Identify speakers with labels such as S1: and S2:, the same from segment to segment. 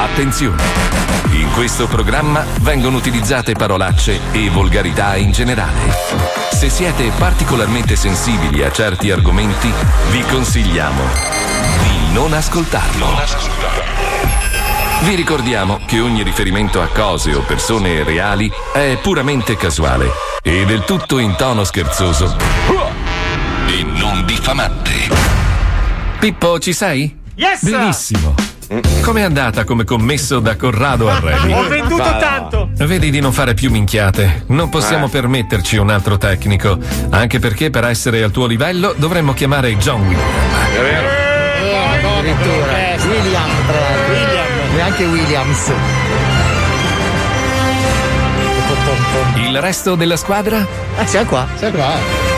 S1: Attenzione! In questo programma vengono utilizzate parolacce e volgarità in generale. Se siete particolarmente sensibili a certi argomenti, vi consigliamo di non ascoltarlo. Vi ricordiamo che ogni riferimento a cose o persone reali è puramente casuale e del tutto in tono scherzoso e non diffamante. Pippo, ci sei?
S2: Yes!
S1: Benissimo. Com'è andata come commesso da Corrado a Remy?
S2: Ho venduto tanto!
S1: Vedi di non fare più minchiate. Non possiamo
S2: Eh.
S1: permetterci un altro tecnico. Anche perché per essere al tuo livello dovremmo chiamare John William.
S3: È vero?
S4: addirittura. William, tra l'altro. William. Neanche Williams.
S1: Il resto della squadra?
S4: Ah, siamo qua.
S5: Siamo qua.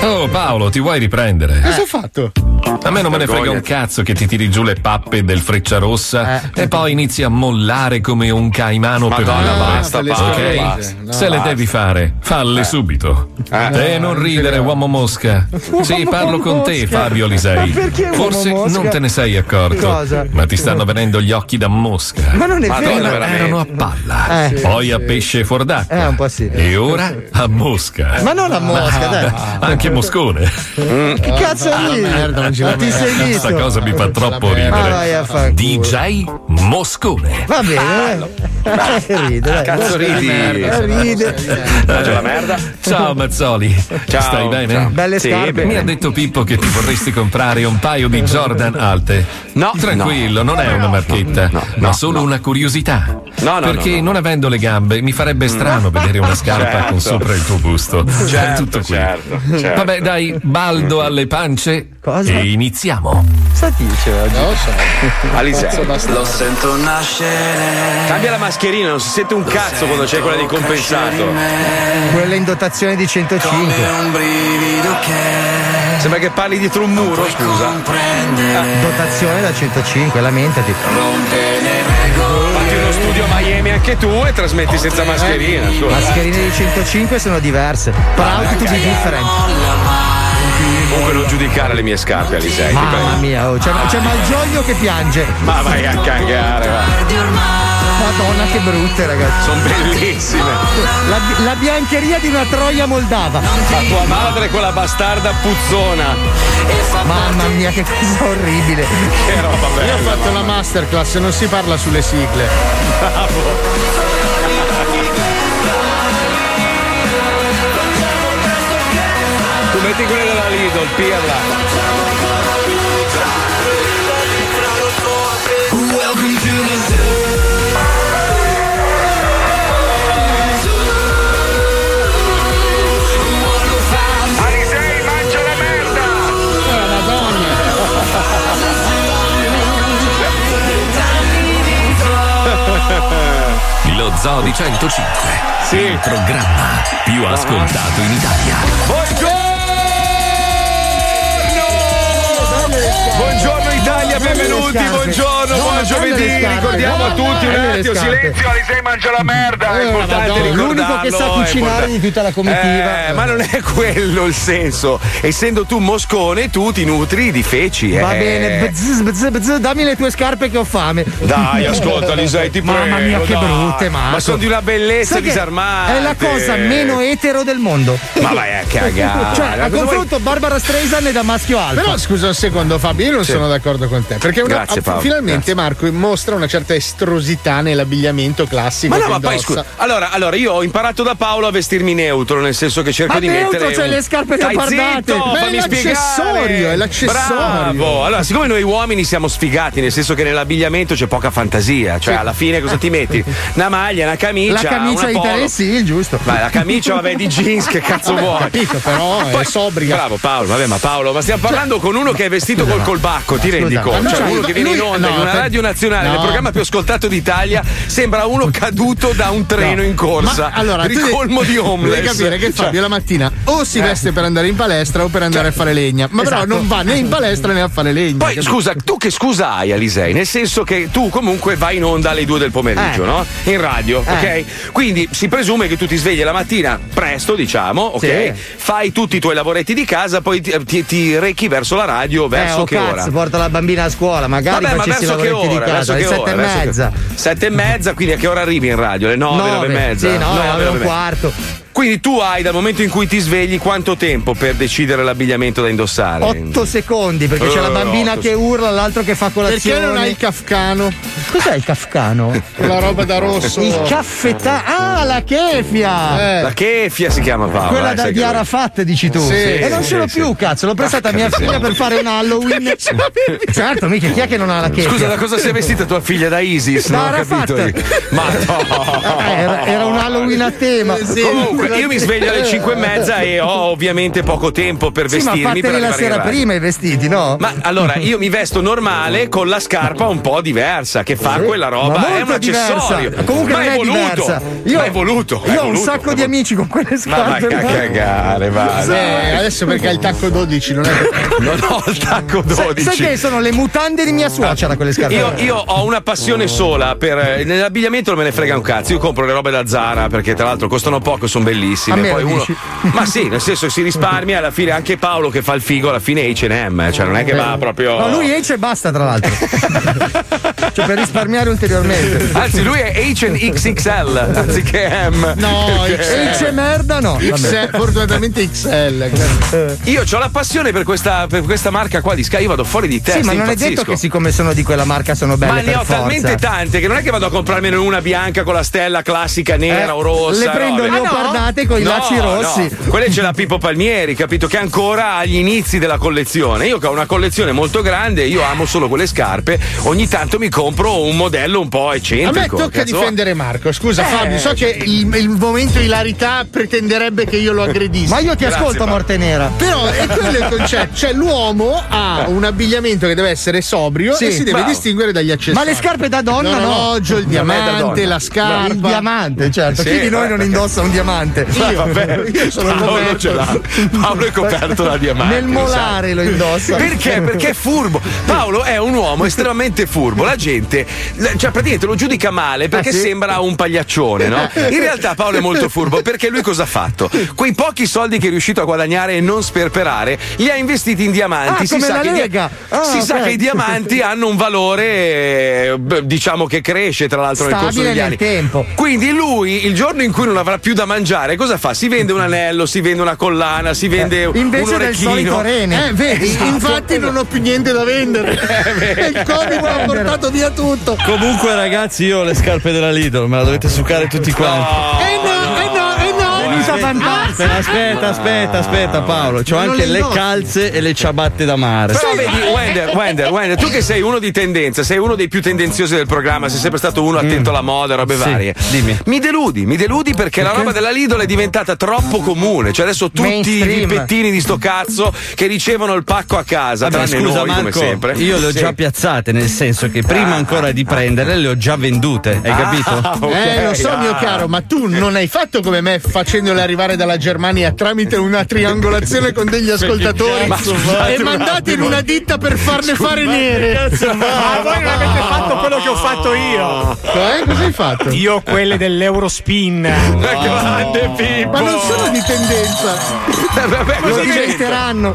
S1: Oh Paolo, ti vuoi riprendere?
S5: Cosa ho fatto?
S1: A me non me ne frega un cazzo che ti tiri giù le pappe del freccia rossa e poi inizi a mollare come un caimano per
S3: Madonna,
S1: una
S3: basta,
S1: ok?
S3: Paolo, basta. No,
S1: Se le
S3: basta.
S1: devi fare, falle subito.
S3: Eh.
S1: E non ridere, uomo mosca. Sì, parlo con te. Fabio Lisei. Forse non te ne sei accorto,
S4: Cosa?
S1: ma ti stanno venendo gli occhi da mosca.
S4: Ma non è
S1: Madonna,
S4: vero.
S1: veramente. Erano a palla,
S4: Eh.
S1: poi a pesce fuor d'acqua.
S4: Eh, un po' sì.
S1: E ora a mosca.
S4: Ma non a mosca, dai.
S1: Anche moscone.
S4: Che cazzo ridi?
S5: merda,
S4: Ma ti sei visto?
S1: Questa cosa mi fa troppo
S4: Ah,
S1: ridere.
S4: vai a fare.
S1: DJ Moscone.
S4: Va bene, dai. Ride, dai.
S3: Cazzo ridi?
S4: Ride.
S3: Mangia la merda.
S1: Ciao Mazzoli.
S3: Ciao.
S1: Stai bene?
S3: Ciao.
S4: Belle
S3: Sì,
S4: scarpe.
S3: bene.
S1: Mi ha detto Pippo che ti vorresti comprare un paio di Jordan alte.
S3: No,
S1: Tranquillo, non è una marchetta, ma solo una curiosità.
S3: No, no,
S1: Perché
S3: no, no.
S1: non avendo le gambe mi farebbe strano vedere una scarpa
S3: Certo.
S1: con sopra il tuo busto. è
S3: Certo,
S1: tutto qui.
S3: certo, certo.
S1: Vabbè, dai, baldo alle pance
S4: Cosa?
S1: e iniziamo.
S4: Cosa dice oggi?
S5: Non lo so.
S3: Alisei.
S6: Lo sento nascere.
S3: Cambia la mascherina, non si sente un cazzo quando c'è quella di compensato.
S4: Quella in dotazione di 105.
S6: un brivido che
S3: Sembra che parli dietro un muro, scusa.
S6: comprende.
S4: Dotazione da 105, lamentati.
S6: Rompe le regole.
S3: Fatti uno studio a Miami anche tu e trasmetti senza mascherina. scusa.
S4: Mascherine di 105 sono diverse. Proud to be different.
S3: Comunque non giudicare le mie scarpe, Alisei.
S4: Mamma mia, oh, c'è, c'è Malgioglio che piange.
S3: Ma vai a cagare, va.
S4: Madonna, che brutte, ragazzi.
S3: Sono bellissime.
S4: La, la biancheria di una troia moldava.
S3: Ma tua madre, quella bastarda puzzona.
S4: Mamma mia, che cosa orribile.
S3: Che roba
S5: Io ho
S3: bella.
S5: fatto la masterclass e non si parla sulle sigle.
S3: Tu metti quelle della Lidl, pirla.
S6: Welcome to the zoo.
S1: Lo Zoo di 105.
S3: Sì.
S1: Il programma più ascoltato in Italia.
S3: Buongiorno! Buongiorno Italia, benvenuti, buongiorno,
S4: No,
S3: buon giovedì, ricordiamo a tutti un attimo, silenzio, Alisei mangia la merda, è
S5: Eh,
S3: importante.
S4: L'unico che sa cucinare di tutta la comitiva.
S3: Eh, ma non è quello il senso. Essendo tu moscone, tu ti nutri di feci.
S4: Va
S3: eh.
S4: bene, bzz, bzz, bzz, dammi le tue scarpe che ho fame.
S3: Dai, ascolta, Lisei, ti prego.
S4: Mamma mia, che brutte, Marco.
S3: Ma sono di una bellezza
S4: Sai
S3: disarmante.
S4: È la cosa meno etero del mondo.
S3: Ma vai a cagare.
S4: Cioè, a
S3: Cosa vuoi-
S4: confronto Barbara Streisand è da maschio alfa.
S5: Però scusa un secondo Fabio, io non
S3: Sì.
S5: sono d'accordo con te. Perché una-
S3: Grazie, Paolo,
S5: finalmente Marco mostra una certa estrosità nell'abbigliamento classico.
S3: Ma no, ma poi scusa. Allora, allora, io ho imparato da Paolo a vestirmi neutro, nel senso che cerco
S4: Ma
S3: di
S4: neutro,
S3: mettere.
S4: c'hai
S3: un-
S4: le scarpe
S3: Stai
S4: leopardate.
S3: zitto,
S5: Ma è l'accessorio,
S3: spiegare.
S5: è l'accessorio.
S3: Bravo. Allora, siccome noi uomini siamo sfigati, nel senso che nell'abbigliamento c'è poca fantasia, cioè alla fine cosa ti metti? Una maglia, una camicia.
S4: La camicia di te, sì, giusto.
S3: Ma la camicia, vabbè, di jeans, che cazzo
S5: Vabbè, ho
S3: vuoi?
S5: capito, però è sobria.
S3: Bravo Paolo, vabbè, ma Paolo, ma stiamo parlando con uno che è vestito col colbacco, ti rendi
S4: Scusa, ma
S3: Cioè,
S4: lui-
S3: uno che viene in onda
S5: no,
S3: in una radio nazionale, nel
S5: no.
S3: programma più ascoltato d'Italia, sembra uno caduto da un treno in corsa.
S5: Ma allora,
S3: ricolmo di homeless.
S5: Devi capire che
S3: Cioè,
S5: Fabio la mattina o si
S3: Eh.
S5: veste per andare in palestra o per andare a fare legna. Ma però
S4: Esatto.
S5: non va né in palestra né a fare legna.
S3: Poi
S5: capito?
S3: scusa, tu che scusa hai Alisei? Nel senso che tu comunque vai in onda alle 2 del pomeriggio,
S4: Eh.
S3: no? In radio,
S4: Eh.
S3: ok? Quindi si presume che tu ti svegli la mattina presto, diciamo, ok?
S4: Sì.
S3: Fai tutti i tuoi lavoretti di casa, poi ti, ti- ti rechi verso la radio,
S4: Eh,
S3: verso
S4: oh
S3: che
S4: cazzo,
S3: ora?
S4: porta la bambina a scuola, magari
S3: Vabbè, ma
S4: facessi i
S3: verso che ora?
S4: di casa, alle sette e mezza.
S3: Sette e mezza, quindi a che ora arrivi in radio? Le nove, nove, e mezza?
S4: Sì, no,
S3: Nove,
S4: nove e
S3: nove
S4: un
S3: e mezza.
S4: quarto.
S3: Quindi tu hai dal momento in cui ti svegli quanto tempo per decidere l'abbigliamento da indossare?
S4: 8 secondi perché c'è la
S3: Eh,
S4: bambina che urla, l'altro che fa colazione.
S7: Perché non hai il kafkano?
S4: Cos'è il kafkano?
S7: Quella roba da rosso.
S4: Il caffettà. Ah, la kefia!
S7: Eh.
S3: La kefia si chiama Paola.
S4: Quella
S3: eh,
S4: da di
S3: che-
S4: Arafat, dici tu.
S7: Sì,
S4: e non
S3: sì,
S4: ce l'ho
S3: sì.
S4: più, cazzo. L'ho prestata a mia figlia per fare un Halloween. certo, mica, chi è che non ha la kefia?
S3: Scusa, da cosa si è vestita tua figlia? Da Isis?
S4: Da
S3: non ho
S4: Arafat.
S3: Ma no!
S4: Eh, era, era un Halloween a tema.
S3: Comunque, io mi sveglio alle 5 e mezza e ho ovviamente poco tempo per
S4: Sì, ma
S3: vestirmi per
S4: fateli la sera prima i vestiti, no?
S3: Ma allora io mi vesto normale con la scarpa un po' diversa che fa
S4: Sì,
S3: quella roba,
S4: ma
S3: è un
S4: molto
S3: accessorio.
S4: diversa. Comunque
S3: ma
S4: non
S3: è
S4: è
S3: voluto.
S4: diversa.
S3: ma è voluto.
S4: Io ho un sacco di amici con quelle
S3: Ma vai
S4: scarpe.
S3: a cagare, va.
S7: Sì, adesso perché hai il tacco 12, non è
S3: Non ho il tacco
S4: Sai-
S3: 12.
S4: Sai che sono le mutande di mia suocera quelle scarpe?
S3: Io, io ho una passione sola per eh, nell'abbigliamento non me ne frega un cazzo. Io compro le robe da Zara perché tra l'altro costano poco, sono bellissime. Poi uno, ma sì, nel senso si risparmia. Alla fine anche Paolo che fa il figo, alla fine HM, cioè non è che va proprio.
S4: No, lui H e basta, tra l'altro. cioè, per risparmiare ulteriormente.
S3: Anzi, lui è HXXL anziché M.
S7: No,
S3: Perché-
S4: H e merda, no.
S7: XL, fortunatamente XL.
S3: Io ho la passione per questa, per questa marca qua di Sky, io vado fuori di testa.
S4: Sì, ma non è detto
S3: impazzisco.
S4: che siccome sono di quella marca sono belle
S3: Ma
S4: per
S3: ne ho
S4: forza.
S3: talmente tante che non è che vado a comprarmene una bianca con la stella classica nera
S4: Eh,
S3: o rossa.
S4: le prendo
S3: no,
S4: leopardate con i
S3: No,
S4: lacci rossi.
S3: no. Quelle ce l'ha Pippo Palmieri, capito? Che è ancora agli inizi della collezione. Io che ho una collezione molto grande, io amo solo quelle scarpe. Ogni tanto mi compro un modello un po'
S7: A me
S3: eccentrico.
S7: tocca
S3: cazzo.
S7: difendere Marco. Scusa,
S3: Eh.
S7: Fabio, so che il, il momento ilarità pretenderebbe che io lo aggredissi.
S4: Ma io ti
S3: Grazie,
S4: ascolto,
S3: Paolo.
S4: morte nera.
S7: Però è quello il concetto. Cioè, l'uomo ha un abbigliamento che deve essere sobrio
S4: Sì,
S7: e si deve
S3: bravo.
S7: distinguere dagli accessori.
S4: Ma le scarpe da donna no.
S7: L'orologio, il diamante, la scarpa.
S4: Il diamante, certo.
S3: Sì,
S4: Chi di noi
S3: eh,
S4: non indossa un diamante?
S7: Io,
S3: Vabbè,
S7: io sono
S3: Paolo
S7: coperto.
S3: ce l'ha. Paolo è coperto da diamanti.
S4: Nel
S3: lo sai.
S4: molare lo indossa.
S3: Perché? Perché è furbo. Paolo è un uomo estremamente furbo. La gente, cioè, praticamente lo giudica male perché
S4: Ah, sì?
S3: sembra un pagliaccione, no? In realtà Paolo è molto furbo perché lui cosa ha fatto? Quei pochi soldi che è riuscito a guadagnare e non sperperare, li ha investiti in diamanti.
S4: Ah,
S3: si sa, che, i dia-.
S4: Ah,
S3: si sa
S4: ok.
S3: che i diamanti hanno un valore, diciamo che cresce tra l'altro nel corso
S4: Stabile
S3: degli anni.
S4: tempo.
S3: Quindi lui, il giorno in cui non avrà più da mangiare, cosa fa? Si vende un anello, si vende una collana, si vende un
S4: Eh, Invece del
S3: orecchino.
S4: solito rene.
S7: Eh, vedi,
S3: Esatto.
S7: infatti non ho più niente da vendere. il Covid mi ha portato via tutto.
S2: Comunque, ragazzi, io ho le scarpe della Lidl, me la dovete succare tutti quanti.
S7: Eh no, eh no, eh no.
S4: Venuta a vantarsi.
S2: Aspetta, aspetta, aspetta, Paolo. C'ho anche
S4: le
S2: calze e le ciabatte da mare.
S3: Però vedi, Wender, Wender, Wender, tu che sei uno di tendenza, sei uno dei più tendenziosi del programma, sei sempre stato uno attento alla moda, robe
S2: Sì,
S3: varie.
S2: dimmi.
S3: Mi deludi, mi deludi perché la roba della Lidl è diventata troppo comune. Cioè adesso tutti i pippettini di sto cazzo che ricevono il pacco a casa,
S2: Vabbè,
S3: tranne
S2: scusa
S3: noi, come
S2: Marco,
S3: sempre.
S2: io le ho
S3: Sì.
S2: già piazzate, nel senso che prima ancora di prenderle le ho già vendute, hai capito?
S3: Ah, ok,
S7: Eh, lo so, mio caro, ma tu non hai fatto come me facendole arrivare dalla Germania tramite una triangolazione con degli ascoltatori
S3: Ma
S7: e
S3: un
S7: mandati in una ditta per farne fare nere.
S8: Ma voi non avete fatto quello che ho fatto io.
S7: Eh, cosa hai fatto?
S8: Io quelle dell'Eurospin.
S3: Grande Pippo!
S7: Ma non sono di tendenza.
S3: Vabbè,
S4: Lo diventeranno.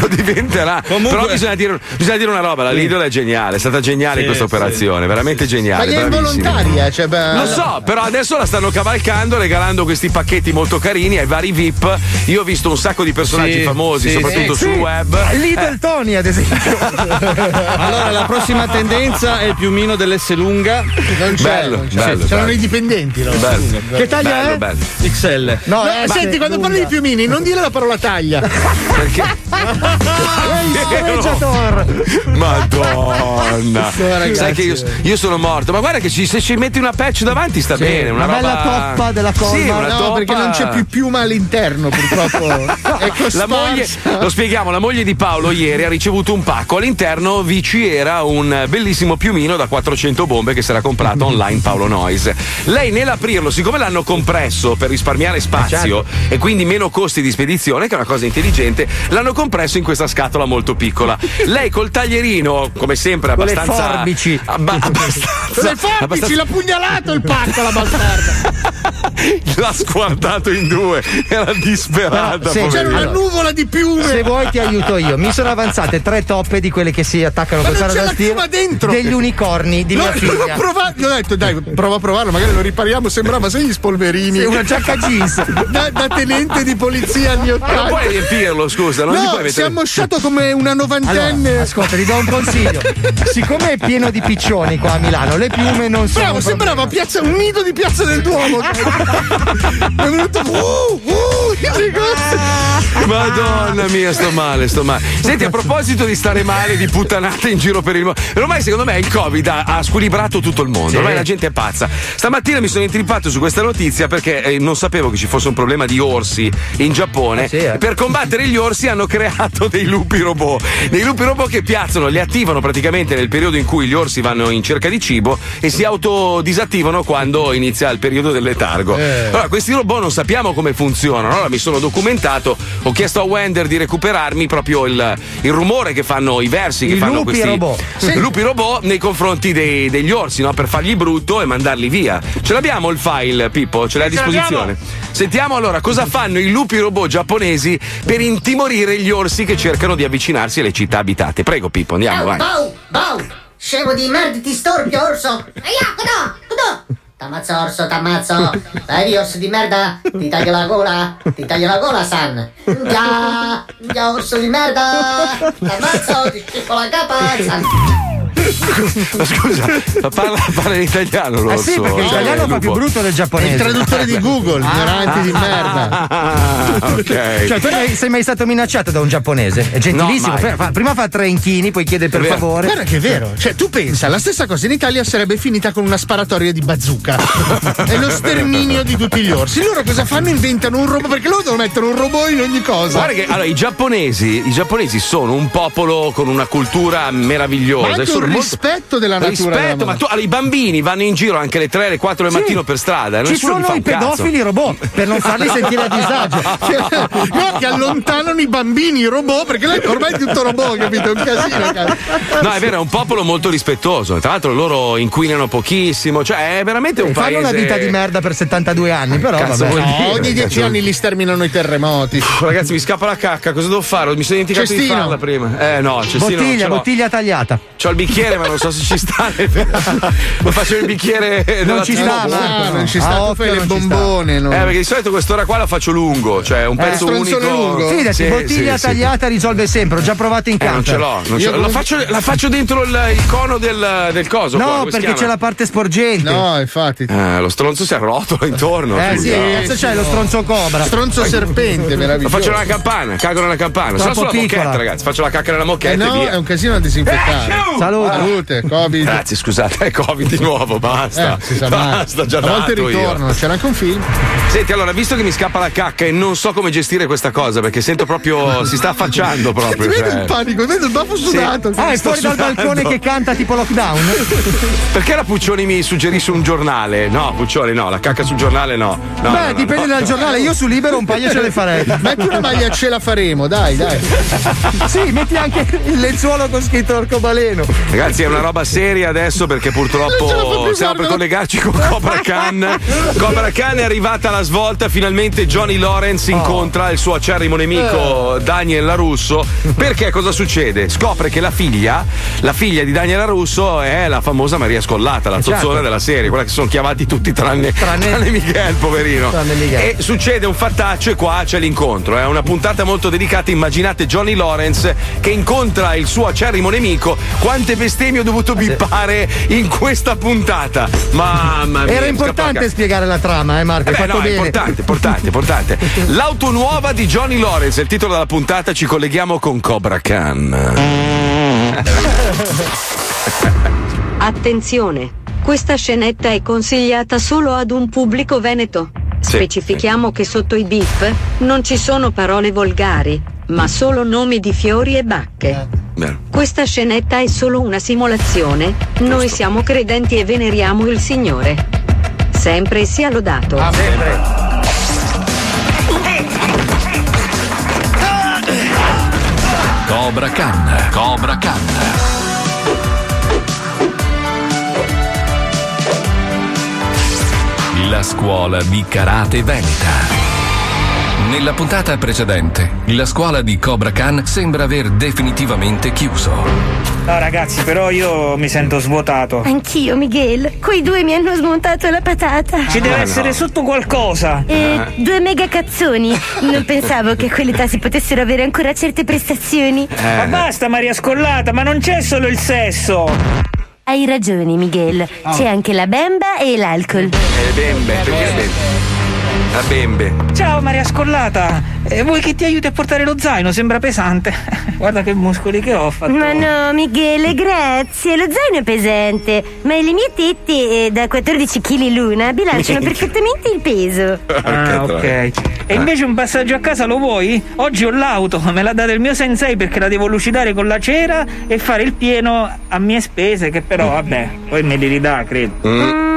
S3: Lo diventerà.
S2: Comunque-
S3: Però bisogna dire, bisogna dire una roba: la Lidl è geniale, è stata geniale in questa
S2: sì,
S3: operazione, veramente
S7: Ma
S3: geniale.
S7: è
S3: bravissimi.
S7: involontaria, cioè, beh,
S3: Lo so, però adesso la stanno cavalcando regalando questi pacchetti molto carini ai vari VIP. Io ho visto un sacco di personaggi
S2: Sì,
S3: famosi,
S2: sì,
S3: soprattutto
S4: sì.
S3: sul web.
S4: Little Tony, ad esempio.
S2: Allora, la prossima tendenza è il piumino dell'S lunga
S7: non c'è.
S3: Bello,
S7: non c'è.
S3: bello,
S7: C'erano
S3: bello.
S7: i dipendenti, no?
S3: Bello.
S4: Che taglia
S3: Bello,
S4: è?
S3: bello.
S2: XL.
S4: No,
S7: No,
S4: eh,
S7: senti, quando
S4: lunga.
S7: parli di piumini, non dire la parola taglia.
S3: Perché? Madonna.
S7: ragazzi.
S3: Sai che io, io sono morto. Ma guarda che ci- se ci metti una patch davanti sta bene. Una,
S4: una bella
S3: roba-
S4: toppa della colma.
S3: Sì, una
S7: No,
S3: toppa-
S7: perché non c'è più piuma all'interno, purtroppo. È
S3: La moglie, lo spieghiamo, la moglie di Paolo ieri ha ricevuto un pacco. All'interno vi ci era un bellissimo piumino da 400 bombe che si era comprato online Paolo Noise. Lei nell'aprirlo, siccome l'hanno compresso per risparmiare spazio e quindi meno costi di spedizione, che è una cosa intelligente, l'hanno compresso in questa scatola molto piccola. Lei col taglierino, come sempre,
S4: Con le
S3: abbastanza.
S4: forbici.
S3: abba- abbastanza
S7: Le forbici,
S3: abbastanza-
S7: l'ha pugnalato il pacco, la bastarda.
S3: L'ha squartato in due, era disperata.
S4: Però.
S7: C'era una nuvola di piume.
S4: Se vuoi ti aiuto io. Mi sono avanzate tre toppe di quelle che si attaccano
S7: c'è
S4: da
S7: la
S4: stiro.
S7: piuma dentro.
S4: Degli unicorni di
S7: L'ho,
S4: mia
S7: l'ho
S4: figlia.
S7: provato, gli ho detto dai, prova a provarlo, magari lo ripariamo. Sembrava sei gli spolverini.
S4: Sì, una giacca jeans.
S7: Da, da tenente di polizia anni
S3: Ma non
S7: 80.
S3: puoi riempirlo, scusa, non gli puoi
S7: No,
S3: mettere.
S7: si è ammosciato come una novantenne.
S4: Allora, ascolta, ti do un consiglio. Siccome è pieno di piccioni qua a Milano, le piume non sono.
S7: Bravo, sembrava piazza, un nido di piazza del Duomo. È venuto. Uh, uh.
S3: Madonna mia, sto male, sto male. Senti, a proposito di stare male, di puttanate in giro per il mondo, ormai secondo me il Covid ha, ha squilibrato tutto il mondo. Ormai la gente è pazza. Stamattina mi sono intrippato su questa notizia perché eh, non sapevo che ci fosse un problema di orsi in Giappone.
S4: Ah, sì, eh.
S3: Per combattere gli orsi hanno creato dei lupi robot. Dei lupi robot che piazzano, li attivano praticamente nel periodo in cui gli orsi vanno in cerca di cibo e si autodisattivano quando inizia il periodo del letargo. Allora, questi robot non sappiamo come funzionano. Allora mi sono documentato, ho chiesto a Wender di recuperarmi proprio il, il rumore che fanno i versi che
S4: I
S3: fanno
S4: lupi
S3: questi
S4: robot.
S3: Sì. lupi robot nei confronti dei- degli orsi, no? Per fargli brutto e mandarli via. Ce l'abbiamo il file, Pippo? Ce l'hai a disposizione? Sentiamo allora cosa fanno i lupi robot giapponesi per intimorire gli orsi che cercano di avvicinarsi alle città abitate. Prego, Pippo, andiamo, vai.
S9: Bau, bau! Scemo di merda, ti storpio, orso! Aia, cosa? Cosa? T'ammazzo, orso, t'ammazzo! Dai, orso di merda! Ti taglio la gola! Ti taglio la gola, San! Già! Già, orso di merda! T'ammazzo, ti schifo la capa, San!
S3: Ma scusa, ma parla, parla in italiano
S4: Eh
S3: l'orso.
S4: sì, perché
S3: Eh,
S4: l'italiano fa più brutto del
S7: È
S4: giapponese.
S7: il traduttore di Google, ignoranti di merda.
S3: Ah, ok.
S4: Cioè, tu sei mai stato minacciato da un giapponese? È gentilissimo.
S3: No,
S4: prima fa tre inchini, poi chiede per
S3: È
S4: favore.
S7: Guarda che è vero, cioè tu pensa, la stessa cosa in Italia sarebbe finita con una sparatoria di bazooka e lo sterminio di tutti gli orsi. Loro cosa fanno? Inventano un robot, perché loro devono mettere un robot in ogni cosa.
S3: Guarda che allora, i, giapponesi, i giapponesi sono un popolo con una cultura meravigliosa.
S7: Ma anche un rispetto della natura. della
S3: Rispetto, ma tu, allora, i bambini vanno in giro anche alle 3, alle 4 del
S4: Sì.
S3: mattino per strada.
S4: Ci sono i
S3: un cazzo.
S4: pedofili robot per non farli sentire a disagio.
S7: Cioè, no, che allontanano i bambini, i robot, perché lei ormai è tutto robot, capito? È un casino. cazzo.
S3: No, è vero, è un popolo molto rispettoso. Tra l'altro loro inquinano pochissimo. Cioè, è veramente un
S4: Fanno
S3: paese.
S4: una vita di merda per 72 anni, però
S3: Cazzo,
S4: vabbè.
S3: dire?
S7: No, ogni dieci
S3: Cazzo.
S7: anni li sterminano i terremoti.
S3: Ragazzi, mi scappa la cacca, cosa devo fare? Mi sono dimenticato di
S7: Cestino.
S3: farla prima. Eh no, cestino
S4: Bottiglia, bottiglia tagliata.
S3: C'ho il bicchiere, ma non so se ci sta. Ma faccio il bicchiere della
S4: ci sta. Marco,
S7: Ah,
S4: no.
S7: non ci
S4: A
S7: sta, tu
S4: occhio
S7: fai le
S4: non ci sta.
S7: bombone. no?
S3: Eh, perché di solito quest'ora qua la faccio lungo, cioè un pezzo
S7: stronzone
S3: unico.
S7: lungo?
S4: Fidati,
S3: Sì,
S4: bottiglia
S3: sì, sì.
S4: tagliata risolve sempre. Ho già provato in
S3: Eh, non
S4: campo.
S3: ce l'ho, non ce l'ho. La,
S7: non-
S3: faccio, la faccio dentro il, il cono del, del coso. qua,
S4: No,
S3: si
S4: perché c'è la parte sporgente.
S7: No, infatti.
S3: Eh, lo stronzo si arrotola intorno.
S4: Eh sì, cazzo c'è lo stronzo cobra.
S7: Stronzo serpente,
S3: Lo
S7: meraviglioso.
S3: faccio nella campana, cago nella campana. Sono sulla
S4: piccola.
S3: moquette, ragazzi. Faccio la cacca nella
S7: Eh
S3: moquette e
S7: no, è un casino da disinfettare.
S4: Salute.
S7: Salute, Covid.
S3: Grazie, scusate, è Covid di nuovo, basta.
S7: Eh, si sa mai.
S3: basta, già
S7: A volte ritornano, c'era anche un film.
S3: Senti, allora, visto che mi scappa la cacca e non so come gestire questa cosa, perché sento proprio. si sta affacciando
S7: Ti
S3: proprio.
S7: vede
S3: cioè.
S7: il panico, vedo il dopo sudato.
S4: Ah, è fuori dal
S3: sudando.
S4: balcone che canta tipo lockdown?
S3: Perché la Puccioni mi suggerisce un giornale? No, Puccioni, no, la cacca sul giornale no. no
S4: Beh,
S3: no, no,
S4: dipende
S3: no.
S4: dal giornale. Io su libero un paio ce le farei.
S7: Metti una maglia ce la faremo, dai, dai.
S4: Sì, metti anche il lenzuolo con scritto arcobaleno.
S3: Ragazzi, è una roba seria adesso perché purtroppo stiamo per collegarci con Cobra Khan. Cobra Khan è arrivata la svolta, finalmente Johnny Lawrence incontra il suo acerrimo nemico Daniel LaRusso. Perché cosa succede? Scopre che la figlia, la figlia di Daniel LaRusso è la famosa Maria Scollata, la zozzona
S4: certo.
S3: della serie, quella che sono chiamati tutti tranne,
S4: Tranne-
S3: tranne Miguel, poverino.
S4: Tranne Miguel.
S3: E succede un fattaccio e qua c'è l'incontro. È una puntata molto delicata. Immaginate Johnny Lawrence che incontra il suo acerrimo nemico. Quante bestemmie ho dovuto bippare in questa puntata. Mamma mia.
S4: Era importante
S3: la
S4: spiegare la trama, eh Marco?
S3: eh beh,
S4: fatto
S3: no, è
S4: bene.
S3: importante, importante, importante. L'auto nuova di Johnny Lawrence, è il titolo della puntata, ci colleghiamo con Cobra Khan.
S10: Attenzione! Questa scenetta è consigliata solo ad un pubblico veneto.
S3: Sì,
S10: Specifichiamo che sotto i beef non ci sono parole volgari, ma solo nomi di fiori e bacche.
S3: Bene.
S10: Questa scenetta è solo una simulazione, noi siamo credenti e veneriamo il Signore. Sempre sia lodato.
S1: Cobra Khan, Cobra Khan. La scuola di karate veneta. Nella puntata precedente, la scuola di Cobra Khan sembra aver definitivamente chiuso.
S11: No ragazzi, però io mi sento svuotato.
S12: Anch'io, Miguel. Quei due mi hanno smontato la patata.
S11: Ci deve essere sotto qualcosa.
S12: E due mega cazzoni. Non pensavo che a quell'età si potessero avere ancora certe prestazioni.
S11: Ma basta Maria Scollata, ma non c'è solo il sesso.
S12: Hai ragione, Miguel. C'è anche la bemba e l'alcol.
S3: Eh, bembe, perché bembe? La bembe.
S11: Ciao Maria Scollata, eh, vuoi che ti aiuti a portare lo zaino? Sembra pesante. Guarda che muscoli che ho fatto.
S12: Ma no, Michele, grazie. Lo zaino è pesante, ma le mie tette eh, da 14 kg l'una bilanciano perfettamente il peso.
S11: Ah, ok. E invece un passaggio a casa lo vuoi? Oggi ho l'auto, me l'ha data il mio sensei perché la devo lucidare con la cera e fare il pieno a mie spese, che però, vabbè, poi me li ridà, credo.
S12: Mm,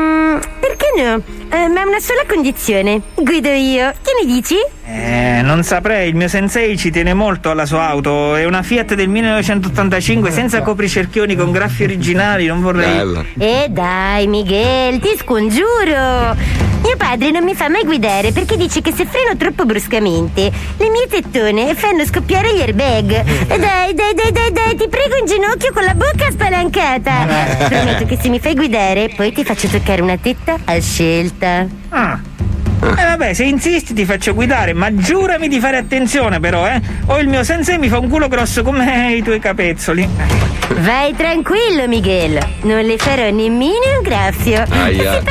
S12: perché no? Eh, ma una sola condizione. Guido io. Che ne dici?
S11: Eh, non saprei, il mio sensei ci tiene molto alla sua auto. È una Fiat del 1985 senza copricerchioni con graffi originali, non vorrei.
S12: Eh dai, Miguel, ti scongiuro. Mio padre non mi fa mai guidare perché dice che se freno troppo bruscamente, le mie tettone fanno scoppiare gli airbag. Eh, Dai, dai, dai, dai, dai, ti prego in ginocchio con la bocca spalancata. Prometto che se mi fai guidare, poi ti faccio toccare una tetta a scelta.
S11: Ah. Eh vabbè, se insisti ti faccio guidare, ma giurami di fare attenzione però, eh. O il mio sensei mi fa un culo grosso come i tuoi capezzoli.
S12: Vai tranquillo, Miguel. Non le farò nemmeno un graffio.
S11: Aia.
S12: Si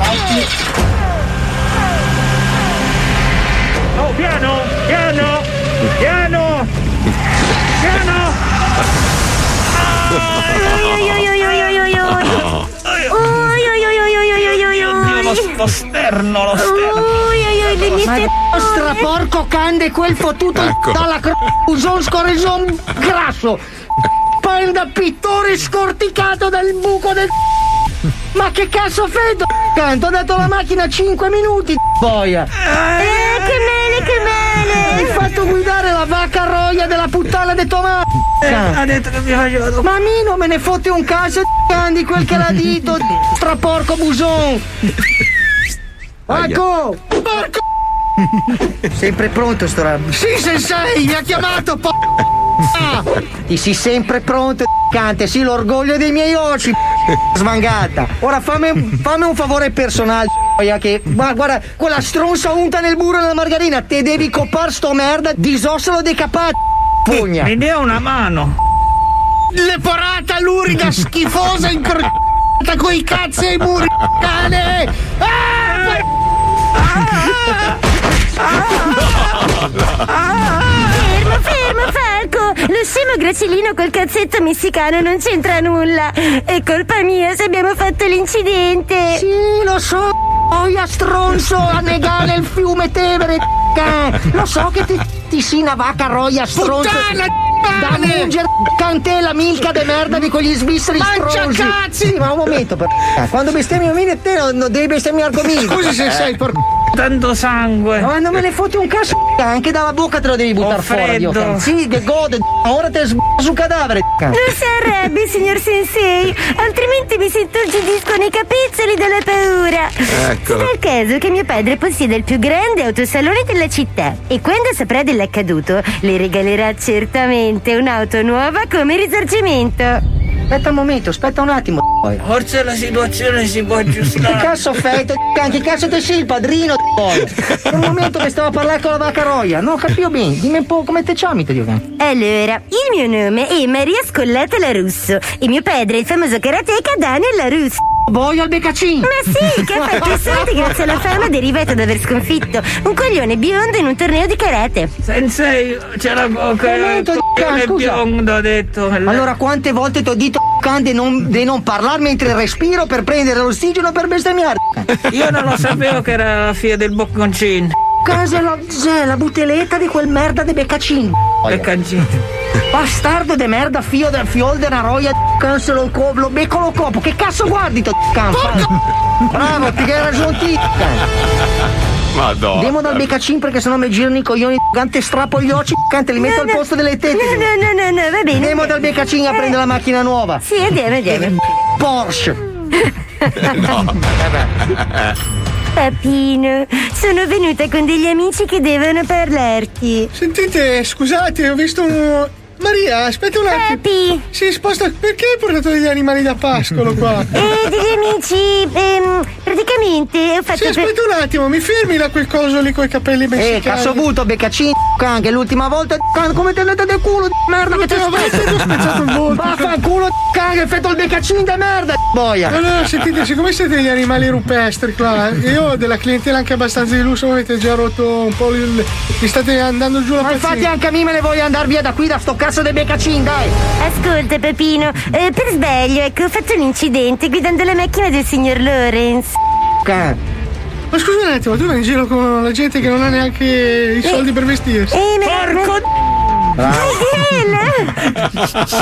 S12: avanti.
S11: Oh, piano, piano, piano, piano. Lo sterno, lo sterno.
S5: Ma
S12: il
S5: nostra porco cande quel fottuto
S3: ecco.
S5: dalla cruzon scorreson grasso. Poi da pittore scorticato dal buco del... Ma che cazzo freddo! Canto, ho dato la macchina 5 minuti, boia.
S12: Eh, che male, che male.
S5: Hai fatto guidare la vacca roia della puttana di Tommaso.
S11: ha detto che mi faceva
S5: Ma a me non me ne fotte un cazzo di quel che l'ha dito, straporco buson. Ecco! Porco! Sempre pronto sto rab. Sì, sensei, mi ha chiamato, po. Ah, Ti sei sempre pronto, cante, sì, l'orgoglio dei miei occhi, svangata. Ora fammi, fammi un favore personale, che ma guarda, quella stronza unta nel burro della margarina, te devi copar sto merda, disossalo decapato, pugna.
S11: Mi dia una mano.
S5: Leporata lurida schifosa incrociata coi cazzi ai muri cane
S12: Fermo, fermo, Falco! Lo scemo gracilino col cazzetto messicano non c'entra nulla. È colpa mia se abbiamo fatto l'incidente.
S5: Sì, lo so. Oia stronzo a negare il fiume Tevere c***a. Lo so che ti, ti si una vacca roia stronzo
S6: Puttana
S5: Da mungere cantella milca de merda di quegli svizzeri
S6: Mangia
S5: stronzi
S6: cazzi!
S5: Sì, ma un momento per Quando bestemmi a me te non, devi bestemmiare conmigo
S11: Scusi se sei por- Tanto sangue.
S5: Ma non me ne fotti un cazzo anche dalla bocca te lo devi buttare fuori
S11: freddo.
S5: Dio. Sì, che gode ora te sb- su cadavere
S12: Non si arrabbi, signor Sensei, altrimenti mi si inturgidiscono i capezzoli dalla paura.
S3: Eccolo.
S12: Sta il caso che mio padre possiede il più grande autosalone della città e quando saprà dell'accaduto le regalerà certamente un'auto nuova come risarcimento.
S5: Aspetta un momento, aspetta un attimo.
S11: Forse la situazione si può
S5: Che
S11: aggiustare.
S5: cazzo fai? te- Che cazzo te sei il padrino? È un momento che stavo a parlare con la vacca roia. Non capivo bene. Dimmi un po' come te chiami, te dico.
S12: Allora, il mio nome è Maria Scollata La Russo e mio padre è il famoso karateka Daniel La Russo.
S5: Voglio al beccacino!
S12: Ma sì, che ha fatto i soldi grazie alla fama derivata da aver sconfitto un coglione biondo in un torneo di karate.
S11: Sensei, c'era Il
S5: scusa.
S11: biondo ha detto.
S5: Allora, quante volte ti ho detto di non, di non parlare mentre respiro per prendere l'ossigeno per bestemmiare?
S11: Io non lo sapevo che era la figlia del bocconcino.
S5: Casa la, la buteletta di quel merda di beccacino.
S11: Beccancino.
S5: Bastardo de merda, fio del fiol della roia, cancelo lo becco lo copo. Che cazzo guardi, to? Bravo, ti hai ragione.
S3: Madonna.
S5: Andiamo dal beccacin perché sennò mi girano i coglioni, cante strappo gli occhi, cante li metto al posto delle tette.
S12: No, no, no, no, no, va bene.
S5: Andiamo dal beccacin a prendere la macchina nuova.
S12: Sì, andiamo, andiamo.
S5: Porsche.
S3: no.
S12: Papino, sono venuta con degli amici che devono parlarti.
S7: Sentite, scusate, ho visto un. Maria, aspetta un attimo.
S12: Papi!
S7: Si sposta. Perché hai portato degli animali da pascolo qua?
S12: E degli amici, ehm, praticamente ho fatto.
S7: Sì, aspetta un attimo, mi fermi da quel coso lì con i capelli
S5: Eh,
S7: messicani.
S5: cazzo buto, beccacino, anche l'ultima volta, come ti è andato del culo, di merda che ti ho
S7: Ti ho spezzato il volto.
S5: Vaffanculo, can, che hai fatto il beccacino di merda, boia.
S7: No, no, sentite, siccome siete degli animali rupestri qua, eh, io ho della clientela anche abbastanza di lusso, avete già rotto un po' il. Mi state andando giù la
S5: Ma infatti anche a me me ne voglio andare via da qui, da sto cazzo di beccacino, dai.
S12: Ascolta, Papino, eh, per sbaglio, ecco, ho fatto un incidente guidando la macchina del signor Lawrence.
S5: Can.
S7: Ma scusa un attimo, tu vai in giro con la gente che non ha neanche i soldi per vestirsi.
S12: Eh, ma... Porco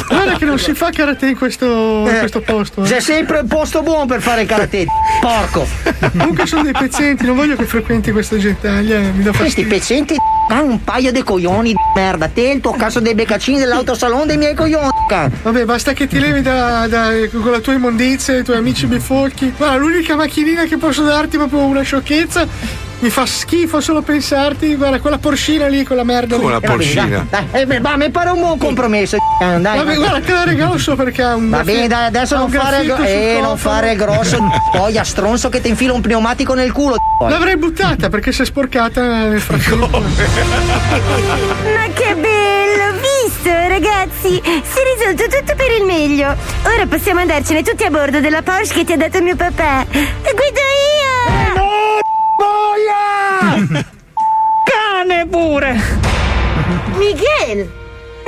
S7: Guarda che non si fa karate in questo, in questo posto.
S5: C'è
S7: Eh.
S5: sempre un posto buono per fare karate, porco.
S7: Comunque sono dei pezzenti, non voglio che frequenti questa gentaglia, mi dà
S5: Questi
S7: fastidio.
S5: pezzenti hanno un paio di coglioni di merda. Te il tuo cazzo dei beccacini dell'autosalon dei miei coglioni.
S7: Vabbè, basta che ti levi da, da- con la tua immondizia i tuoi amici biforchi. Guarda, l'unica macchinina che posso darti è proprio una sciocchezza. Mi fa schifo solo pensarti. Guarda, quella porcina lì, quella merda.
S3: Come una
S5: vabbè,
S3: porcina.
S5: Dai, dai, eh, beh, va, mi pare un buon compromesso, dai.
S7: Vabbè, guarda, te la regalo solo perché ha un.
S5: Va bene, dai, adesso non fare, il gro- eh, non fare il grosso, poi a stronzo che ti infila un pneumatico nel culo.
S7: L'avrei buttata perché si è sporcata nel frattempo.
S12: Ma che bello, visto ragazzi? Si è risolto tutto per il meglio. Ora possiamo andarcene tutti a bordo della Porsche che ti ha dato mio papà. Guido io!
S5: Boia!
S11: Cane pure!
S12: Miguel!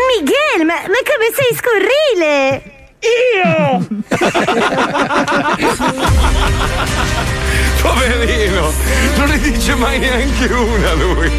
S12: Miguel, ma, ma come sei scurrile!
S11: Io!
S3: Poverino, non ne dice mai neanche una lui.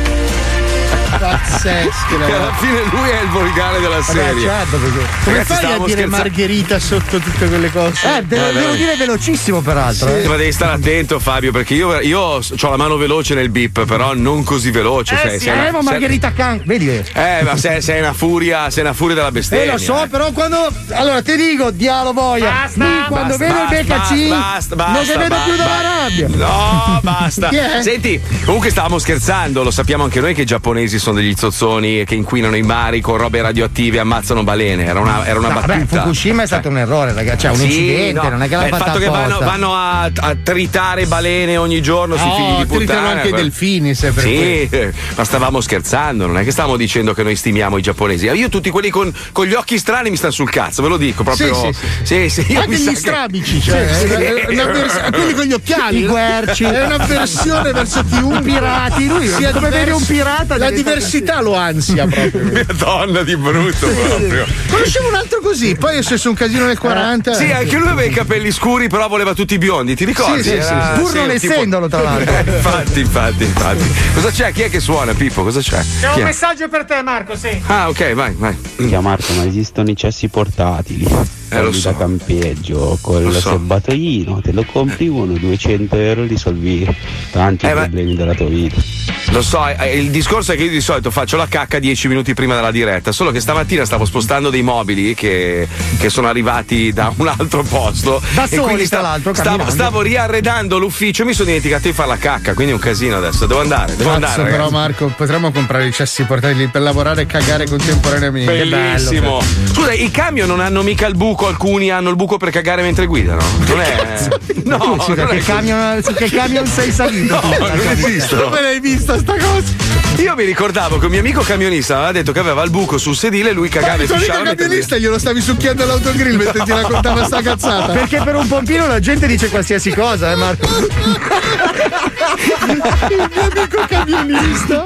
S7: Pazzesco,
S3: Che alla fine lui è il volgare della serie.
S7: certo, perché. Come
S3: Ragazzi,
S7: fai a dire
S3: scherzando.
S7: Margherita sotto tutte quelle cose?
S4: Eh, devo,
S3: Eh,
S4: devo dire velocissimo peraltro.
S3: Sì,
S4: eh.
S3: Ma devi stare attento, Fabio, perché io, io ho la mano veloce nel bip, però non così veloce. sei, sei una-
S4: Eh, ma
S3: sei-
S4: Margherita Can, vedi.
S3: Eh, ma sei, sei una furia, sei una furia della
S4: Eh,
S3: bestemmia.
S4: lo so,
S3: eh.
S4: però quando. Allora ti dico, dialo boia.
S11: Basta,
S4: Lui quando
S3: Basta,
S4: vedo il beccacin,
S3: basta, basta,
S4: non ne vedo
S3: basta,
S4: più dalla rabbia.
S3: No, basta. Senti, comunque stavamo scherzando, lo sappiamo anche noi che i giapponesi sono degli zozzoni che inquinano i mari con robe radioattive e ammazzano balene. Era una, era una
S4: No,
S3: battuta.
S4: Fukushima è stato un errore, ragazzi. Cioè, un
S3: Sì,
S4: incidente,
S3: no.
S4: non è che l'ha
S3: Beh,
S4: fatta
S3: Il fatto che vanno, vanno a, a tritare balene ogni giorno sui figli di
S7: No, tritano
S3: puttana.
S7: anche i
S3: quello-
S7: delfini, se per
S3: Sì, eh, ma stavamo scherzando, non è che stavamo dicendo che noi stimiamo i giapponesi. Io tutti quelli con, con gli occhi strani mi stanno sul cazzo, ve lo dico proprio.
S7: Sì,
S3: sì, sì, io
S7: Anche gli
S3: che-
S7: strabici, cioè,
S3: Sì, sì.
S7: una- una vers- quelli con gli occhiali.
S4: I guerci.
S7: È un'avversione verso chiunque.
S4: pirati, lui
S7: Si
S4: come
S7: avversa-
S4: un pirata
S7: La
S4: diventa
S7: diversità lo ansia proprio.
S3: Madonna di brutto proprio.
S7: Conoscevo un altro così, poi è successo un casino nel 40.
S3: Sì, anche lui aveva i capelli scuri, però voleva tutti biondi, ti ricordi?
S7: Sì, sì,
S3: Era-
S4: Pur non
S3: tipo-
S4: essendolo, tra l'altro.
S3: Eh, infatti, infatti, infatti. Cosa c'è? Chi è che suona, Pippo? Cosa c'è?
S11: C'è
S3: Chi
S11: un
S3: è?
S11: messaggio per te, Marco, sì.
S3: Ah, ok, vai, vai.
S13: Minchia Marco, ma esistono i cessi portatili.
S3: Eh, lo so.
S13: da campeggio col
S3: Lo so.
S13: serbatoino, te lo compri uno, 200 euro risolvi tanti
S3: Eh, ma-
S13: problemi della tua vita.
S3: Lo so, eh, il discorso è che io di solito faccio la cacca 10 minuti prima della diretta, solo che stamattina stavo spostando dei mobili che, che sono arrivati da un altro posto.
S4: Da
S3: e
S4: soli,
S3: quindi
S4: tra l'altro,
S3: stavo, stavo riarredando l'ufficio mi sono dimenticato di fare la cacca, quindi è un casino adesso. Devo andare, devo andare.
S7: Cazzo, però
S3: ragazzi.
S7: Marco, potremmo comprare i cessi portatili per lavorare e cagare contemporaneamente. Che bello.
S3: Bellissimo. Scusa, i camion non hanno mica il buco, alcuni hanno il buco per cagare mentre guidano. Non è. No, non è
S4: che, camion, su che camion sei salito?
S3: No, non esistono.
S7: Dove l'hai vista sta cosa?
S3: Io mi ricordavo che un mio amico camionista aveva detto che aveva il buco sul sedile e lui
S7: Ma
S3: cagava e
S7: il tuo amico camionista glielo stavi succhiando all'autogrill mentre ti raccontava sta cazzata.
S4: Perché per un pompino la gente dice qualsiasi cosa, eh Marco?
S7: il mio amico camionista.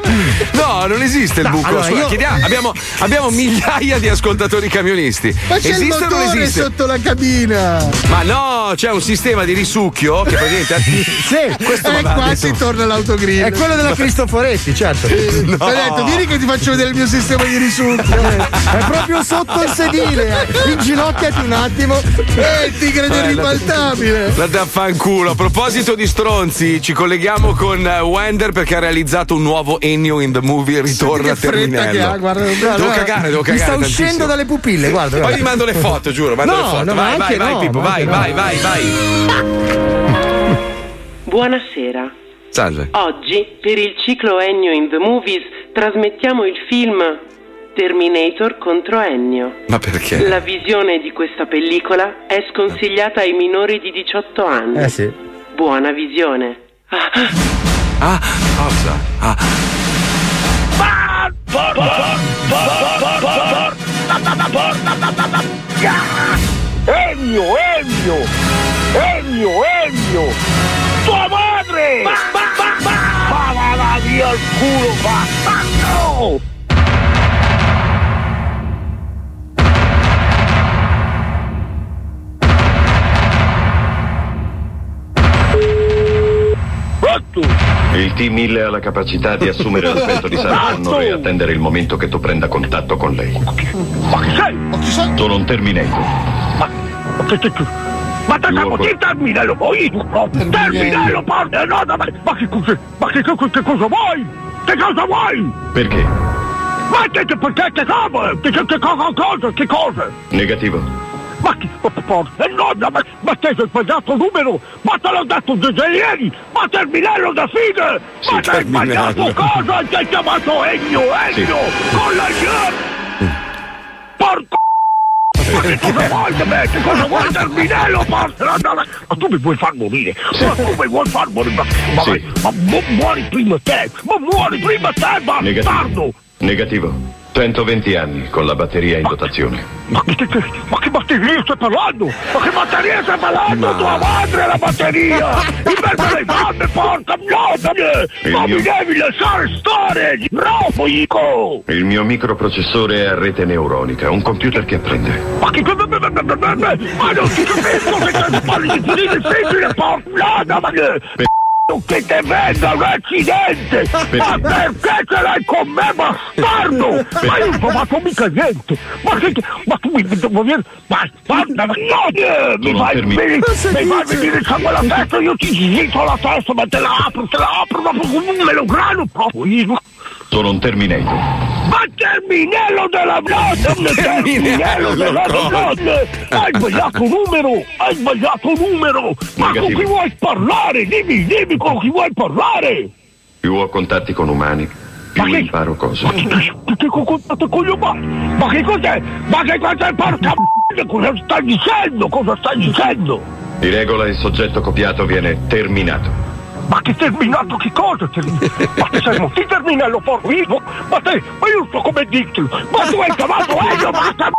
S3: No, non esiste il
S4: No,
S3: buco.
S4: allora,
S3: Scusa,
S4: io-
S3: chiediamo- abbiamo, abbiamo migliaia di ascoltatori camionisti.
S7: Ma c'è
S3: esiste
S7: il
S3: o non
S7: motore
S3: esiste?
S7: sotto la cabina.
S3: Ma no, c'è un sistema di risucchio che praticamente.
S4: Sì,
S3: Questo
S7: E
S3: aveva
S7: qua
S3: detto-
S7: si torna all'autogrill.
S4: è quello della Cristoforetti, certo.
S3: No.
S7: Ti ha detto, vieni che ti faccio vedere il mio sistema di risucchio.
S4: È proprio sotto il sedile. eh. Inginocchiati un attimo.
S7: Eh, il tigre del ribaltabile.
S3: Andate a fanculo. A proposito di stronzi, ci colleghiamo con eh, Wender perché ha realizzato un nuovo Ennio in the movie ritorna
S4: che fretta
S3: Terminello.
S4: che ha, guarda,
S3: devo
S4: guarda,
S3: cagare, devo
S4: mi
S3: cagare.
S4: sta
S3: tantissimo.
S4: uscendo dalle pupille, guarda.
S3: Poi
S4: guarda.
S3: vi mando le foto, giuro, mando
S4: No,
S3: le foto.
S4: no,
S3: vai, vai, vai,
S4: no,
S3: Pippo, vai, vai, vai, vai.
S14: Buonasera.
S3: Salve.
S14: Oggi, per il ciclo Ennio in the Movies, trasmettiamo il film Terminator contro Ennio.
S3: Ma perché?
S14: La visione di questa pellicola è sconsigliata ai minori di 18 anni.
S4: Eh sì.
S14: Buona visione.
S3: Ah, cosa? Ah.
S15: Ennio, Ennio! Ennio, Ennio! Madre! Ma, ma, ma, ma! Ma va, va via il culo, bastardo!
S16: Il T-1000 ha la capacità di assumere l'aspetto di Sarah Connor e attendere il momento che tu prenda contatto con lei.
S15: Ma chi sei? Ma chi sei?
S16: Sono un Terminator.
S15: Ma che che che? Ma te siamo di Terminello poi? Terminello, porta! No, no, ma, ma che cosa? Ma che, che, che cosa vuoi? Che cosa vuoi?
S16: Perché?
S15: Ma che, che, perché, che cosa? Che, che, che cosa? cosa? Che cosa?
S16: Negativo.
S15: Ma che, porca, no, no, ma, ma te sei sbagliato numero! Ma te l'ho detto già ieri! Ma Terminello da figa! Ma te hai sbagliato cosa? Ti hai chiamato Ennio, Ennio! Con la G! Porco! Ma cosa vuoi da me? Che cosa vuoi Terminello? Porca! no, no, Ma tu mi vuoi far morire! Ma tu mi vuoi far morire! Ma, ma,
S16: Sì.
S15: ma mu- muori prima te! Ma muori prima te, bastardo!
S16: Negativo. 120 anni con la batteria in dotazione.
S15: Ma che, che- ma che batteria stai parlando? Ma che batteria stai parlando?
S16: Ma-
S15: Tua madre è la batteria! Invece le donne, porca!
S16: Il
S15: Ma
S16: mio-
S15: mi devi lasciare stare! Troppo, Ico!
S16: Il mio microprocessore è a rete neuronica, un computer che apprende.
S15: Ma che... Ma non ti capisco che te parli di così difficile, porca... Ma che... Che te venga un accidente! Ma perché ce l'hai con me, bastardo? Ma io non ho fatto mica niente! Ma che... Ma tu mi devo dire... Ma ma no! eh, Mi
S16: Non
S15: fai venire... Mi fai venire il sangue alla testa, io ti slito la testa, ma te la apro, te la apro, dopo come un melograno proprio! io-
S16: Sono un Terminator.
S15: Ma Terminello della Blonde! Terminello della Blonde! Hai sbagliato numero! Hai sbagliato numero! Ma con
S16: Negativo.
S15: chi vuoi parlare? Dimmi, dimmi con chi vuoi parlare!
S16: Più ho contatti con umani, più imparo cose.
S15: Che, che contatto con gli umani? Ma che cos'è? Ma che cos'è porca m***a? Cosa stai dicendo? Cosa stai dicendo?
S16: Di regola il soggetto copiato viene terminato.
S15: Ma che terminato che cosa? Ma che sei ti terminello porco vivo? Ma te, ma io so come dirtelo! Ma tu hai chiamato Elio, m***a,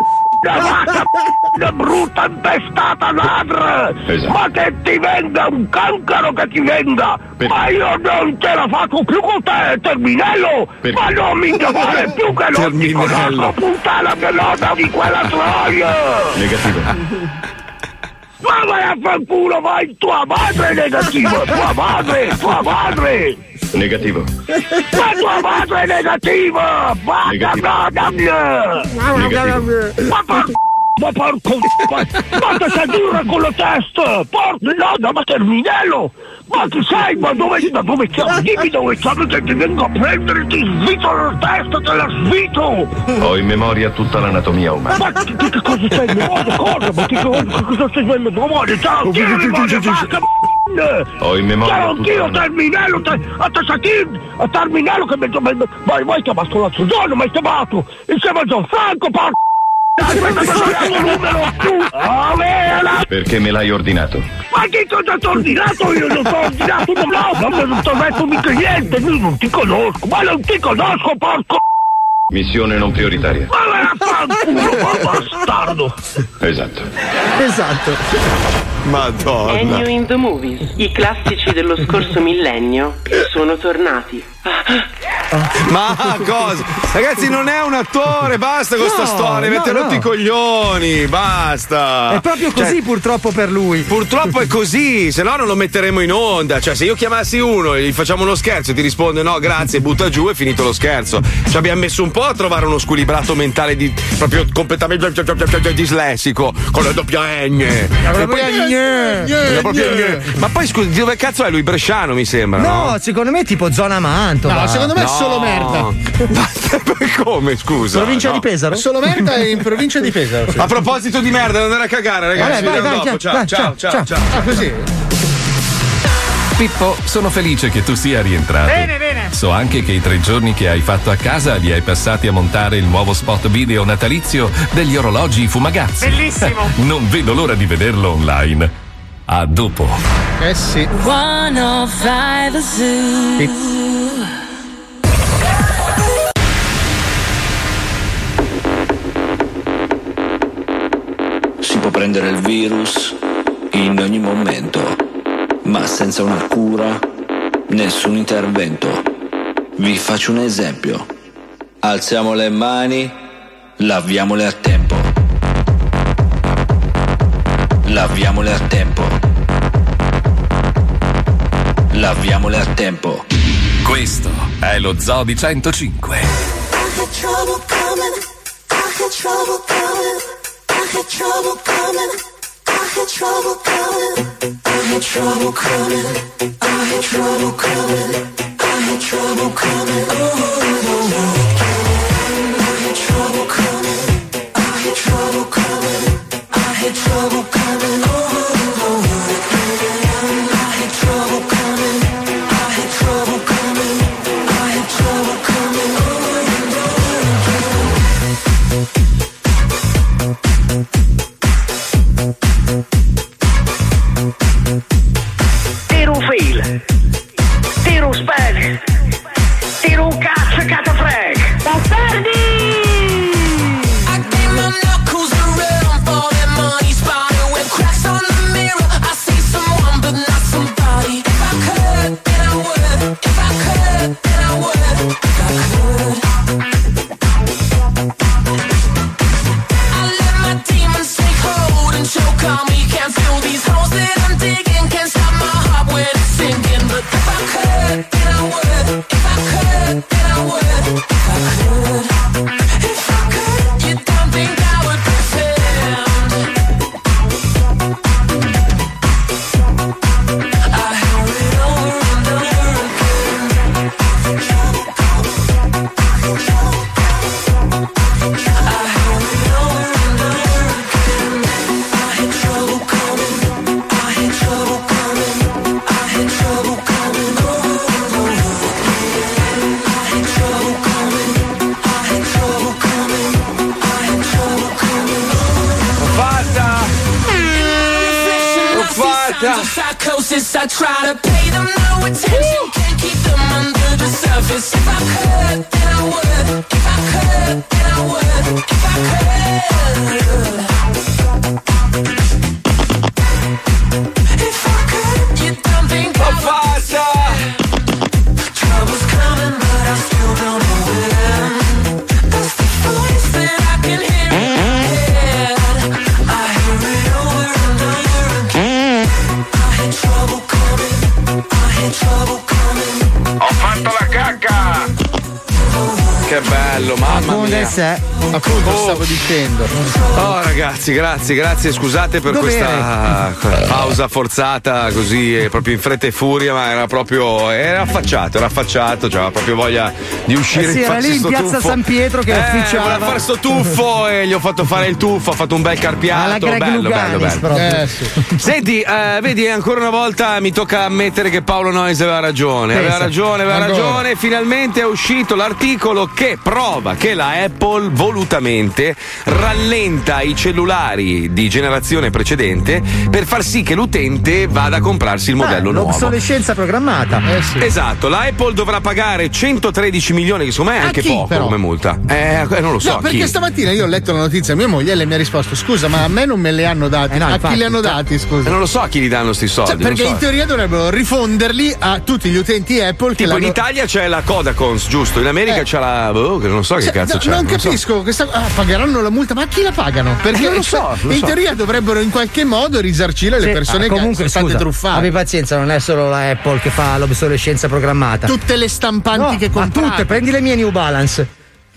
S15: vacca m***a, brutta impestata ladra!
S16: Esatto.
S15: Ma che ti venga un cancro che ti venga! Ma io non ce la faccio più con te, Terminello! Ma non mi chiamare più che non ti conosco, puttana pelota di quella troia!
S16: Negativo.
S15: Ma vai a fanculo, vai tua madre negativa! Tua madre! Tua madre!
S16: Negativo.
S15: Ma tua madre è negativa! Vada
S16: Negativo. Negativo.
S15: Ma. Ma porco... Ma, ma che sei dura con la testa! Porco... No, no, ma Terminello! Ma chi sei? Ma dove... Ma dove siamo? Dimmi dove siamo che ti vengo a prendere! Ti svito la testa, te la svito!
S16: Ho in memoria tutta l'anatomia umana.
S15: Ma che, che cosa stai in memoria? Cosa? Ma che cosa, che cosa stai in memoria? Ciao, chi è in memoria? Vacca m***a!
S16: Ho in memoria
S15: Ciao, anch'io. Terminello, te, a te Satin, a Terminello che mi- Vai, vai, chiamato l'altro giorno, mi hai chiamato! Insieme a Gianfranco, porco!
S16: Perché me l'hai ordinato?
S15: Ma che cosa ti ho ordinato? Io non ti ho ordinato, no, no, no, non ti ho detto mica niente, io non ti conosco, ma non ti conosco, porco!
S16: Missione non prioritaria.
S15: Ma vai a fanculo, ma bastardo!
S16: Esatto.
S4: Esatto.
S3: Madonna.
S14: Ennio in the Movies. I classici dello scorso millennio sono tornati.
S3: Ma cosa? Ragazzi, non è un attore, basta con sta
S4: No,
S3: storia,
S4: no,
S3: avete
S4: no.
S3: rotto i coglioni, basta.
S4: È proprio
S3: Cioè,
S4: così purtroppo per lui.
S3: Purtroppo è così, se no non lo metteremo in onda. Cioè, se io chiamassi uno e gli facciamo uno scherzo e ti risponde no, grazie, butta giù, è finito lo scherzo. Ci abbiamo messo un po' a trovare uno squilibrato mentale di proprio completamente dislessico, con la doppia.
S4: La
S3: E poi-
S4: gne,
S3: La doppia
S4: gne.
S3: gne. Ma poi scusi, dove cazzo è lui? Bresciano, mi sembra. No,
S4: No, secondo me è tipo zona. Mantova.
S7: No, secondo me è solo merda.
S3: Come, scusa?
S4: Provincia
S3: No.
S4: di Pesaro?
S7: Solo merda è in provincia di Pesaro. sì.
S3: A proposito di merda, andare a cagare, ragazzi.
S4: Vabbè, vai,
S3: vediamo
S4: vai,
S3: dopo.
S4: ciao,
S3: Ciao,
S4: vai,
S3: ciao,
S4: ciao,
S3: ciao, ciao.
S7: Ah, così?
S1: Pippo, sono felice che tu sia rientrato.
S11: Bene, bene.
S1: So anche che i tre giorni che hai fatto a casa li hai passati a montare il nuovo spot video natalizio degli orologi fumagazzi.
S11: Bellissimo.
S1: Non vedo l'ora di vederlo online. A dopo.
S7: Eh sì.
S6: 105 Zoo.
S17: Si può prendere il virus in ogni momento, ma senza una cura, nessun intervento. Vi faccio un esempio. Alziamo le mani, laviamole a tempo. Laviamole a tempo. Laviamole a tempo.
S1: Questo è lo Zoo di 105.
S6: I had trouble coming. I had trouble coming. I had trouble coming. I trouble coming. I had trouble coming. I had trouble coming. I had trouble coming. I had trouble coming. Oh, oh, oh. I had trouble coming. I trouble
S3: grazie, grazie, scusate per
S4: Dov'eri?
S3: questa pausa forzata così eh, proprio in fretta e furia, ma era proprio era affacciato, era affacciato, cioè aveva proprio voglia di uscire
S4: Eh sì, era lì in
S3: sto
S4: piazza
S3: tuffo.
S4: San Pietro che
S3: eh,
S4: officiava.
S3: voleva fare sto tuffo e gli ho fatto fare il tuffo, ha fatto un bel carpiato,
S4: Alla Greg
S3: bello, bello,
S4: Luganis
S3: bello.
S4: proprio.
S7: Eh, sì.
S3: Senti, eh, vedi, ancora una volta mi tocca ammettere che Paolo Noyes aveva ragione.
S4: Pensa.
S3: Aveva ragione, aveva
S7: Ancora.
S3: ragione. Finalmente è uscito l'articolo che prova che la Apple volutamente rallenta i cellulari di generazione precedente per far sì che l'utente vada a comprarsi il modello
S4: Ah,
S3: nuovo.
S4: L'obsolescenza programmata.
S7: Eh, sì.
S3: Esatto, la Apple dovrà pagare 113 milioni, che secondo me è
S7: A
S3: anche
S7: chi,
S3: poco
S7: però?
S3: come multa. Eh, eh, non lo so.
S7: no, perché
S3: chi?
S7: stamattina io ho letto la notizia, mia moglie e lei mi ha risposto: Scusa, ma a me non me le hanno dati.
S4: Eh no,
S7: a
S4: infatti,
S7: chi li hanno
S3: cioè,
S7: dati, scusa?
S3: Eh, non lo so a chi gli danno sti soldi.
S7: Cioè, perché
S3: non so.
S7: in teoria dovrebbero rifonderli a tutti gli utenti Apple che
S3: Tipo in
S7: l'hanno-
S3: Italia c'è la Kodakons, giusto? In America
S7: Eh.
S3: c'è la. che non so che
S7: Cioè,
S3: cazzo
S7: no,
S3: c'è.
S7: Non
S3: so.
S7: capisco, questa- ah, pagheranno la multa, ma a chi la pagano? Perché
S3: Eh, non lo so, lo
S7: in
S3: so.
S7: teoria dovrebbero in qualche modo risarcire le
S4: Sì,
S7: persone
S4: ah, comunque,
S7: che sono state truffate.
S4: Abbi pazienza, non è solo la Apple che fa l'obsolescenza programmata.
S7: Tutte le stampanti che comprate.
S4: tutte, prendi le mie New Balance.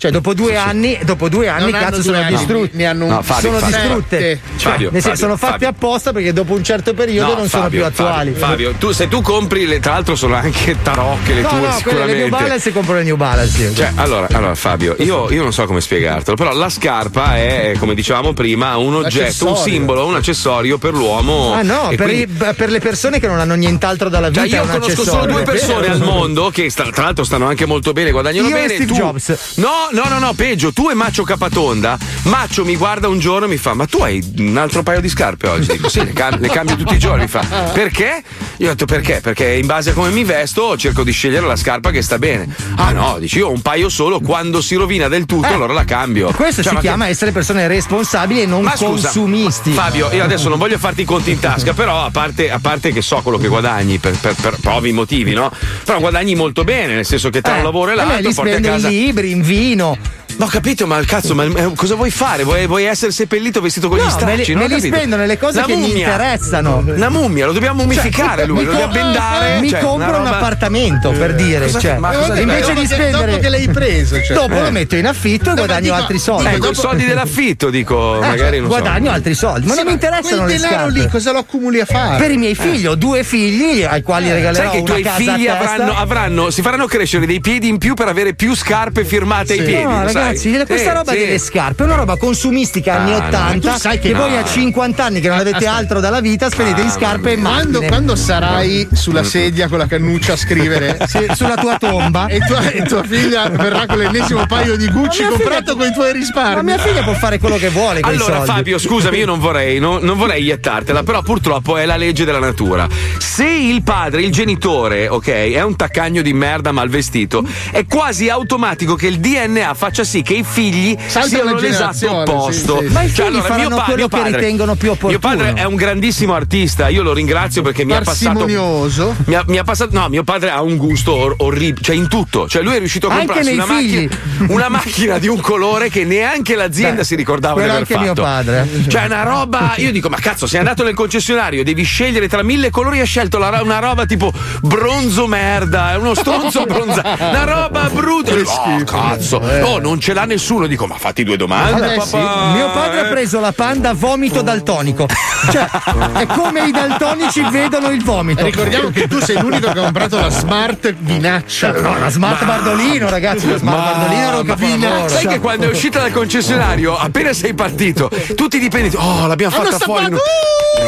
S4: Cioè, dopo due anni, dopo due anni,
S7: Non
S4: cazzo, sono
S7: anni,
S4: distrutti.
S7: ne hanno
S3: No, Fabio,
S4: sono
S3: Fabio.
S4: distrutte.
S7: Sette.
S3: Fabio,
S4: Nel senso,
S3: Fabio,
S4: sono fatte
S3: Fabio.
S4: apposta perché dopo un certo periodo
S3: No,
S4: non sono più attuali.
S3: Fabio, Fabio, tu, se tu compri, le, tra l'altro sono anche tarocche le
S4: no,
S3: tue
S4: no,
S3: sicuramente.
S4: le New Balance compro le New Balance. io.
S3: Cioè, allora, allora, Fabio, io, io non so come spiegartelo, però la scarpa è, come dicevamo prima, un oggetto, un simbolo, un accessorio per l'uomo.
S4: Ah no, per,
S3: quindi-
S4: i- per le persone che non hanno nient'altro dalla vita.
S3: Cioè, io
S4: è un
S3: conosco
S4: accessorio.
S3: solo due persone al mondo che sta- tra l'altro stanno anche molto bene, guadagnano
S4: Io e
S3: bene.
S4: Steve. Jobs.
S3: No, no, no, no, peggio, tu e Maccio Capatonda. Maccio mi guarda un giorno e mi fa: Ma tu hai un altro paio di scarpe oggi? Dico, sì, le, cam- le cambio tutti i giorni. Mi fa, perché? Io ho detto perché? Perché in base a come mi vesto cerco di scegliere la scarpa che sta bene. Ah no, dici io ho un paio solo, quando si rovina del tutto,
S4: Eh,
S3: allora la cambio.
S4: Questo
S3: Cioè,
S4: si
S3: ma che-
S4: chiama essere persone responsabili e non
S3: ma scusa,
S4: consumisti.
S3: Fabio, io adesso non voglio farti i conti in tasca, però a parte, a parte che so quello che guadagni per, per, per ovvi motivi, no? Però guadagni molto bene, nel senso che tra un lavoro e
S4: Eh,
S3: l'altro
S4: li
S3: porti a casa.
S4: in libri, in vino.
S3: Moreno No, ho capito, ma cazzo, ma eh, cosa vuoi fare? Vuoi, vuoi essere seppellito vestito con
S4: No,
S3: gli
S4: me
S3: stracci?
S4: li- me li
S3: capito.
S4: spendo nelle cose
S3: La
S4: che mi
S3: mummia.
S4: interessano.
S3: La mummia, lo dobbiamo mummificare
S4: Cioè,
S3: lui,
S4: mi
S3: lo dobbiamo bendare.
S4: Mi
S3: cioè,
S4: compro
S3: una
S4: un
S3: roba-
S4: appartamento per dire.
S3: Cosa-
S4: cioè,
S3: ma cosa-
S4: invece
S7: dopo
S4: di spendere.
S7: dopo che l'hai preso, cioè.
S4: Dopo
S7: Eh.
S4: lo metto in affitto e guadagno
S7: dico-
S4: altri soldi.
S3: Ecco, i soldi dell'affitto, dico,
S4: Eh,
S3: magari non so.
S4: guadagno altri soldi, ma
S7: Sì,
S4: non mi interessano
S7: quel
S4: le
S7: denaro
S4: scarpe.
S7: lì cosa lo accumuli a fare?
S4: Per i miei figli, ho due figli ai quali regalerò
S3: Sai che i tuoi figli avranno, si faranno crescere dei piedi in più per avere più scarpe firmate ai piedi.
S4: No, ragazzi, questa
S3: Sì,
S4: roba
S3: sì.
S4: delle scarpe è una roba consumistica anni
S3: Ah, no,
S4: 80
S7: tu sai che
S4: che
S7: no.
S4: voi a 50 anni che non avete
S7: Aspetta.
S4: altro dalla vita spendete in
S3: Ah,
S4: scarpe e
S7: Quando, quando sarai sulla sedia con la cannuccia a scrivere
S4: Sì, sulla tua tomba.
S7: e tua, e tua figlia verrà con l'ennesimo paio di Gucci comprato
S4: figlia-
S7: con i tuoi risparmi.
S4: Ma mia figlia può fare quello che vuole con i
S3: Allora,
S4: soldi.
S3: Fabio, scusami, io non vorrei, no- non vorrei iettartela, però purtroppo è la legge della natura. Se il padre, il genitore, ok, è un taccagno di merda mal vestito, è quasi automatico che il DNA faccia sì che i figli
S7: Saltano
S3: siano
S7: le
S3: l'esatto opposto.
S7: sì, sì.
S4: Ma i figli
S3: allora,
S4: faranno
S3: mio pa-
S4: quello
S3: mio
S4: che
S3: padre-
S4: ritengono più opportuno.
S3: Mio padre è un grandissimo artista, io lo ringrazio perché mi ha passato.
S7: Parsimonioso.
S3: Mi ha, mi ha passato. No, mio padre ha un gusto or- orribile, cioè in tutto. Cioè, lui è riuscito a comprarsi una macchina, una macchina di un colore che neanche l'azienda
S4: Beh,
S3: si ricordava di aver
S4: anche
S3: fatto.
S4: mio padre.
S3: Cioè, una roba. Io dico, ma cazzo, sei andato nel concessionario, devi scegliere tra mille colori. Hai scelto la ro- una roba tipo bronzo merda, è uno stronzo abbronzato. Una roba brutta. Oh, cazzo. Oh, non ce l'ha nessuno. Dico, ma fatti due domande,
S4: Eh sì,
S3: papà.
S4: Mio padre ha
S3: Eh.
S4: preso la panda vomito daltonico. Cioè, è come i daltonici vedono il vomito.
S7: Ricordiamo che tu sei l'unico che ha comprato la smart binaccia.
S4: No, la smart Bardolino, ragazzi, la smart Bardolino era un
S3: Ma
S4: capolavoro.
S3: sai che quando è uscita dal concessionario, appena sei partito, tutti i dipendenti, oh, l'abbiamo
S7: Hanno
S3: fatta fuori. Non,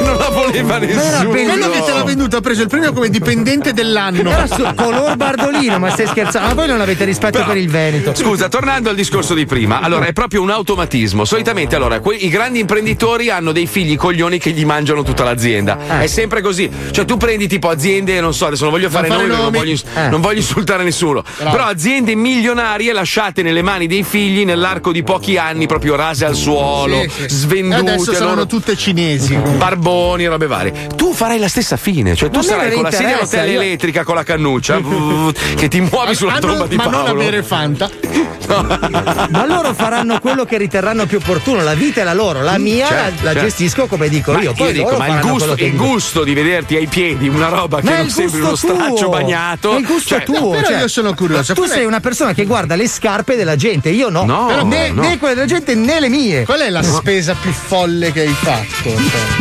S3: non la voleva nessuno.
S7: Quello che te l'ha venduto ha preso il premio come dipendente dell'anno.
S4: Era su color Bardolino, ma stai scherzando? Ma voi non avete rispetto
S3: Però-
S4: per il Veneto.
S3: Scusa, tornando al discorso di prima, allora è proprio un automatismo. Solitamente, allora, que- i grandi imprenditori hanno dei figli coglioni che gli mangiano tutta l'azienda.
S4: Eh.
S3: È sempre così. Cioè, tu prendi tipo aziende, non so, adesso non voglio fare,
S7: fare
S3: nomi, perché non
S7: nomi.
S3: voglio, ins-
S4: Eh.
S3: non voglio insultare nessuno. Però aziende milionarie lasciate nelle mani dei figli nell'arco di pochi anni, proprio rase al suolo,
S7: Sì, sì.
S3: svendute.
S7: Adesso saranno
S3: loro-
S7: tutte cinesi.
S3: Barboni, robe varie. Tu farai la stessa fine, cioè tu sarai
S4: non
S3: con la sedia a rotelle
S4: io-
S3: elettrica con la cannuccia che ti muovi sulla
S7: Ah,
S3: tromba
S7: non-
S3: di
S7: ma
S3: Paolo.
S7: Bere Fanta.
S4: Ma loro faranno quello che riterranno più opportuno. La vita è la loro, la mia
S3: Certo,
S4: la, la
S3: certo.
S4: gestisco come dico
S3: Ma
S4: io. Poi
S3: dico,
S4: loro
S3: ma il gusto,
S4: che
S3: il
S4: dico.
S3: gusto di vederti ai piedi una roba che
S4: Ma è
S3: non sembri uno straccio bagnato.
S4: È il gusto
S3: Cioè,
S4: tuo.
S7: però
S4: cioè,
S7: io sono curioso.
S4: Tu sei una persona che guarda le scarpe della gente, io no.
S3: No,
S4: Però né,
S3: no.
S4: né quelle della gente né le mie.
S7: Qual è la spesa più folle che hai fatto? Cioè,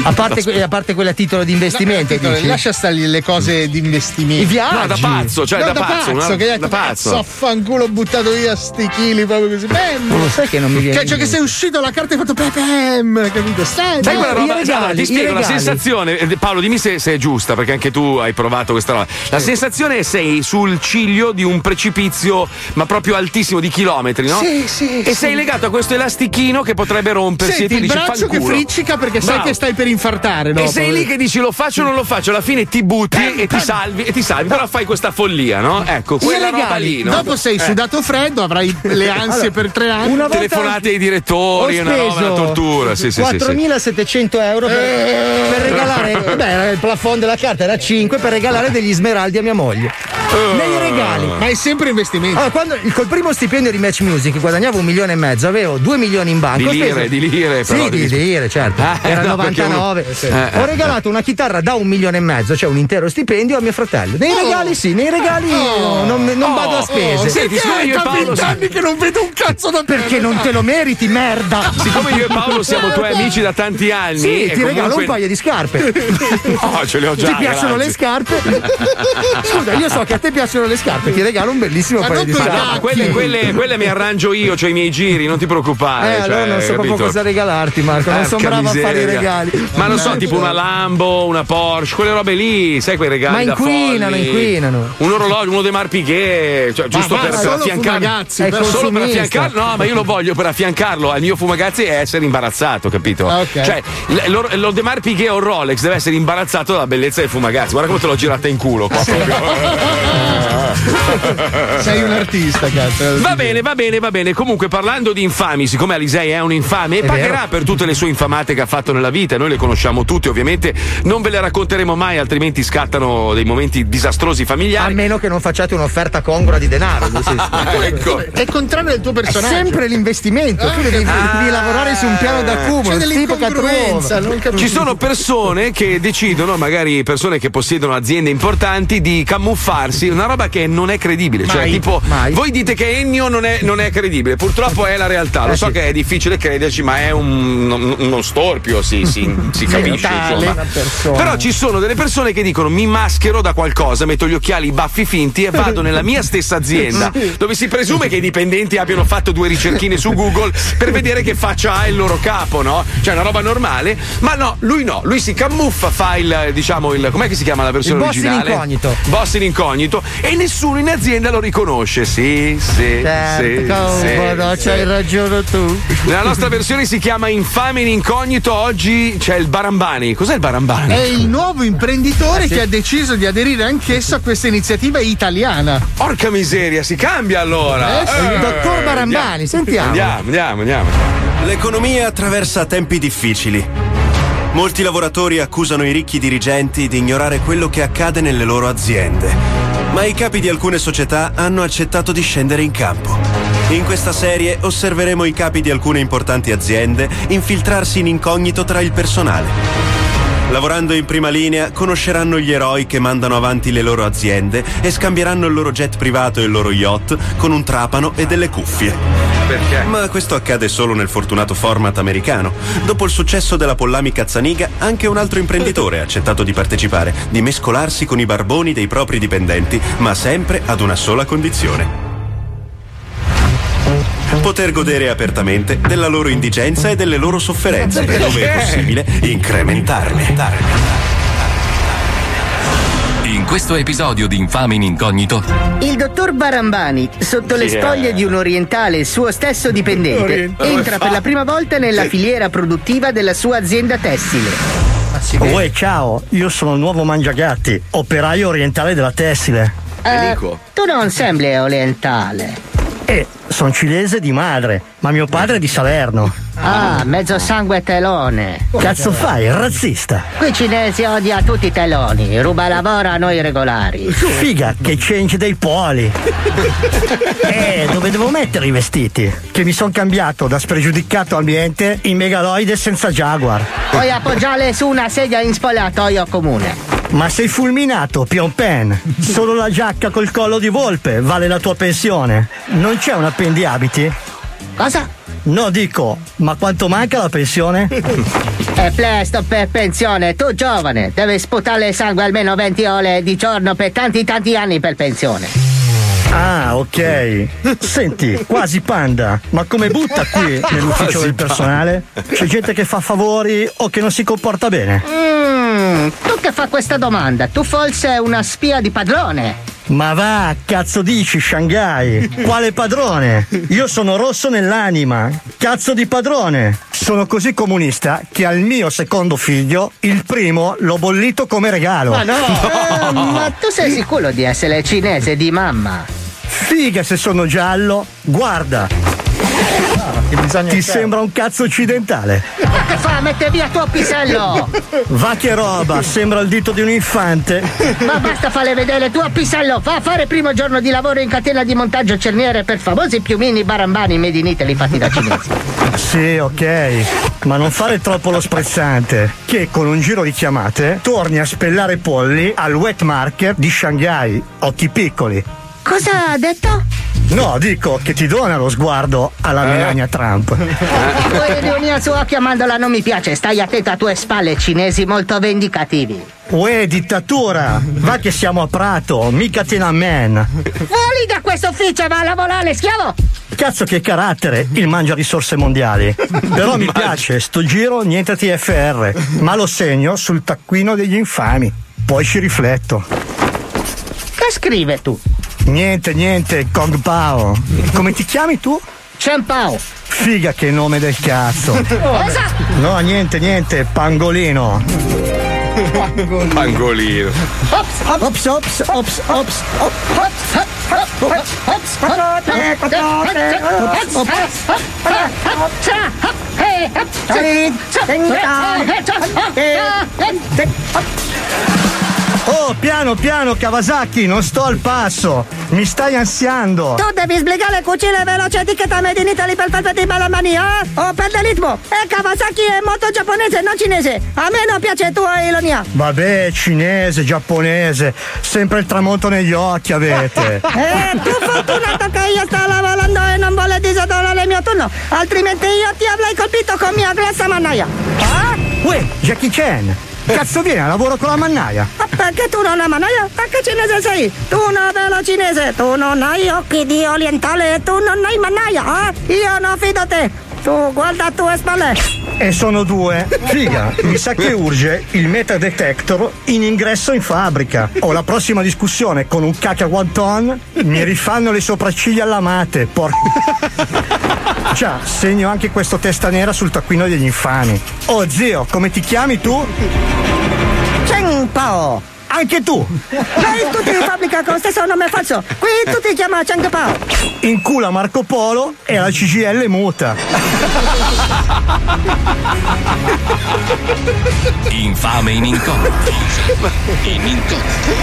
S4: A parte, que- a parte quelle a titolo di investimento.
S7: No,
S4: dici?
S7: lascia stare le cose di investimento.
S4: I viaggi.
S3: No, da pazzo, cioè
S7: No,
S3: da,
S7: da
S3: pazzo,
S7: pazzo,
S3: una-
S7: che hai detto,
S3: da pazzo.
S7: Affanculo, ho buttato via sti chili proprio così. Bello.
S4: Non lo sai che non mi viene.
S7: Cioè, cioè che sei uscito la carta e hai fatto pepem, capito?
S3: Sai
S7: no,
S3: quella roba?
S4: regali,
S3: allora, ti spiego la sensazione. eh, Paolo, dimmi se, se è giusta, perché anche tu hai provato questa roba. La sensazione è sei sul ciglio di un precipizio, ma proprio altissimo di chilometri, no?
S7: Sì, sì,
S3: E
S7: sì.
S3: sei legato a questo elastichino che potrebbe rompersi
S7: Senti
S3: e tu
S7: il
S3: dici
S7: braccio che friccica perché sai
S3: Bravo.
S7: che stai per infartare, no?
S3: E sei lì che dici lo faccio o non lo faccio, alla fine ti butti e ti salvi, e ti salvi, però fai questa follia, no? Ecco, quella roba lì, no?
S7: Dopo sei
S3: Eh.
S7: Sudato freddo, avrai le ansie
S4: Allora,
S7: per tre anni.
S4: una volta
S3: Telefonate ai
S4: ho
S3: direttori, una roba, una tortura. Sì, sì, sì, sì.
S4: 4.700 euro per, per regalare. Beh, il plafond della carta era 5 per regalare degli smeraldi a mia moglie. nei regali.
S7: Ma è sempre investimento.
S4: Allora, quando, col primo stipendio di Match Music guadagnavo un milione e mezzo, avevo due milioni in banca.
S3: Di
S4: ho speso-
S3: lire, di lire, però,
S4: Sì, di,
S3: di-
S4: lire, certo.
S3: Ah,
S4: Era il
S3: no, perché
S4: 99.
S3: uno- Eh,
S4: Ho
S3: eh,
S4: regalato una chitarra da un milione e mezzo, cioè un intero stipendio a mio fratello. Nei
S7: Oh.
S4: regali sì, nei regali
S7: Oh.
S4: non, non
S3: Oh.
S4: vado a spese.
S3: Oh, senti, siccome io e
S7: da
S3: Paolo-
S7: vent'anni che non vedo un cazzo da te.
S4: Perché non te lo meriti, merda!
S3: Siccome io e Paolo siamo tuoi amici da tanti anni.
S4: Sì, ti regalo un
S3: comunque-
S4: paio di scarpe.
S3: No, ce le ho già.
S4: ti piacciono
S3: grazie.
S4: le scarpe? Scusa, io so che a te piacciono le scarpe, ti regalo un bellissimo
S7: Ma
S4: paio di
S3: no,
S4: scarpe.
S3: ma quelle, quelle- quelle mi arrangio io, cioè i miei giri, non ti preoccupare.
S4: Eh, allora
S3: cioè,
S4: non so proprio cosa regalarti, Marco. Non sono bravo a fare i
S3: miseria.
S4: regali.
S3: Ma non so, tipo una Lambo, una Porsche, quelle robe lì, sai quei regali.
S4: Ma inquinano, inquinano.
S3: Un orologio, uno dei Marpighe, cioè, giusto per, per
S7: solo
S3: affiancarlo. Eh,
S7: però.
S3: solo per
S4: consumista.
S3: affiancarlo. No, ma io lo voglio per affiancarlo al mio fumagazzi e essere imbarazzato, capito?
S7: Ah, ok.
S3: Cioè, l- lo, lo De Marpighe o Rolex deve essere imbarazzato dalla bellezza del fumagazzi. Guarda come te l'ho girata in culo qua.
S7: Sei un artista, cazzo.
S3: Va bene, va bene, va bene. Comunque, parlando di infami, siccome Alisei è un infame,
S4: È
S3: pagherà
S4: vero.
S3: per tutte le sue infamate che ha fatto nella vita, noi le conosciamo tutte, ovviamente. Non ve le racconteremo mai, altrimenti scattano dei momenti disastrosi
S4: A
S3: familiari.
S4: meno che non facciate un'offerta congrua di denaro. nel senso-
S3: ecco.
S7: È il contrario del tuo
S4: È
S7: personaggio.
S4: sempre l'investimento, tu devi, devi lavorare su un piano d'accumulo,
S7: C'è dell'incongruenza, non capisco.
S3: Ci sono persone che decidono, magari persone che possiedono aziende importanti, di camuffarsi, una roba che non è credibile. Cioè,
S4: Mai,
S3: tipo,
S4: mai.
S3: voi dite che Ennio non è, non è credibile, purtroppo è la realtà. Lo
S4: Eh,
S3: so
S4: sì.
S3: che è difficile crederci, ma è un- un- uno storpio, si, si- si capisce. Però ci sono delle persone che dicono: mi maschero da qualcosa, metto gli occhiali, i baffi finti e vado nella mia stessa azienda, dove si presume che i dipendenti abbiano fatto due ricerchine su Google per vedere che faccia ha il loro capo, no? Cioè una roba normale. Ma no, lui no, lui si camuffa, fa il, diciamo, il. com'è che si chiama la versione
S4: Il boss in
S3: originale?
S4: incognito.
S3: Boss in incognito. E nessuno in azienda lo riconosce. Sì, sì.
S4: Certo,
S3: sì,
S4: cavolo,
S3: sì,
S4: c'hai
S3: sì.
S4: ragione tu.
S3: Nella nostra versione si chiama Infame in incognito. Oggi c'è il Barambani. Cos'è il Barambani?
S7: È il nuovo imprenditore che ha deciso di aderire anch'esso a questa iniziativa italiana.
S3: Porca miseria, si cambia allora.
S7: Eh.
S3: Eh,
S4: dottor Barambani,
S3: andiamo.
S4: sentiamo.
S3: Andiamo, andiamo, andiamo.
S18: L'economia attraversa tempi difficili. Molti lavoratori accusano i ricchi dirigenti di ignorare quello che accade nelle loro aziende. Ma i capi di alcune società hanno accettato di scendere in campo. In questa serie osserveremo i capi di alcune importanti aziende infiltrarsi in incognito tra il personale. Lavorando in prima linea, conosceranno gli eroi che mandano avanti le loro aziende e scambieranno il loro jet privato e il loro yacht con un trapano e delle cuffie.
S3: Perché?
S18: Ma questo accade solo nel fortunato format americano. Dopo il successo della Pollami Cazzaniga, anche un altro imprenditore ha accettato di partecipare, di mescolarsi con i barboni dei propri dipendenti, ma sempre ad una sola condizione. Poter godere apertamente della loro indigenza e delle loro sofferenze e, dove è possibile, incrementarle.
S1: In questo episodio di Infame in Incognito,
S5: Il dottor Barambani, sotto le
S1: Sì,
S5: spoglie
S1: eh.
S5: di un orientale suo stesso dipendente, entra per la prima volta nella filiera produttiva della sua azienda tessile.
S19: Uè, ciao, io sono il nuovo Mangiagatti, operaio orientale della tessile.
S5: Eh, tu non sembri orientale.
S19: Eh, sono cinese di madre, ma mio padre è di Salerno.
S5: Ah, mezzo sangue telone.
S19: Cazzo fai, razzista?
S5: Qui cinesi odia tutti i teloni, ruba lavoro a noi regolari.
S19: Figa, che change dei poli. Eh, dove devo mettere i vestiti? Che mi sono cambiato da spregiudicato ambiente in megaloide senza Jaguar.
S5: Puoi appoggiare su una sedia in spogliatoio comune.
S19: Ma sei fulminato, Pion Pen. Solo la giacca col collo di volpe vale la tua pensione. Non c'è un appendiabiti?
S5: Cosa?
S19: No, dico, ma quanto manca la pensione?
S5: È presto per pensione, tu giovane, devi sputare sangue almeno 20 ore di giorno per tanti tanti anni per pensione.
S19: Ah, ok. Senti, quasi panda, ma come butta qui nell'ufficio
S5: Quasi
S19: del personale? C'è gente che fa favori o che non si comporta bene?
S5: Mmm, tu che fa questa domanda? Tu forse una spia di padrone?
S19: Ma va, cazzo dici, Shanghai? Quale padrone? Io sono rosso nell'anima. Cazzo di padrone. Sono così comunista che al mio secondo figlio, il primo, l'ho bollito come regalo.
S5: Ma no! Eh, ma tu sei sicuro di essere cinese di mamma?
S19: Figa se sono giallo. Guarda.
S4: Che bisogna
S19: Ti sembra un cazzo occidentale?
S5: Ma che fa? Mette via tuo pisello!
S19: Va che roba, sembra il dito di un infante.
S5: Ma basta fare vedere il tuo pisello! Fa a fare primo giorno di lavoro in catena di montaggio cerniere per famosi piumini barambani made in Italy fatti da cinesi.
S19: Sì, ok, ma non fare troppo lo sprezzante, che con un giro di chiamate torni a spellare polli al wet market di Shanghai, occhi piccoli.
S5: Cosa ha detto?
S19: No, dico che ti dona lo sguardo alla Melania Trump.
S5: Poi ironia sua chiamandola non mi piace, stai attento a tue spalle cinesi molto vendicativi.
S19: Uè, dittatura! Va che siamo a Prato, mica Tiananmen.
S5: Fuori da questo ufficio, va a lavorare, schiavo!
S19: Cazzo che carattere, il mangia risorse mondiali. Però mi piace, sto giro niente TFR, ma lo segno sul taccuino degli infami. Poi ci rifletto.
S5: Che scrive tu?
S19: Niente, niente, Kong Pao. Come ti chiami tu?
S5: Chen Pao.
S19: Figa che nome del cazzo.
S5: Cosa?
S19: No, niente, niente, pangolino.
S3: Pangolino.
S5: Ops, ops, ops, ops, ops,
S19: Oh, piano, piano, Kawasaki, non sto al passo. Mi stai ansiando.
S5: Tu devi sbrigare cucine veloce etichetta made in Italy per far di bella mania, o per ritmo. E Kawasaki è molto giapponese, non cinese. A me non piace tua ironia.
S19: Vabbè, cinese, giapponese, sempre il tramonto negli occhi avete.
S5: Eh, tu fortunato che io sto lavorando e non vuole disonorare il mio turno, altrimenti io ti avrei colpito con mia grassa mannaia. Ah?
S19: Uè, Jackie Chan, cazzo viene lavoro con la mannaia?
S5: Ma perché tu non hai mannaia? Ma che cinese sei? Tu non vero cinese, tu non hai occhi di orientale tu non hai mannaia, eh? Io non fido te. Tu guarda a tue spalle.
S19: E sono due. Figa, mi sa che urge il meta detector in ingresso in fabbrica. O la prossima discussione con un caca wonton mi rifanno le sopracciglia allamate. Por... Già, segno anche questo testa nera sul taccuino degli infami. Oh zio, come ti chiami tu?
S5: Chen Pao.
S19: Anche tu!
S5: Tutti in fabbrica con lo stesso nome falso. Qui tutti chiamano Cheng Pao.
S19: In culo Marco Polo e la CGL muta.
S1: Infame in incognito. In incognito.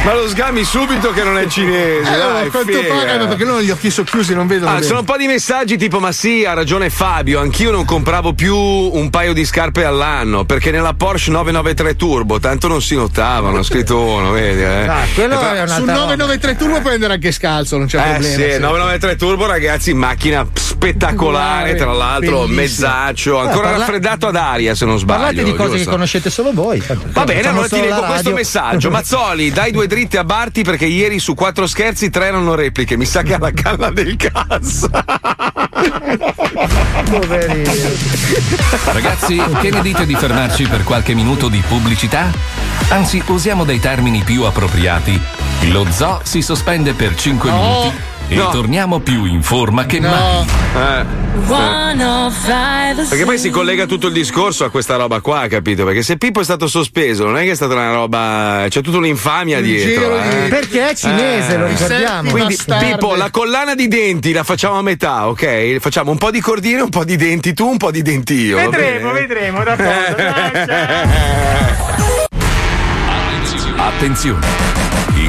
S3: Ma lo sgami subito che non è cinese.
S7: Eh,
S3: dai,
S7: a quanto pagano perché loro gli occhi socchiusi non vedono
S3: Ah, sono un po' di messaggi tipo: Ma sì, ha ragione Fabio. Anch'io non compravo più un paio di scarpe all'anno perché nella Porsche 993 Turbo tanto non si notavano. Ha scritto uno, vedi? Eh.
S7: Ah,
S3: quello
S7: Eh, Sul 993 Turbo puoi andare anche scalzo, non c'è
S3: Eh
S7: problema.
S3: sì, 993 Turbo ragazzi, macchina spettacolare, tra l'altro
S4: Bellissimo.
S3: mezzaccio, ancora
S4: Eh, parla-
S3: raffreddato ad aria se non sbaglio.
S4: Parlate di cose
S3: giusto?
S4: che conoscete solo voi.
S3: Va bene, allora ti leggo questo messaggio. Mazzoli, dai due dritte a Barti perché ieri su quattro scherzi tre erano repliche. Mi sa che ha la canna del cazzo.
S1: Ragazzi, che ne dite di fermarci per qualche minuto di pubblicità? Anzi, usiamo dei termini più appropriati. Lo zoo si sospende per 5 minuti e
S3: No.
S1: torniamo più in forma che mai.
S3: Eh. Perché poi si collega tutto il discorso a questa roba qua, capito? Perché se Pippo è stato sospeso, non è che è stata una roba. c'è tutta un'infamia
S4: Un
S3: dietro. eh.
S4: di- Perché è cinese, lo ricordiamo.
S3: Quindi,
S4: Bastarde.
S3: Pippo, la collana di denti la facciamo a metà, ok? Facciamo un po' di cordine, un po' di denti tu, un po' di denti io.
S11: Vedremo, vedremo, d'accordo. Dai,
S1: Attenzione!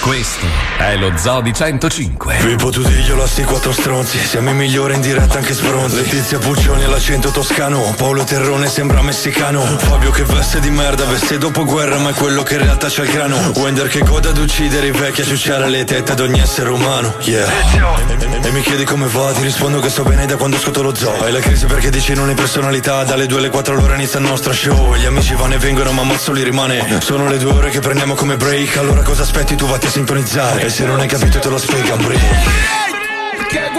S1: Questo è lo Zoo di 105.
S20: Pippo tu diglielo a sti quattro stronzi. Siamo i migliori in diretta anche sbronzi. Letizia Puccioni all'accento toscano. Paolo Terrone sembra messicano. Fabio che veste di merda Veste dopo guerra ma è quello che in realtà c'ha il grano. Wender che gode ad uccidere i vecchi A ciucciare le tette ad ogni essere umano. Yeah. E, e- e mi chiedi come va Ti rispondo che sto bene da quando ascolto lo zoo. Hai la crisi perché dici non hai personalità Dalle 2 alle 4 allora inizia il nostro show. Gli amici vanno e vengono ma Mazzoli rimane. Sono le due ore che prendiamo come break Allora cosa aspetti tu? Vatti sintonizzare E se non hai capito te lo spiega un break
S6: Che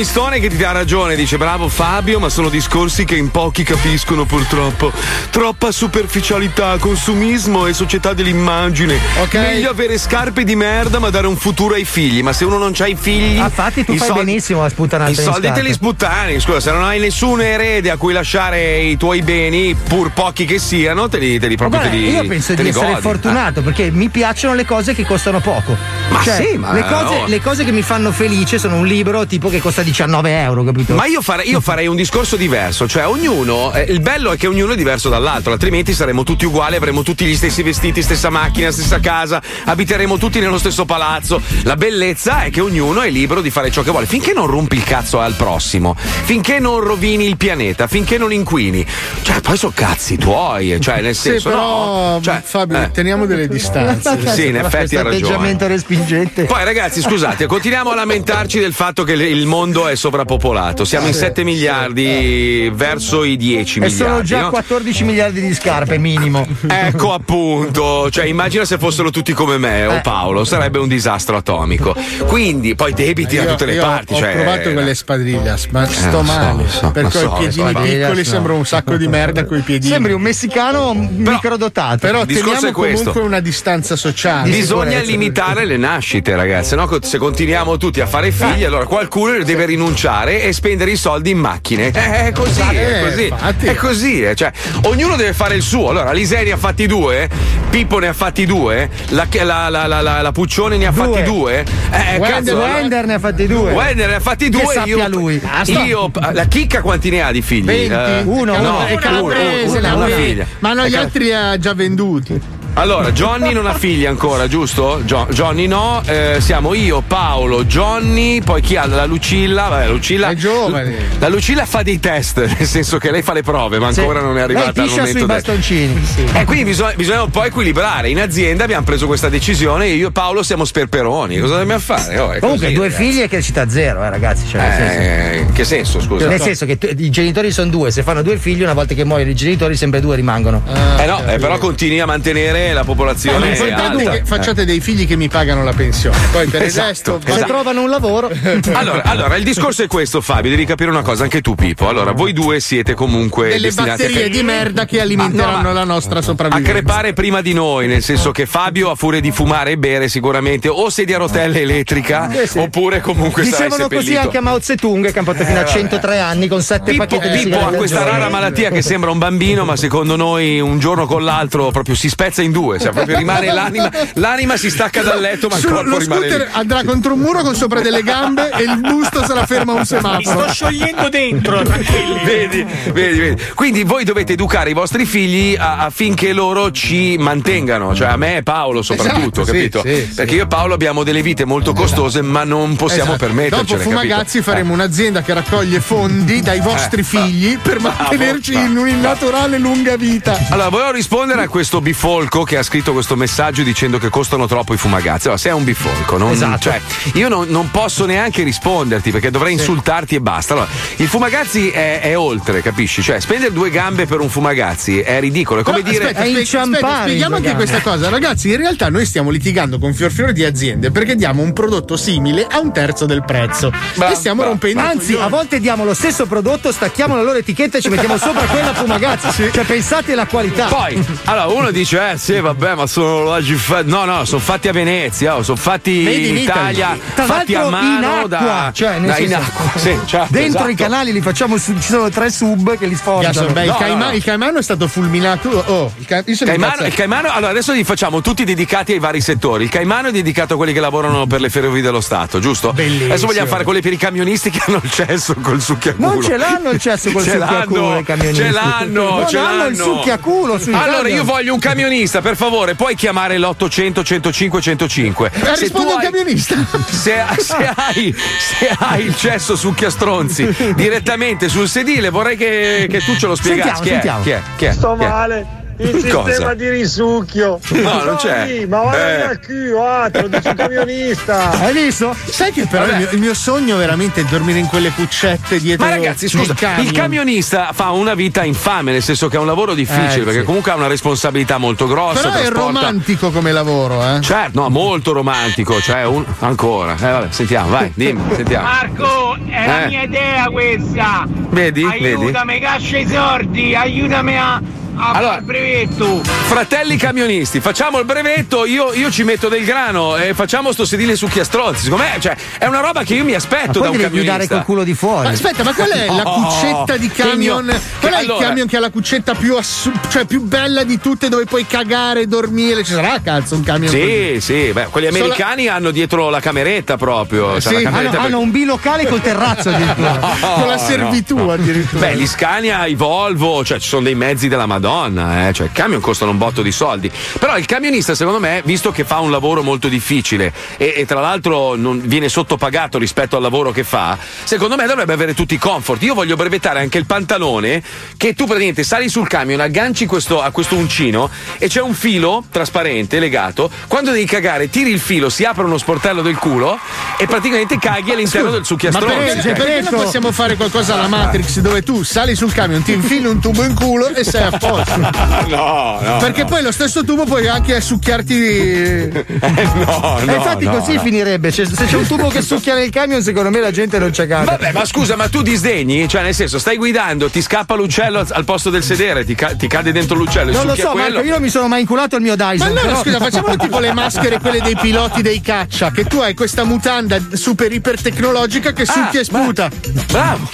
S3: comunistone che ti dà ragione, dice bravo Fabio, ma sono discorsi che in pochi capiscono purtroppo. Troppa superficialità, consumismo e società dell'immagine. Meglio avere scarpe di merda ma dare un futuro ai figli, ma se uno non c'ha i figli...
S4: Ah, Infatti tu fai
S3: soldi-
S4: benissimo a sputtanare
S3: I soldi te li sputtani, scusa, se non hai nessun erede a cui lasciare i tuoi beni, pur pochi che siano, te li, te li proprio
S4: Guarda,
S3: te li
S4: io penso di essere
S3: godi.
S4: fortunato perché mi piacciono le cose che costano poco.
S3: Ma
S4: Cioè,
S3: sì, ma
S4: le cose,
S3: oh.
S4: le cose che mi fanno felice sono un libro tipo che costa 19 euro, capito?
S3: Ma io farei, io farei un discorso diverso, cioè ognuno, eh, il bello è che ognuno è diverso dall'altro, altrimenti saremmo tutti uguali, avremmo tutti gli stessi vestiti, stessa macchina, stessa casa, abiteremo tutti nello stesso palazzo. La bellezza è che ognuno è libero di fare ciò che vuole, finché non rompi il cazzo al prossimo, finché non rovini il pianeta, finché non inquini. Cioè, poi sono cazzi tuoi, cioè nel
S7: Sì,
S3: senso
S7: però
S3: no. Cioè,
S7: Fabio,
S3: eh.
S7: teniamo delle distanze.
S3: Sì, in effetti ha ragione.
S4: atteggiamento respingente.
S3: Poi ragazzi, scusate, continuiamo a lamentarci del fatto che il mondo è sovrappopolato. Siamo in
S4: Sì,
S3: 7 miliardi verso i 10
S4: E
S3: miliardi.
S4: sono già
S3: no?
S4: 14 miliardi di scarpe minimo.
S3: Ecco appunto, cioè immagina se fossero tutti come me o
S4: Eh.
S3: Paolo, sarebbe un disastro atomico. Quindi poi debiti da tutte le
S7: io
S3: parti.
S7: Ho
S3: cioè,
S7: provato quelle spadrillas, ma sto
S3: so,
S7: male.
S3: lo so,
S7: perché
S3: so,
S7: i piedini piccoli,
S3: no.
S7: sembra un sacco di merda con i piedini.
S4: Sembri un messicano microdotato.
S7: Però
S3: Il discorso
S7: teniamo
S3: è questo.
S7: comunque una distanza sociale.
S3: Bisogna limitare le nascite, ragazzi. No, se continuiamo tutti a fare figli, allora qualcuno deve rinunciare e spendere i soldi in macchine. Eh, È così, è
S7: Eh,
S3: così.
S7: infatti.
S3: È così. eh, Cioè, ognuno deve fare il suo. Allora, Lisei ne ha fatti due, Pippo ne ha fatti due, la, la, la, la, Puccione ne ha
S4: Due.
S3: fatti due. Eh,
S4: Wender,
S3: cazzo,
S4: Wender ne ha fatti due.
S3: Wender ne ha fatti
S4: Che
S3: due.
S4: sappia
S3: Io,
S4: lui.
S3: Io, la chicca quanti ne ha di figli?
S7: 20.
S3: Eh,
S4: Uno,
S3: no,
S4: uno.
S7: e
S3: uno, uno,
S7: la
S3: una
S7: Ue.
S3: figlia.
S7: Ma no,
S3: E
S7: gli
S3: cal-
S7: altri ha già venduti.
S3: Allora, Johnny non ha figli ancora, giusto? Gio- Johnny no, eh, siamo io, Paolo, Johnny, poi chi ha la Lucilla? Vabbè, Lucilla.
S7: È giovane.
S3: La Lucilla fa dei test, nel senso che lei fa le prove, ma
S4: Sì.
S3: ancora non è arrivata
S4: Lei
S3: al momento
S4: sui
S3: del-
S4: bastoncini.
S3: E quindi bisogna, bisogna un po' equilibrare. In azienda abbiamo preso questa decisione io e Paolo siamo sperperoni. Cosa dobbiamo fare? Oh,
S4: Comunque,
S3: così,
S4: due
S3: ragazzi.
S4: figli e crescita zero, eh, ragazzi. Cioè, nel senso.
S3: Eh, in che senso, scusa?
S4: Nel senso che tu- i genitori sono due, se fanno due figli, una volta che muoiono i genitori, sempre due rimangono.
S3: Eh no, eh, però continui a mantenere la popolazione alta.
S7: è che facciate dei figli che mi pagano la pensione. Poi per
S3: Esatto,
S7: il resto.
S3: esatto.
S4: Se trovano un lavoro.
S3: Allora, allora, il discorso è questo, Fabio. Devi capire una cosa, anche tu, Pippo. Allora, voi due siete comunque
S7: Delle
S3: a
S7: batterie di merda che alimenteranno
S3: Ma no, ma-
S7: la nostra
S3: a
S7: sopravvivenza.
S3: crepare prima di noi, nel senso che Fabio, a furia di fumare e bere, sicuramente o sedia a rotelle elettrica,
S4: Sì, sì.
S3: oppure comunque sarai
S4: Dicevano così anche a Mao Zedong che ha fatto fino a 103 anni con 7
S3: Pippo,
S4: pacchetti di
S3: Pippo ha questa rara malattia che sembra un bambino, ma secondo noi un giorno con l'altro proprio si spezza in due, cioè proprio rimane l'anima, l'anima si stacca dal letto, ma il
S7: Su-
S3: corpo
S7: lo
S3: rimane lì.
S7: scooter andrà contro un muro con sopra delle gambe e il busto sarà fermo a un semaforo.
S11: sciogliendo dentro, tranquilli.
S3: Vedi, vedi, vedi. Quindi voi dovete educare i vostri figli a- affinché loro ci mantengano, cioè a me e Paolo soprattutto,
S7: Esatto, sì,
S3: capito?
S7: sì, sì.
S3: Perché io e Paolo abbiamo delle vite molto costose, ma non possiamo
S7: Esatto.
S3: permettercele,
S7: Dopo
S3: capito?
S7: Fumagazzi faremo
S3: Eh.
S7: un'azienda che raccoglie fondi dai vostri
S3: Eh,
S7: figli per mantenerci in un'innaturale lunga vita.
S3: Allora, volevo rispondere a questo bifolco che ha scritto questo messaggio dicendo che costano troppo i fumagazzi. Allora, sei un bifolco, non,
S4: Esatto.
S3: cioè, io non, non posso neanche risponderti perché dovrei insultarti e basta. Allora, il fumagazzi è, è oltre, capisci? Cioè, spendere due gambe per un fumagazzi è ridicolo. È come
S7: Però,
S3: dire.
S7: aspetta, aspetta, aspetta, spieghiamo anche questa cosa, ragazzi. In realtà noi stiamo litigando con fior fiore di aziende perché diamo un prodotto simile a un terzo del prezzo. e stiamo rompendo. i
S4: Anzi, a volte diamo lo stesso prodotto, stacchiamo la loro etichetta e ci mettiamo sopra quella fumagazzi. Cioè, pensate alla qualità.
S3: Poi, allora, uno dice, eh sì, vabbè, ma sono orologi fatti. No, no, sono fatti a Venezia, oh, sono fatti
S4: Made
S3: in
S4: in
S3: Italia,
S4: Italy.
S3: Fatti a
S4: in
S3: mano
S4: acqua,
S3: da.
S4: cioè, nel
S3: da- in
S4: senso-
S3: acqua. Sì, certo,
S4: Dentro
S3: esatto.
S4: i canali li facciamo su, ci sono tre sub che li sfondano.
S7: Beh, il,
S3: No,
S7: Caima-
S3: no, no.
S7: il Caimano è stato fulminato. Oh, il Ca- io sono
S3: Caimano, il Caimano, allora adesso li facciamo tutti dedicati ai vari settori. Il Caimano è dedicato a quelli che lavorano per le ferrovie dello Stato, giusto?
S7: Bellissimo.
S3: Adesso vogliamo fare quelli per i camionisti che hanno il cesso col succhiaculo.
S4: Non ce l'hanno il cesso col
S3: Ce
S4: succhiaculo
S3: l'hanno,
S4: i camionisti.
S3: Ce l'hanno,
S4: Non
S3: ce
S4: hanno
S3: l'hanno.
S4: il succhiaculo
S3: Allora
S4: camion.
S3: io voglio un camionista, per favore, puoi chiamare l'800 105 105.
S7: Eh, risponde un camionista.
S3: Se, se hai, se hai il cesso succhiastronzi direttamente sul sedile, vorrei che, che tu ce lo spiegassi.
S4: Sentiamo,
S3: Chi è?
S4: sentiamo.
S3: Chi è? Chi è?
S21: Sto
S3: Chi è?
S21: male. Il
S3: Cosa?
S21: sistema di risucchio.
S3: No, non c'è.
S21: Ma va
S3: Eh.
S21: a qui, ah, te lo dice un camionista.
S7: Hai visto? Sai che però il mio, il mio sogno veramente è dormire in quelle cuccette dietro
S3: Ma ragazzi, scusa,
S7: camion.
S3: il camionista fa una vita infame, nel senso che è un lavoro difficile,
S7: Eh,
S3: perché
S7: sì.
S3: comunque ha una responsabilità molto grossa.
S7: Però è
S3: trasporta-
S7: romantico come lavoro, eh.
S3: Certo, no, molto romantico, cioè un... ancora. Eh vabbè, sentiamo, vai, dimmi, sentiamo.
S22: Marco, è la
S3: Eh.
S22: mia idea questa.
S3: Vedi?
S22: Aiutami, caccia i sordi, aiutami a, a
S3: Allora-
S22: il brevetto.
S3: Fratelli camionisti, facciamo il brevetto, io, io ci metto del grano e facciamo sto sedile succhiastronzi. Secondo me, cioè, è una roba che io mi aspetto da un
S4: devi
S3: camionista.
S4: guidare col culo di fuori.
S7: Ma aspetta, ma qual è la
S3: No,
S7: cuccetta di camion?
S3: mio-
S7: Qual è
S3: allora-
S7: il camion che ha la cuccetta più, assu- cioè più bella di tutte dove puoi cagare e dormire? Ci sarà cazzo un camion così?
S3: Sì, sì, beh, quelli
S7: Sola-
S3: americani hanno dietro la cameretta proprio.
S7: Sì,
S3: la cameretta
S4: Hanno,
S3: per-
S4: hanno un bilocale col terrazzo addirittura.
S7: Con la
S3: no.
S7: servitù addirittura.
S3: Beh, gli Scania, i Volvo, cioè ci sono dei mezzi della Madonna, eh. cioè i camion costano un botto di soldi. Però il camionista, secondo me, visto che fa un lavoro molto difficile e, e tra l'altro non viene sottopagato rispetto al lavoro che fa, secondo me dovrebbe avere tutti i comfort. Io voglio brevettare anche il pantalone che tu praticamente sali sul camion, agganci questo, a questo uncino e c'è un filo trasparente legato. Quando devi cagare, tiri il filo, si apre uno sportello del culo e praticamente caghi all'interno del
S7: Ma
S3: succhiastronzo.
S7: perché,
S3: Cioè,
S7: perché non possiamo fare qualcosa alla Matrix dove tu sali sul camion, ti infili un tubo in culo e sei a posto?
S3: No, no.
S7: Perché
S3: no.
S7: poi lo stesso tubo puoi anche succhiarti.
S3: Eh, no,
S4: e
S3: no,
S4: infatti
S3: no,
S4: così
S3: no.
S4: finirebbe. Cioè, se c'è un tubo che succhia nel camion, secondo me la gente non c'è casa.
S3: Vabbè, ma scusa, ma tu disdegni? Cioè, nel senso, stai guidando, ti scappa l'uccello al, posto del sedere, ti, ca- ti cade dentro l'uccello e
S4: Non lo so,
S3: quello.
S4: Marco, io non mi sono mai inculato il mio
S7: Ma
S4: Dyson.
S7: allora
S4: però-
S7: scusa, facciamolo tipo le maschere, quelle dei piloti dei caccia, che tu hai questa mutanda super iper tecnologica che succhia e sputa.
S3: Bravo!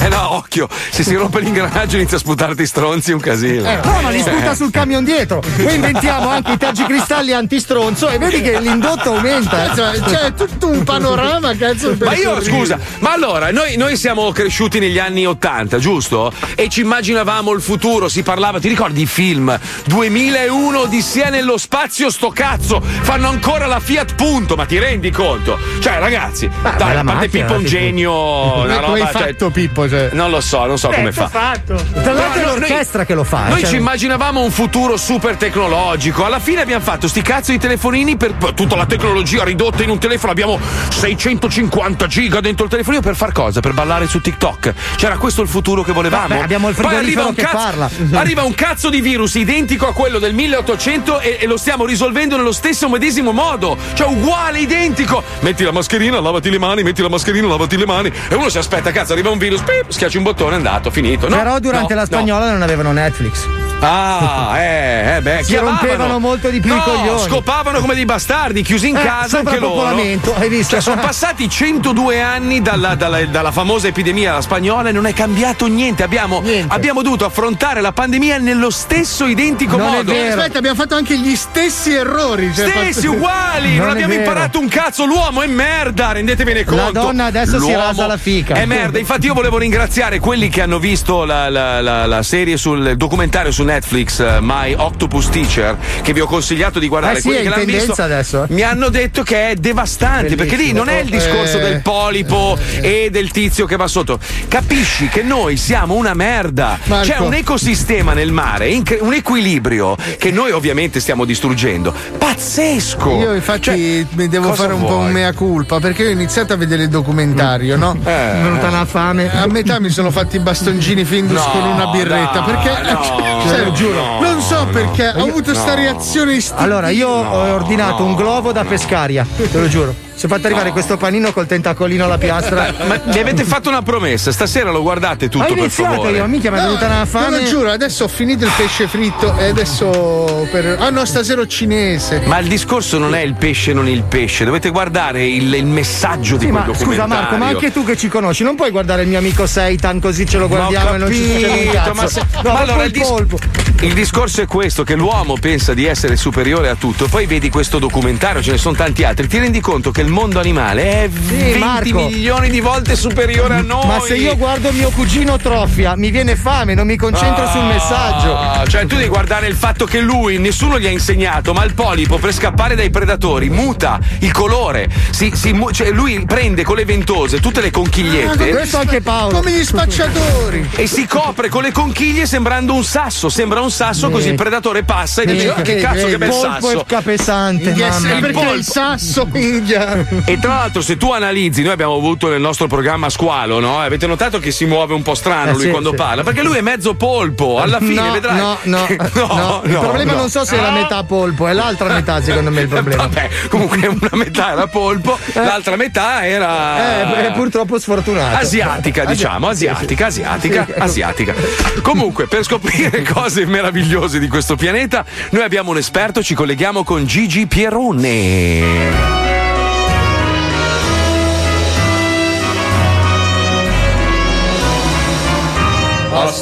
S3: Eh no, occhio, se si rompe l'ingranaggio inizia a sputarti stronzi un casino.
S4: Eh, no, ma li sputa sul camion dietro. Poi inventiamo anche i tergicristalli antistronzo e vedi che l'indotto aumenta.
S7: Cazzo, C'è tutto un panorama, cazzo. per
S3: Ma io
S7: sorridere.
S3: scusa, ma allora noi, noi siamo cresciuti negli anni 80, giusto? E ci immaginavamo il futuro, si parlava, ti ricordi i film? 2001 Odissea nello spazio, sto cazzo! Fanno ancora la Fiat Punto, ma ti rendi conto? Cioè, ragazzi, dai,
S7: bella
S3: a parte Pippo un genio, una
S7: Come hai
S3: roba. cioè,
S7: fatto, Pippo? Cioè?
S3: non lo so, non so come fa.
S4: Tra l'altro è
S3: No, no,
S4: l'orchestra che lo fa.
S3: Noi
S4: cioè-
S3: ci immaginavamo un futuro super tecnologico. Alla fine abbiamo fatto sti cazzo di telefonini per tutta la tecnologia ridotta in un telefono. Abbiamo 650 giga dentro il telefonino per far cosa? Per ballare su TikTok. C'era questo il futuro che volevamo.
S4: Vabbè, abbiamo il
S3: Poi arriva
S4: frigorifero
S3: un cazzo. Arriva un cazzo di virus identico a quello del 1800 e, e lo stiamo risolvendo nello stesso medesimo modo. Cioè uguale, identico. Metti la mascherina, lavati le mani, metti la mascherina, lavati le mani. E uno si aspetta, cazzo, arriva un virus, pip, schiacci un bottone, è andato, finito. No,
S4: Però durante
S3: no,
S4: la
S3: no.
S4: spagnola non avevano Netflix.
S3: Ah, eh, eh, beh,
S4: Si
S3: chiamavano.
S4: rompevano molto di più i
S3: No,
S4: coglioni.
S3: scopavano come dei bastardi, chiusi in
S4: Eh,
S3: casa anche loro.
S4: hai visto?
S3: Cioè, sono passati 102 anni dalla, dalla- dalla famosa epidemia spagnola e non è cambiato niente. Abbiamo, abbiamo dovuto affrontare la pandemia nello stesso identico modo.
S7: Aspetta, abbiamo fatto anche gli stessi errori. cioè,
S3: Stessi
S7: fatto-
S3: uguali, non,
S7: è
S3: abbiamo imparato un cazzo. L'uomo è merda, rendetevene
S4: La
S3: conto.
S4: donna adesso si
S3: L'uomo
S4: rasa la fica.
S3: È merda. Infatti, io volevo ringraziare quelli che hanno visto la, la- la- la serie sul il documentario su Netflix, eh, My Octopus Teacher, che vi ho consigliato di guardare.
S4: Eh sì,
S3: quelli che l'hanno visto
S4: adesso, eh.
S3: mi hanno detto che è devastante perché lì non è il discorso
S4: Eh.
S3: del polipo e del tizio che va sotto. Capisci che noi siamo una merda.
S7: Marco.
S3: C'è un ecosistema nel mare, un equilibrio che noi ovviamente stiamo distruggendo. Pazzesco!
S7: Io infatti
S3: Cioè,
S7: mi devo fare un po'
S3: vuoi?
S7: un mea culpa perché ho iniziato a vedere il documentario, no?
S3: Eh. Mi è venuta
S4: una fame.
S7: A metà mi sono fatti i bastoncini Findus
S3: No,
S7: con una birretta
S3: no,
S7: perché
S3: no,
S7: cioè,
S3: no,
S7: giuro,
S3: no,
S7: non so perché ho avuto sta reazione istintiva.
S4: Allora, io ho ordinato un globo da pescaria, te lo giuro. Si è fatto arrivare questo panino col tentacolino alla piastra.
S3: Ma mi avete fatto una promessa, stasera lo guardate tutto
S4: Ho
S3: per favore.
S4: io, mica mi è venuta una
S7: Te
S4: fame.
S7: lo giuro, adesso ho finito il pesce fritto e adesso per... Ah no, stasera ho cinese.
S3: Ma il discorso non è il pesce, non il pesce, dovete guardare il, il messaggio di
S4: Sì,
S3: quel
S4: ma scusa
S3: documentario.
S4: Marco, ma anche tu che ci conosci, non puoi guardare il mio amico Seitan così ce lo guardiamo
S3: ho
S4: e non ci succede un
S3: capito,
S4: cazzo.
S3: ma se-
S4: No,
S3: ma
S4: ma
S3: allora il, dis- il discorso è questo: che l'uomo pensa di essere superiore a tutto, poi vedi questo documentario, ce ne sono tanti altri, ti rendi conto che mondo animale è 20
S4: Marco.
S3: milioni di volte superiore a noi.
S4: Ma se io guardo mio cugino Trofia, mi viene fame, non mi concentro sul messaggio.
S3: Ah, Cioè, tu devi guardare il fatto che lui, nessuno gli ha insegnato, ma il polipo per scappare dai predatori muta il colore. Si, si cioè, lui prende con le ventose tutte le conchigliette.
S4: Ah, questo anche Paolo.
S7: Come gli spacciatori.
S3: E si copre con le conchiglie sembrando un sasso. Sembra un sasso, così il predatore passa e dice: "Ah, Che cazzo, che bel
S4: polpo
S3: sasso!
S4: è capesante,
S7: Minchia,
S4: mamma.
S7: è perché il sasso, minchia.
S3: E tra l'altro, se tu analizzi, noi abbiamo avuto nel nostro programma Squalo, no? Avete notato che si muove un po' strano
S4: Eh,
S3: lui
S4: sì,
S3: quando
S4: sì.
S3: parla? Perché lui è mezzo polpo. Alla fine
S4: no,
S3: vedrai.
S4: No, no,
S3: che-
S4: no, Il problema
S3: no.
S4: non so se è la metà polpo, è l'altra metà, secondo me, il problema.
S3: Vabbè, comunque una metà era polpo, l'altra metà era.
S4: Eh, purtroppo sfortunato.
S3: Asiatica, diciamo, asiatica, asiatica,
S4: sì.
S3: asiatica. Comunque, per scoprire cose meravigliose di questo pianeta, noi abbiamo un esperto, ci colleghiamo con Gigi Pierone.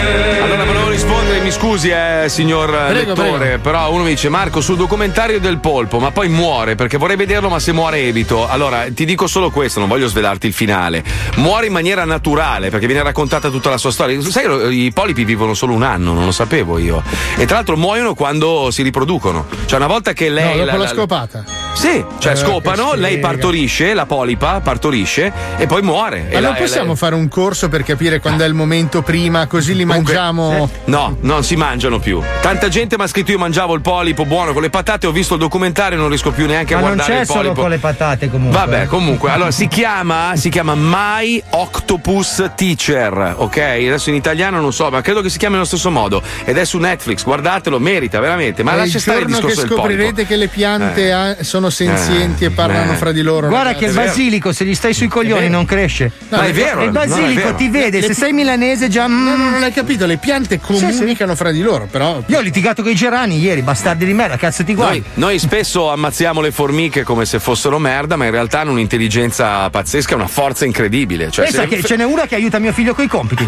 S3: Allora volevo rispondere, mi scusi eh, signor
S7: Prego,
S3: lettore,
S7: prego.
S3: però uno mi dice Marco sul documentario del polpo, ma poi muore perché vorrei vederlo ma se muore evito. Allora ti dico solo questo, non voglio svelarti il finale. Muore in maniera naturale perché viene raccontata tutta la sua storia. Sai, i polipi vivono solo un anno, non lo sapevo io. E tra l'altro muoiono quando si riproducono. Cioè una volta che lei...
S7: No, dopo
S3: la-
S7: la
S3: la-
S7: scopata.
S3: Sì, cioè
S7: Eh,
S3: scopano, lei partorisce, la polipa partorisce e poi muore.
S7: Ma
S3: E
S7: non
S3: la-
S7: possiamo
S3: la-
S7: fare un corso per capire quando è il momento prima, così li mangiamo.
S3: No, non si mangiano più. Tanta gente mi ha scritto io mangiavo il polipo buono con le patate, ho visto il documentario e non riesco più neanche a
S4: Ma non
S3: guardare
S4: c'è
S3: il polipo.
S4: solo con le patate comunque.
S3: Vabbè, comunque, allora si chiama, si chiama My Octopus Teacher, ok? Adesso in italiano non so, ma credo che si chiami allo stesso modo. Ed è su Netflix, guardatelo, merita veramente. Ma
S7: È
S3: lascia stare il
S7: che
S3: discorso polipo.
S7: scoprirete che le piante
S3: Eh.
S7: sono senzienti
S3: Eh.
S7: e parlano
S3: Eh.
S7: fra di loro.
S4: Guarda
S7: ragazzi.
S4: che il basilico, se gli stai sui coglioni, non cresce.
S7: No, è vero,
S4: Il
S7: no, è
S4: basilico
S7: vero.
S4: ti vede,
S7: Le-
S4: se sei milanese già.
S7: No, no, non hai capito, le piante comunicano fra di loro, però.
S4: Io ho litigato con i gerani ieri, bastardi di merda, cazzo ti guardi.
S3: Noi, noi spesso ammazziamo le formiche come se fossero merda, ma in realtà hanno un'intelligenza pazzesca, una forza incredibile. Cioè,
S4: Pensa
S3: se-
S4: che ce n'è una che aiuta mio figlio coi compiti.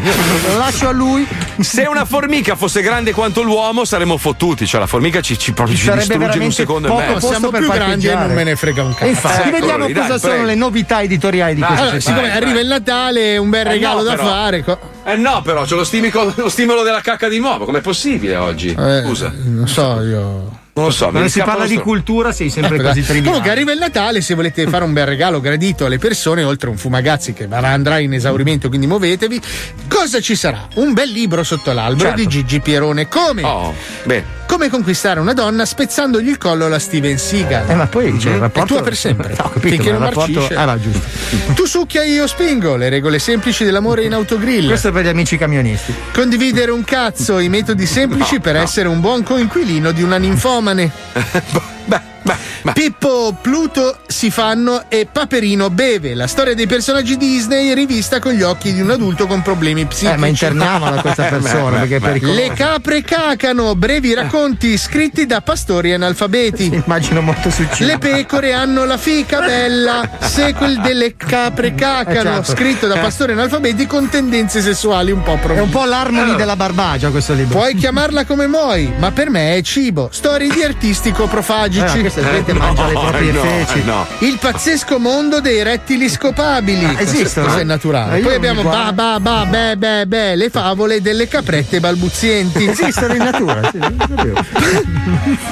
S4: Lo lascio a lui.
S3: Se una formica fosse grande quanto l'uomo saremmo fottuti, cioè la formica ci, ci, ci
S4: sarebbe
S3: distrugge in un secondo e mezzo.
S4: posto
S7: siamo
S4: per
S7: più grandi e non me ne frega un cazzo.
S4: E infatti,
S3: Eccolo
S4: vediamo
S3: lì,
S4: cosa
S3: dai,
S4: sono
S3: prego.
S4: le novità editoriali di
S3: Dai,
S4: questa
S7: Allora, siccome arriva il Natale, un bel
S3: Eh
S7: regalo
S3: no,
S7: da
S3: però.
S7: fare. co-
S3: Eh no, però c'è lo, stimico- lo stimolo della cacca di nuovo. Com'è possibile oggi?
S7: Eh,
S3: Scusa.
S7: Non so, io.
S3: Non lo so.
S4: Quando si parla di cultura sei sempre così
S7: dai.
S4: triviale.
S7: Comunque arriva il Natale, se volete fare un bel regalo gradito alle persone, oltre a un fumagazzi che andrà in esaurimento, quindi muovetevi, cosa ci sarà? Un bel libro sotto l'albero
S3: Certo.
S7: di Gigi Pierone. Come?
S3: Oh, bene.
S7: Come conquistare una donna spezzandogli il collo alla Steven Seagal.
S4: Eh, ma poi c'è il
S7: Mm?
S4: rapporto.
S7: E tu per sempre.
S4: No, capito,
S7: Finché non
S4: rapporto.
S7: marcisce.
S4: Ah, va, giusto.
S7: Tu succhia io spingo, le regole semplici dell'amore in autogrill.
S4: Questo è per gli amici camionisti.
S7: Condividere un cazzo, i metodi semplici per essere un buon coinquilino di una ninfomane. Pippo, Pluto si fanno e Paperino beve. La storia dei personaggi Disney rivista con gli occhi di un adulto con problemi psichici.
S4: Eh, ma internamola questa persona perché è pericoloso.
S7: Le capre cacano, brevi racconti scritti da pastori analfabeti.
S4: Immagino molto successo.
S7: Le pecore hanno la fica bella, sequel delle capre cacano,
S4: Eh, certo.
S7: scritto da pastori analfabeti con tendenze sessuali un po'
S4: È
S7: provvisti.
S4: un po' l'harmony della barbagia questo libro.
S7: Puoi chiamarla come vuoi, ma per me è cibo. Storie di artisti
S4: Eh,
S7: coprofagici.
S4: ma questa gente mangia le proprie feci.
S7: Il pazzesco mondo dei rettili scopabili.
S4: Ah, esistono?
S7: Questo è
S4: Eh,
S7: naturale. Poi abbiamo ba ba ba be be be le favole delle caprette balbuzienti.
S4: Esistono in natura, sì.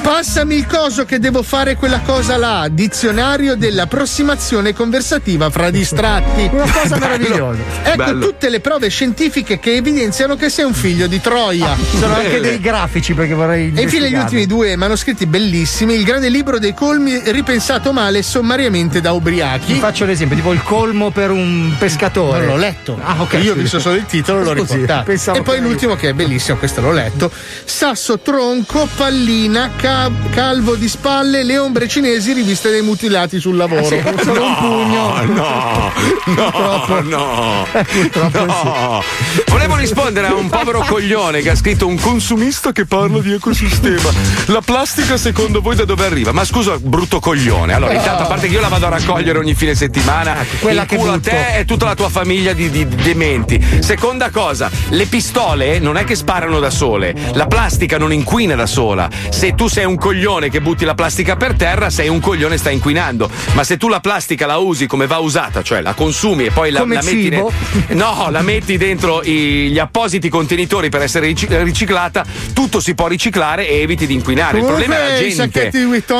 S7: Passami il coso che devo fare quella cosa là. Dizionario dell'approssimazione conversativa fra distratti.
S4: Una cosa meravigliosa.
S7: Ecco
S3: Bello.
S7: tutte le prove scientifiche che evidenziano che sei un figlio di Troia.
S4: Ci sono anche dei grafici perché vorrei.
S7: E infine gli ultimi due manoscritti bellissimi, il grande libro l'equilibrio dei colmi ripensato male sommariamente da ubriachi.
S4: Ti faccio l'esempio, tipo il colmo per un pescatore.
S7: Non l'ho letto.
S4: Ah, ok.
S7: Io ho visto solo il titolo, l'ho
S4: Scusi,
S7: riportato. E poi l'ultimo che è bellissimo, questo l'ho letto. Sasso, tronco, pallina, ca- calvo di spalle, le ombre cinesi riviste dai mutilati sul lavoro.
S4: Ah, sì, solo un pugno.
S3: No, no, no.
S4: Purtroppo
S3: no. Volevo rispondere a un povero coglione che ha scritto un consumista che parla di ecosistema. La plastica secondo voi da dove arriva? Ma scusa, brutto coglione. Allora, intanto, a parte che io la vado a raccogliere ogni fine settimana,
S4: quella
S3: il
S4: che
S3: culo a
S4: butto.
S3: te e tutta la tua famiglia di, di dementi. Seconda cosa, le pistole non è che sparano da sole, la plastica non inquina da sola. Se tu sei un coglione che butti la plastica per terra, sei un coglione e stai inquinando. Ma se tu la plastica la usi come va usata, cioè la consumi e poi la, la metti ne- No, la metti dentro i- gli appositi contenitori per essere rici- riciclata, tutto si può riciclare e eviti di inquinare. Il problema è la gente.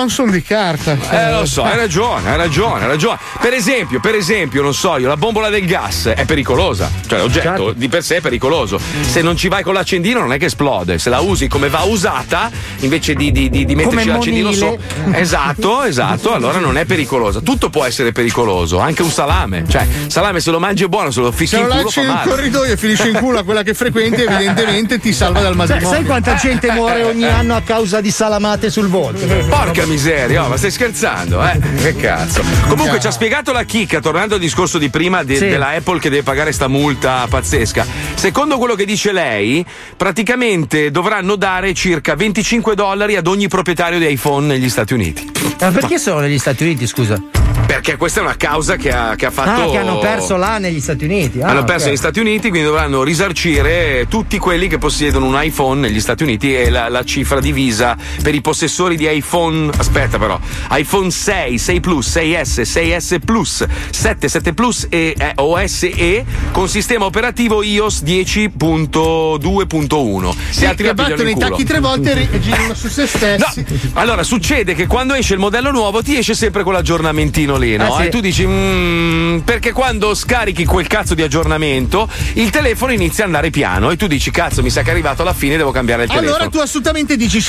S7: Di Wittonson di carta.
S3: Eh, lo so, hai ragione, hai ragione, hai ragione. Per esempio, per esempio, non so io, la bombola del gas è pericolosa. Cioè, l'oggetto
S4: Certo.
S3: di per sé è pericoloso. Se non ci vai con l'accendino, non è che esplode. Se la usi come va usata, invece di, di, di, di metterci
S4: Come
S3: l'accendino sopra. Esatto, esatto, allora non è pericolosa. Tutto può essere pericoloso, anche un salame. Cioè, salame se lo mangi è buono, se lo fischi
S7: Se
S3: in
S7: lo
S3: culo
S7: lanci
S3: fa
S7: nel
S3: male.
S7: corridoio e finisce in culo a quella che frequenti, evidentemente ti salva dal matrimonio.
S4: sai quanta gente muore ogni anno a causa di salamate sul volto?
S3: Porca miseria, oh, ma stai scherzando, eh? Che cazzo. Comunque ci ha spiegato la chicca, tornando al discorso di prima de-
S4: Sì.
S3: della Apple che deve pagare sta multa pazzesca. Secondo quello che dice lei, praticamente dovranno dare circa 25 dollari ad ogni proprietario di iPhone negli Stati Uniti.
S4: Ma perché sono negli Stati Uniti, scusa?
S3: Perché questa è una causa che ha, che ha fatto.
S4: Ah, che hanno perso là negli Stati Uniti. Ah,
S3: hanno perso negli Stati Uniti, quindi dovranno risarcire tutti quelli che possiedono un iPhone negli Stati Uniti e la, la cifra divisa per i possessori di iPhone. Aspetta, però, iPhone 6, 6 Plus, 6S, 6S Plus, 7, 7 Plus e eh, OS E con sistema operativo iOS 10.2.1.
S7: Sì,
S3: altri
S7: che battono i tacchi tre volte e girano su se stessi.
S3: Allora, succede che quando esce il modello nuovo ti esce sempre quell'aggiornamentino lì, no?
S7: Ah, sì.
S3: E tu dici, "Mm", perché quando scarichi quel cazzo di aggiornamento, il telefono inizia ad andare piano e tu dici, cazzo, mi sa che è arrivato alla fine, devo cambiare il telefono.
S7: Allora tu assolutamente dici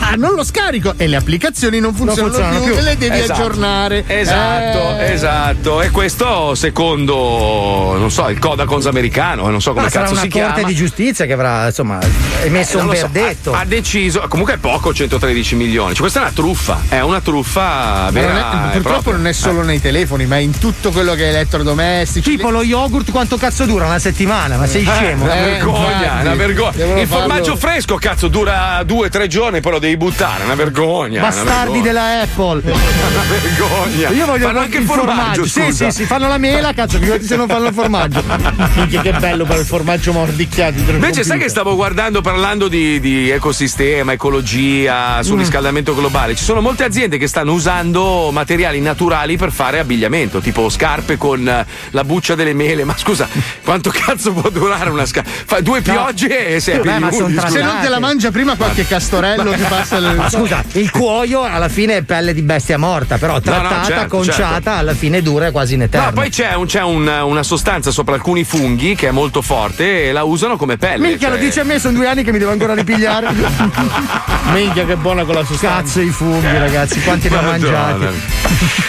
S7: "Ah, non lo scarico e le applicazioni non funzionano,
S4: funzionano
S7: più,
S4: più.
S7: e le devi
S3: Esatto.
S7: aggiornare.
S3: Esatto,
S7: Eh.
S3: esatto. E questo secondo, non so, il Codacons americano, non so come
S4: Ma sarà
S3: cazzo
S4: una
S3: si
S4: corte
S3: chiama.
S4: di giustizia che avrà insomma emesso
S3: Eh,
S4: un
S3: non lo so,
S4: verdetto.
S3: ha, ha deciso, comunque è poco 113 milioni. Cioè, questa è una truffa, è una truffa vera.
S7: non è- purtroppo non è solo nei telefoni, ma in tutto quello che è elettrodomestici.
S4: Tipo lo yogurt quanto cazzo dura? Una settimana? Ma sei
S3: Eh,
S4: scemo?
S3: Una
S7: Eh,
S3: vergogna,
S7: infatti.
S3: una vergogna.
S7: Devono
S3: Il formaggio
S7: farlo-
S3: fresco, cazzo, dura due o tre giorni, poi lo devi buttare. Una vergogna. una
S4: Bastardi
S3: vergogna.
S4: della Apple.
S3: Una vergogna.
S4: Io voglio
S3: Fanno anche il formaggio,
S4: Sì,
S3: scusa.
S4: sì, sì, fanno la mela, cazzo, figurati se non fanno il formaggio.
S7: Minchia, che bello per il formaggio mordicchiato.
S3: Invece, sai
S7: computer.
S3: che stavo guardando parlando di, di ecosistema, ecologia, sul
S7: Mm.
S3: riscaldamento globale? Ci sono molte aziende che stanno usando materiali naturali per fare abbigliamento, tipo scarpe con eh, la buccia delle mele. Ma scusa, quanto cazzo può durare una scarpa? Fa due piogge e sei
S4: Beh, ma.
S7: Se non te la mangia prima qualche castorello ti passa le...
S4: Ma scusa, il cuoio alla fine è pelle di bestia morta, però trattata,
S3: certo,
S4: conciata,
S3: certo.
S4: alla fine dura quasi in eterno.
S3: No, poi c'è, un- c'è un- una sostanza sopra alcuni funghi che è molto forte e la usano come pelle.
S4: Minchia, lo
S3: cioè-
S4: dice a me, sono due anni che mi devo ancora ripigliare.
S7: Minchia, che buona con la sostanza.
S4: Cazzo i funghi, ragazzi, quanti ne ho mangiati.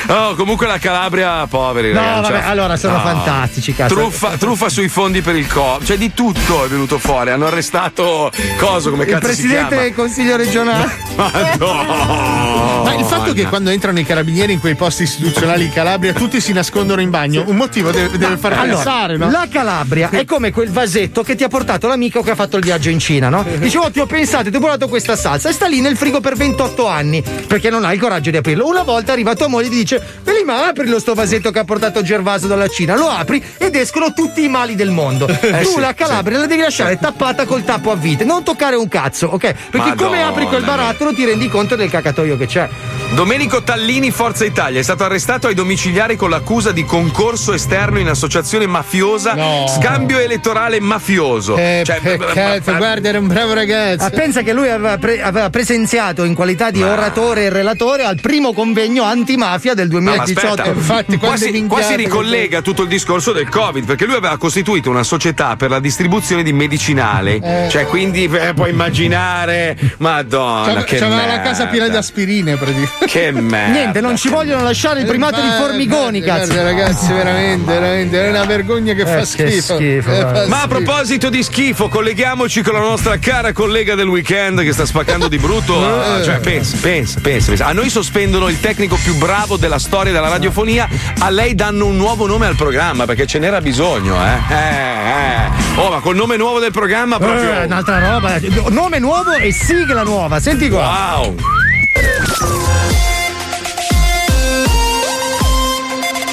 S3: Oh, comunque la Calabria, poveri
S4: No,
S3: ragazzi.
S4: vabbè,
S3: cioè-
S4: allora sono fantastici, cazzo.
S3: Truffa, truffa sui fondi per il co. Cioè di tutto è venuto fuori. Hanno arrestato coso come
S4: Il
S3: cazzo si
S4: presidente del consiglio regionale.
S3: Madonna.
S7: Ma il fatto che quando entrano i carabinieri in quei posti istituzionali in Calabria tutti si nascondono in bagno, un motivo deve, deve far
S4: Allora,
S7: pensare, no?
S4: La Calabria è come quel vasetto che ti ha portato l'amico che ha fatto il viaggio in Cina, no? Dicevo, ti ho pensato, ti ho portato questa salsa e sta lì nel frigo per 28 anni perché non hai il coraggio di aprirlo. Una volta arriva tua moglie e ti dice: Veli, ma aprilo sto vasetto che ha portato Gervaso dalla Cina. Lo apri ed escono tutti i mali del mondo. tu
S3: Eh, sì,
S4: la Calabria la devi lasciare tappata col tappo a vite, non toccare un cazzo, ok? Perché come
S3: Madonna
S4: apri quel barattolo ti rendi conto del cacatoio che c'è.
S3: Domenico Tallini, Forza Italia, è stato arrestato ai domiciliari con l'accusa di concorso esterno in associazione mafiosa, scambio elettorale mafioso.
S7: Eh,
S3: Cioè,
S7: peccato, guarda, era un bravo ragazzo.
S4: Ah, pensa che lui aveva, pre- aveva presenziato in qualità di
S3: Ma-
S4: oratore e relatore al primo convegno antimafia del
S3: No, ma
S4: 2018.
S3: aspetta, qua, si, qua si ricollega tutto il discorso del Covid, perché lui aveva costituito una società per la distribuzione di medicinale.
S7: Eh.
S3: Cioè, quindi eh, puoi immaginare. Madonna, che
S7: c'aveva la casa piena di aspirine, praticamente.
S3: Che merda.
S4: Niente, non ci vogliono lasciare il primato di
S7: Eh,
S4: formigoni,
S7: guarda,
S4: cazzo.
S7: guarda, ragazzi, veramente, veramente, è una vergogna che
S4: Eh,
S7: fa
S4: che
S7: schifo.
S4: schifo,
S7: Eh, fa
S3: Ma a proposito di schifo, colleghiamoci con la nostra cara collega del weekend che sta spaccando di brutto.
S7: Eh.
S3: Cioè, pensa, pensa, pensa, pensa. A noi sospendono il tecnico più bravo della storia della radiofonia, a lei danno un nuovo nome al programma perché ce n'era bisogno, eh. Eh, eh. Oh, ma col nome nuovo del programma proprio.
S4: Eh, un'altra roba. Nome nuovo e sigla nuova. Senti qua.
S3: Wow.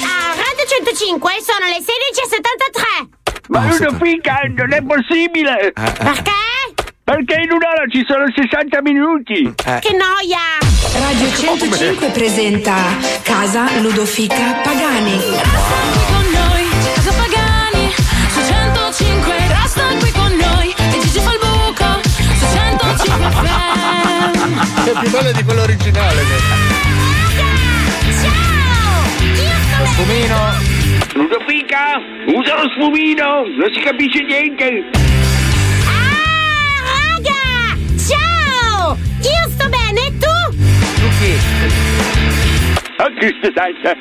S23: A Radio 105 sono le 16.73.
S24: Ma una figa, non è possibile!
S23: Perché?
S24: Perché in un'ora ci sono 60 minuti!
S23: Che noia!
S25: Radio 105 presenta Casa Ludofica Pagani.
S6: Qui con noi, Casa Pagani, su 105, resta qui con noi, e Gigi fa il buco, su 105 FM.
S7: È più bello di quello originale.
S24: Lo sfumino! Ludofica! Usa lo sfumino! Non si capisce niente!
S23: Raga! Ciao! Io sto bene?
S24: Cristo santo!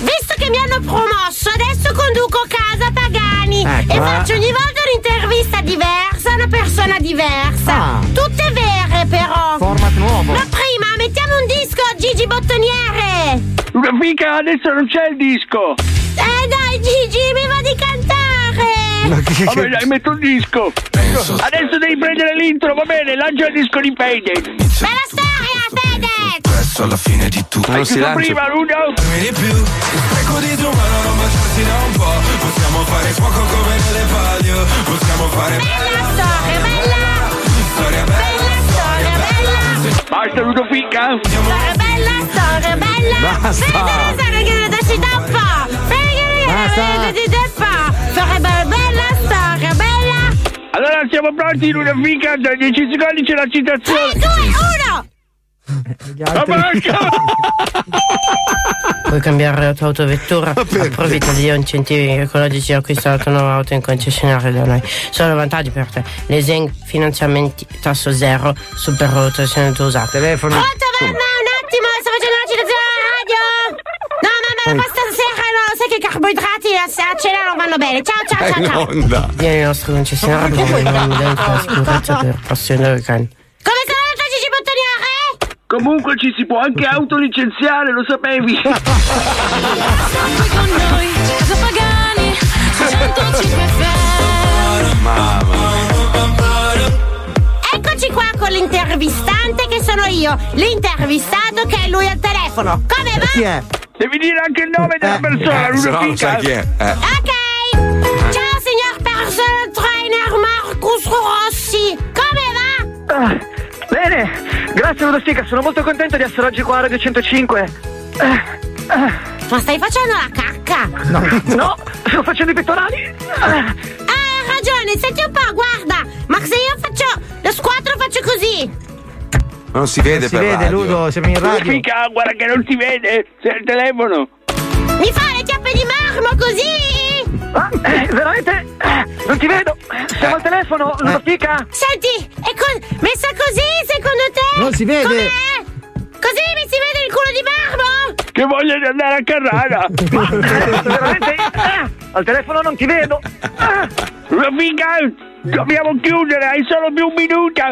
S23: Visto che mi hanno promosso, adesso conduco Casa Pagani
S24: Ecco.
S23: e faccio ogni volta un'intervista diversa a una persona diversa. Tutte vere però.
S4: Format nuovo.
S23: Ma prima mettiamo un disco a Gigi Bottoniere.
S24: Ludofica, adesso non c'è il disco!
S23: Eh dai Gigi, mi va di cantare.
S24: Vabbè dai, metto un disco! Adesso devi prendere l'intro, va bene? Lancia il disco di Payday!
S23: Bella storia, Fede!
S26: Presso alla fine di tutto.
S24: Hai chiuso prima, Ludo?
S26: di più. Spreco di tua mano non baciarsi da un po'. Possiamo fare fuoco come nelle palio. Possiamo fare
S23: Bella storia, bella!
S26: storia bella.
S23: Storia bella!
S24: Basta, Ludofica!
S23: Storia bella, storia bella!
S24: Basta.
S23: Sai che non si tappa!
S24: Basta.
S23: non si tappa! Storia bella, storia bella!
S24: Allora siamo pronti, Ludofica? Da 10 secondi c'è la citazione!
S23: 3, 2, 1!
S27: Puoi cambiare la tua autovettura? Approfitta di incentivi ecologici e acquista la tua nuova auto in concessionario da noi. Solo vantaggi per te. Leasing, finanziamenti, tasso zero, super rotazione tua usata. Telefono.
S23: Pronto, mamma, un attimo, sto facendo la citazione alla radio! No, mamma, ma stasera no, sai che i carboidrati a cena non vanno bene. Ciao, ciao, ciao, ciao!
S27: Vieni al nostro concessionario per un modello di sicurezza per passione del cane.
S23: Come sono venuto a Gigi Bottoniere?
S24: Comunque ci si può anche autolicenziare, lo sapevi?
S6: Qui con noi, Casa Pagani, su 105 FM.
S23: Eccoci qua con l'intervistante che sono io, l'intervistato che è lui al telefono. Come va?
S4: Chi è?
S24: Devi dire anche il nome della persona,
S3: Eh, se no non sai chi è. Eh.
S23: Ok! Ciao signor personal trainer Marcus Rossi! Come va?
S28: Ah, bene, grazie Ludofica, sono molto contento di essere oggi qua a Radio 105.
S23: Ma stai facendo la cacca?
S28: No, no, sto facendo i pettorali.
S23: Ah, hai ragione, senti un po', guarda! Ma se io faccio lo squattro faccio così!
S3: Non si vede
S4: Non si
S3: per
S4: vede,
S3: radio.
S4: Ludo, siamo in radio.
S24: Ludofica, guarda che non si vede! Sei al telefono!
S23: Mi fa le chiappe di marmo così?
S28: Ah, eh, veramente? Eh, non ti vedo. Siamo al telefono, Ludofica.
S23: Senti, è co- messa così secondo te?
S28: Non si vede.
S23: Com'è? Così mi si vede il culo di marmo?
S24: Che voglia di andare a Carrara!
S28: veramente? Eh, al telefono non ti vedo.
S24: Ludofica, dobbiamo chiudere, hai solo più un minuto!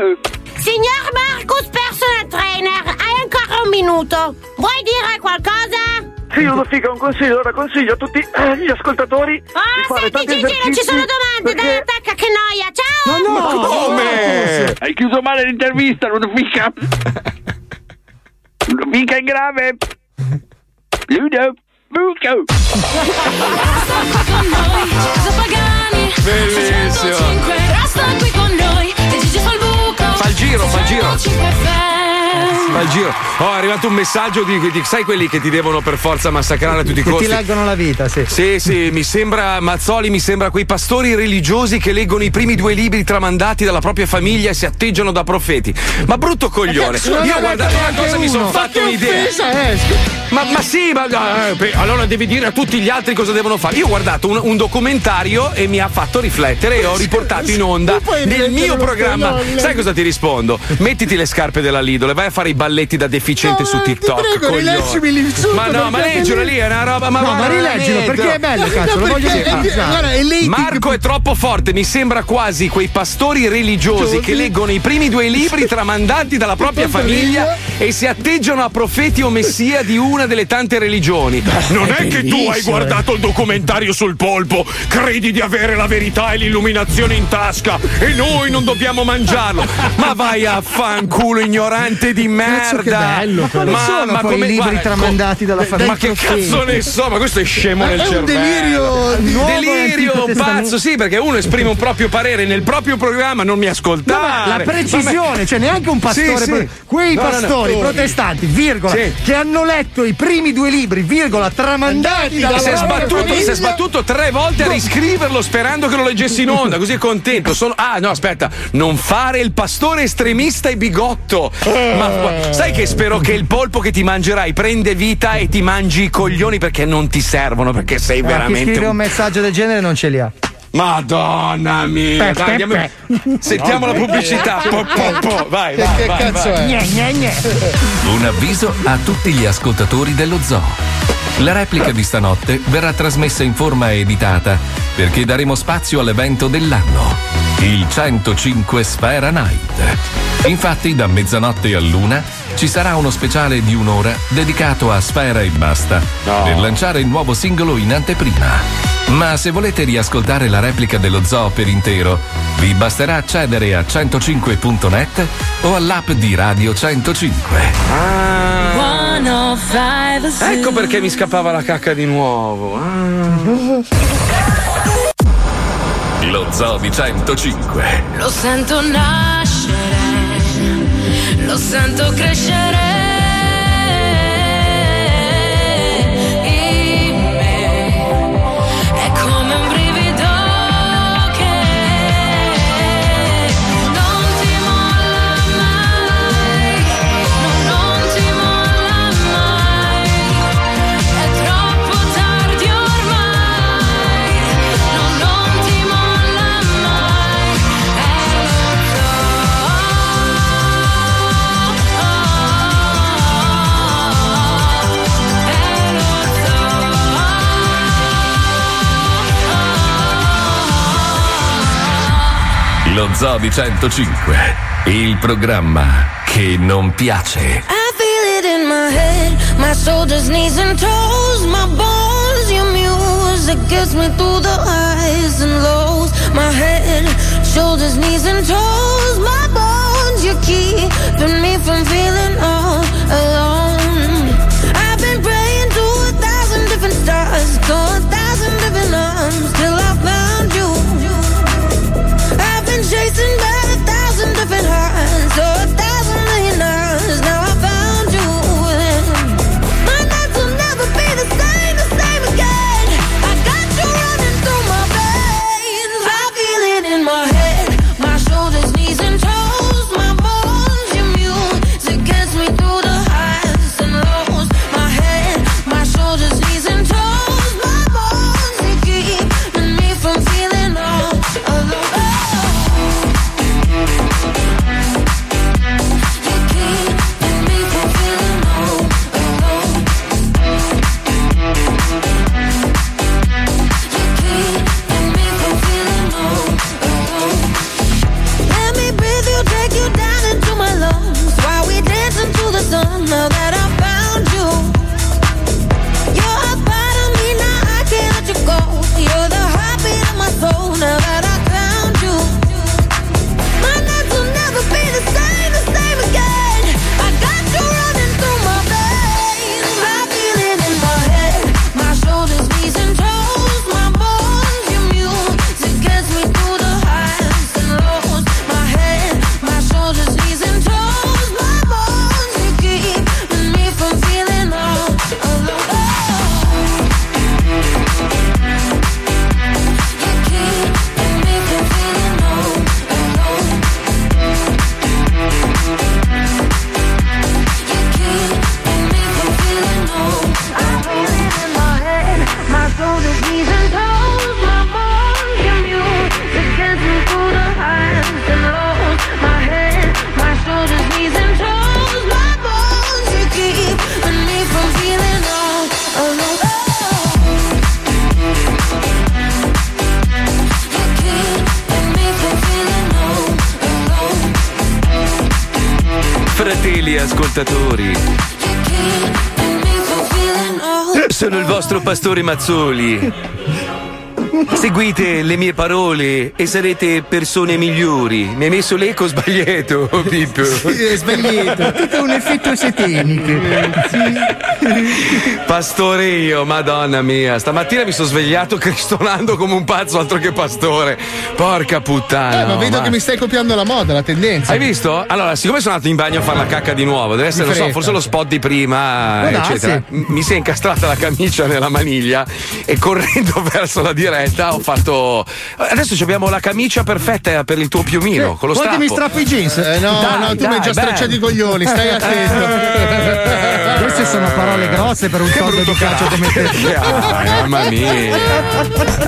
S23: Signor Marcus Personal Trainer, hai ancora un minuto. Vuoi dire qualcosa?
S28: Sì, Ludofica, un consiglio. Allora, consiglio a tutti eh, gli ascoltatori di
S23: Ah,
S28: fare
S23: senti
S28: tanti
S23: Gigi, non ci sono domande, dai,
S28: perché-
S23: attacca, che noia, ciao!
S28: Ma no!
S24: Come? Hai chiuso male l'intervista, Ludofica! Ludofica è grave! Ludo! Buco!
S3: Bellissimo.
S6: 105, resta qui con noi, Fa il
S3: giro, fa il giro.
S6: 105 FM.
S3: Fa il giro. Oh, è arrivato un messaggio di, di- sai quelli che ti devono per forza massacrare a tutti i
S4: Che ti
S3: costi.
S4: leggono la vita, sì.
S3: Sì, sì, mi sembra Mazzoli, mi sembra quei pastori religiosi che leggono i primi due libri tramandati dalla propria famiglia e si atteggiano da profeti. Ma brutto coglione. Io
S4: leggo
S3: una cosa, mi
S4: neanche
S3: sono
S4: uno.
S3: fatto
S4: Ma che
S3: un'idea.
S4: offesa è?
S3: Ma, ma sì, ma eh, allora devi dire a tutti gli altri cosa devono fare. Io ho guardato un, un documentario e mi ha fatto riflettere e ho riportato in onda nel mio programma. Sai cosa ti rispondo? Mettiti le scarpe della Lidl e vai a fare i balletti da deficiente su TikTok.
S7: prego, rileggimi l'insulto,
S3: Ma no, ma
S7: è
S3: leggilo lì, è una roba. Ma
S4: No, ma rileggilo, perché è bello, cazzo, lo voglio dire.
S7: è- guarda, è lei che-
S3: Marco è troppo forte, mi sembra quasi quei pastori religiosi che leggono i primi due libri tramandati dalla propria famiglia e si atteggiano a profeti o messia di una delle tante religioni. Non è che tu hai guardato il documentario sul polpo, credi di avere la verità e l'illuminazione in tasca e noi non dobbiamo mangiarlo. Ma vai a fanculo ignorante di merda.
S4: Cazzo, che bello,
S3: ma.
S4: Quali sono poi i libri
S3: guarda,
S4: tramandati dalla famiglia?
S3: Ma che cazzo ne so, ma questo è scemo nel
S7: È un
S3: cervello.
S7: delirio di-
S4: nuovo
S3: delirio
S4: Testamento.
S3: pazzo, sì, perché uno esprime un proprio parere nel proprio programma, non mi
S4: No,
S3: ascoltare.
S4: ma la precisione, cioè neanche un pastore.
S3: Sì, sì.
S4: Quei
S3: No, no, no.
S4: pastori protestanti, virgola,
S3: Sì.
S4: che hanno letto i primi due libri, virgola, tramandati dalla
S3: Si è, sbattuto, si è sbattuto tre volte a riscriverlo sperando che lo leggessi in onda, così è contento. Sono- ah, no, aspetta, non fare il pastore estremista e bigotto. Ma gua- sai che spero che il polpo che ti mangerai prende vita e ti mangi i coglioni perché non ti servono, perché sei
S4: Eh, chi
S3: veramente.
S4: scrive un
S3: un-
S4: messaggio del genere non ce li ha.
S3: Madonna mia!
S4: Pe,
S3: Dai,
S4: pe,
S3: andiamo-
S4: pe.
S3: Sentiamo la pubblicità. Po, po, po. Vai, vai,
S7: che
S3: vai,
S7: cazzo
S3: vai.
S7: è?
S4: Gne, gne, gne.
S1: Un avviso a tutti gli ascoltatori dello zoo. La replica di stanotte verrà trasmessa in forma editata perché daremo spazio all'evento dell'anno, il 105 Sfera Night. Infatti, da mezzanotte a luna ci sarà uno speciale di un'ora dedicato a Sfera e basta per lanciare il nuovo singolo in anteprima. Ma se volete riascoltare la replica dello zoo per intero, vi basterà accedere a 105.net o all'app di Radio 105.
S3: Ecco perché mi scappava la cacca di nuovo. Ah.
S1: Lo Zoo di 105.
S29: Lo sento nascere, lo sento crescere. Lo
S1: Zoo di 105. Il programma che non piace.
S29: I feel it in my head, my shoulders, knees and toes, my bones, your music gets me through the highs and lows. My head, shoulders, knees and toes, my bones, you keeping me from feeling all alone. I've been praying to a thousand different stars, to a thousand different arms, till I found chasing by a thousand different hearts,
S3: oh, so pastore Mazzoli. Seguite le mie parole e sarete persone migliori. Mi hai messo l'eco sbagliato, Pippo.
S4: È sbagliato, tutto un effetto setenico.
S3: Pastore io, madonna mia. Stamattina mi sono svegliato cristonando come un pazzo, altro che pastore. Porca puttana.
S7: Eh, ma
S3: no,
S7: vedo
S3: ma-
S7: che mi stai copiando la moda, la tendenza.
S3: Hai visto? Allora, siccome sono andato in bagno a fare la cacca di nuovo, deve essere, non so, forse lo spot di prima,
S7: darsi.
S3: eccetera. M- Mi si è incastrata la camicia nella maniglia e correndo verso la diretta ho fatto. Adesso ci abbiamo la camicia perfetta per il tuo piumino, con lo
S7: Vuoi che
S3: strappo.
S7: mi strappo i jeans? Eh, no,
S3: Dai,
S7: no, tu mi hai
S3: dai,
S7: già stracciato i coglioni, stai attento.
S4: Queste sono parole grosse per un tondo educato come te.
S3: Ah, mamma mia.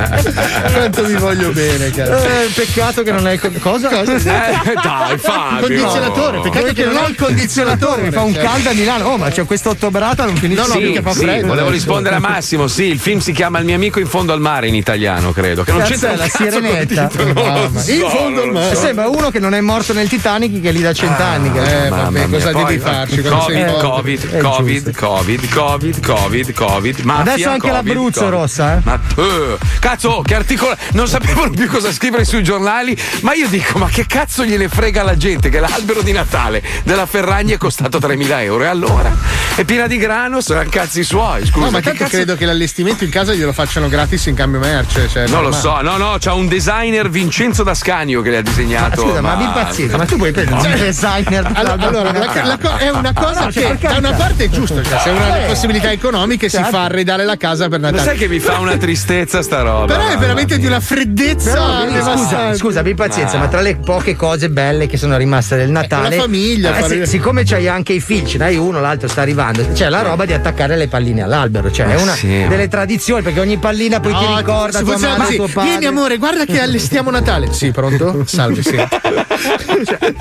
S7: Quanto vi voglio bene, caro.
S4: Eh, peccato che non hai il con- cosa?
S3: Eh, dai, Fabio.
S7: Condizionatore, peccato che non ho il condizionatore.
S4: Mi fa un
S7: cioè.
S4: caldo a Milano. Oh, ma c'è questa ottobrata, non finisce
S3: No, no, sì, sì, volevo rispondere a Massimo. Sì, il film si chiama Il mio amico in fondo al mare in italiano, credo. Che non
S4: Cazzo
S3: c'entra
S4: la sirenetta.
S3: titolo, so,
S4: In fondo al mare.
S3: so.
S4: Sembra uno che non è morto nel Titanic che è lì da cent'anni. che-
S7: Eh, vabbè, cosa
S3: poi-
S7: devi farci quando sei
S3: Covid? Covid,
S4: È
S3: Covid, Covid, Covid, Covid, Covid, mafia,
S4: Adesso anche
S3: Covid,
S4: l'Abruzzo
S3: Covid.
S4: rossa, eh.
S3: Ma, eh, cazzo, che articolo. Non sapevano più cosa scrivere sui giornali. Ma io dico, ma che cazzo gliene frega alla gente che l'albero di Natale della Ferragni è costato 3.000 euro? E allora? È piena di grano, sono cazzi suoi. Scusa,
S7: No, ma tanto
S3: cazzo-
S7: credo che l'allestimento in casa glielo facciano gratis in cambio merce. Cioè,
S3: Non lo so, no, no, c'ha un designer Vincenzo D'Ascanio che le ha disegnato.
S4: Scusa, ma, abbi pazienza, ma tu puoi prendere un designer
S7: Allora, allora, la- la co- è una cosa
S4: No, cioè,
S7: che da una parte è giusto, cioè se le
S4: Eh.
S7: possibilità economiche si
S4: Certo.
S7: fa arredare la casa per
S3: Ma
S7: Natale.
S3: sai che mi fa una tristezza sta roba?
S7: Però è veramente di una freddezza
S4: Però, vedi, scusa, scusa, abbi pazienza,
S3: Ma-
S4: ma tra le poche cose belle che sono rimaste del Natale.
S7: la famiglia,
S4: eh,
S7: fare-
S4: siccome c'hai anche i figli, ce n'hai uno, l'altro sta arrivando. C'è la roba di attaccare le palline all'albero. Cioè,
S3: Ma
S4: è una
S3: sì.
S4: delle tradizioni, perché ogni pallina poi ti
S7: No,
S4: ricorda
S7: se
S4: tua tuo padre.
S7: Vieni amore, guarda che allestiamo Natale. Sì, pronto? Salve, sì.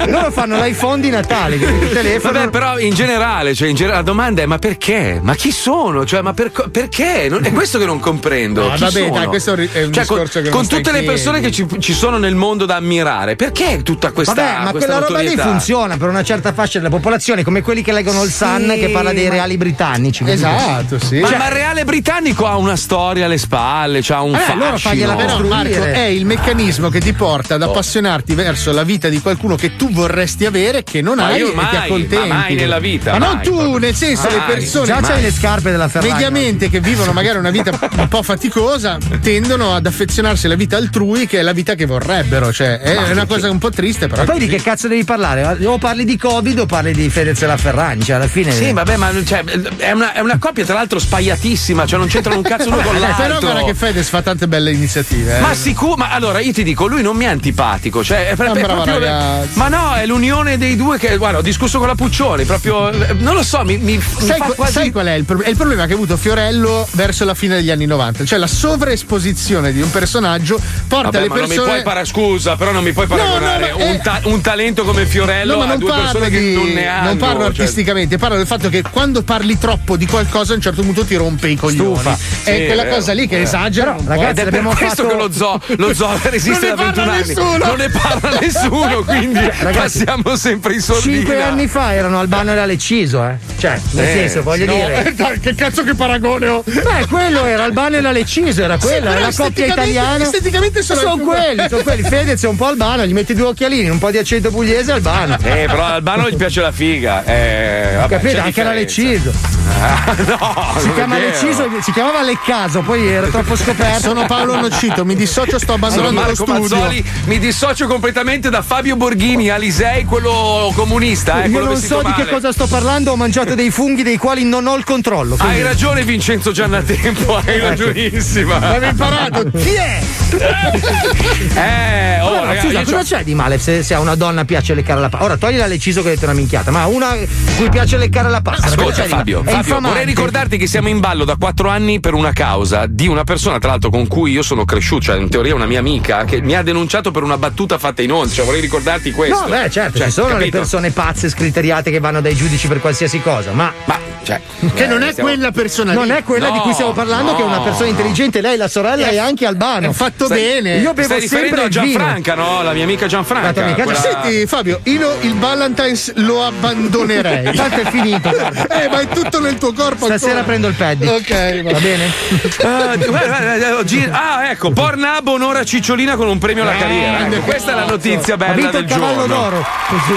S4: Loro fanno l'iPhone di Natale, il telefono.
S3: Vabbè, però in generale, cioè, in genere- la domanda è: ma perché? Ma chi sono? Cioè, ma per- perché? Non- è questo che non comprendo.
S7: No, vabbè, dai, questo è un
S3: Cioè, con,
S7: discorso che non
S3: con
S7: in
S3: tutte le persone che ci, ci sono nel mondo da ammirare, perché tutta questa
S4: Vabbè, ma
S3: questa
S4: quella roba lì funziona per una certa fascia della popolazione, come quelli che leggono il Sun
S3: Sì,
S4: che parla dei reali britannici.
S7: Esatto, sì.
S3: Ma,
S7: Cioè-
S3: ma il reale britannico ha una storia alle spalle, c'ha un
S7: Eh,
S3: fascino.
S7: però, Marco, è il meccanismo che ti porta
S3: Oh.
S7: ad appassionarti verso la vita di qualcuno che tu vorresti avere, che non
S3: Ma
S7: hai
S3: io
S7: e ti
S3: mai,
S7: accontenti.
S3: ma mai nella vita,
S7: Ma non
S3: mai,
S7: tu,
S3: proprio.
S7: nel senso, le
S3: Mai.
S7: persone
S4: Già c'hai le scarpe della Ferrari.
S7: mediamente che vivono magari una vita un po' faticosa tendono ad affezionarsi alla vita altrui che è la vita che vorrebbero cioè è
S4: Ma
S7: una cosa un po' triste però
S4: Ma poi di che cazzo devi parlare? O parli di Covid o parli di Fedez e la Ferragni? Cioè, alla fine.
S3: Sì, vabbè, ma cioè, è, una, è una coppia, tra l'altro, spaiatissima, cioè non c'entrano un cazzo uno con l'altro.
S7: però guarda che Fedez fa tante belle iniziative eh.
S3: Ma sicuro, ma allora io ti dico, lui non mi è antipatico, cioè è,
S7: un
S3: è proprio. Ma no, è l'unione dei due che. Guarda, ho discusso con la Puccioli, proprio. Non lo so, mi, mi, mi
S7: Sai,
S3: fa
S7: qu-
S3: quasi.
S7: sai qual è il, pro- è il problema che ha avuto Fiorello verso la fine degli anni 90? Cioè la sovraesposizione di un personaggio porta
S3: Vabbè,
S7: le
S3: ma non mi
S7: persone.
S3: puoi para- scusa, però non mi puoi
S7: No, no,
S3: paragonare
S7: ma è-
S3: un, ta- un talento come Fiorello
S7: No, ma
S3: a
S7: non
S3: due persone
S7: di,
S3: che non ne hanno.
S7: non parlo
S3: cioè-
S7: artisticamente, parlo del fatto che quando parli troppo di qualcosa a un certo punto ti rompe i coglioni.
S4: Stufa.
S7: È
S3: Sì,
S7: quella
S3: è
S7: cosa lì che
S3: Eh.
S7: esagera.
S4: ragazzi,
S3: È per
S4: abbiamo
S3: questo
S4: fatto-
S3: che lo zoo, lo zoo resiste da
S7: ne
S3: 21
S7: parla
S3: anni.
S7: nessuno.
S3: Non ne parla nessuno, quindi passiamo sempre i soldi.
S4: Cinque anni fa erano Albano e Lecciso, eh. Cioè, nel
S3: Eh,
S4: senso, voglio
S7: No,
S4: dire.
S7: eh, dai, che cazzo che paragone ho?
S4: Beh, quello era Albano e la Lecciso, era quella,
S7: però
S4: era la coppia italiana.
S7: esteticamente sono
S4: sono quelli, sono quelli. Fedez è un po' albano, gli metti due occhialini, un po' di accento pugliese albano.
S3: Eh, però all'Albano gli piace la figa. Eh, vabbè,
S4: Capito? Anche la
S3: differenza.
S4: Lecciso.
S3: Ah, no,
S4: Si chiama. Lecciso, si chiamava Leccaso, poi era troppo scoperto.
S7: Sono Paolo Nocito, mi dissocio, sto abbandonando lo
S3: Marco
S7: studio.
S3: Mazzoli, mi dissocio completamente da Fabio Borghini, Alisei, quello comunista. Eh,
S4: Io
S3: quello
S4: non so di che
S3: male.
S4: cosa sto parlando, ho mangiato dei funghi dei quali non ho il controllo.
S3: Hai
S4: quindi-
S3: ragione Vincenzo Giannatempo, hai
S4: Ecco.
S3: ragionissima.
S7: L'avevi imparato? Chi è?
S3: Eh, oh,
S4: Allora,
S3: ragazzi,
S4: scusa, cosa c'è di male se, se a una donna piace leccare la pasta? Ora togli la Leciso che hai detto una minchiata, ma una cui piace leccare la pasta.
S3: Ascolta
S4: male?
S3: Fabio, Fabio vorrei ricordarti che siamo in ballo da quattro anni per una causa di una persona, tra l'altro con cui io sono cresciuto, cioè in teoria una mia amica, che mi ha denunciato per una battuta fatta in onda. Cioè, vorrei ricordarti questo.
S4: No, beh, certo,
S3: Cioè,
S4: ci sono le
S3: capito?
S4: persone pazze, scriteriate che vanno dai giudici per qualsiasi cosa, ma.
S3: cioè,
S30: Che non è
S4: stiamo-
S30: quella persona lì.
S4: Non è quella di cui stiamo parlando, che è una persona intelligente. Lei, la sorella, è anche albano.
S30: È fatto
S3: Stai-
S30: bene.
S4: Io bevo
S3: Stai
S4: sempre
S3: a
S4: il vino.
S3: Gianfranca, no? La mia amica Gianfranca.
S4: Amica
S3: quella-
S30: Senti Fabio, io il Valentine's lo abbandonerei.
S4: Tanto è finito,
S30: eh, ma è tutto nel tuo corpo.
S4: Stasera
S30: ancora.
S4: prendo il paddy.
S30: Ok,
S4: Va bene?
S3: Guarda, guarda, oggi- ah, ecco, Pornhub onora Cicciolina con un premio alla carriera. Ecco, questa è la notizia
S4: Ha
S3: bella
S4: vinto
S3: del
S4: il cavallo
S3: giorno.
S4: d'oro. Così.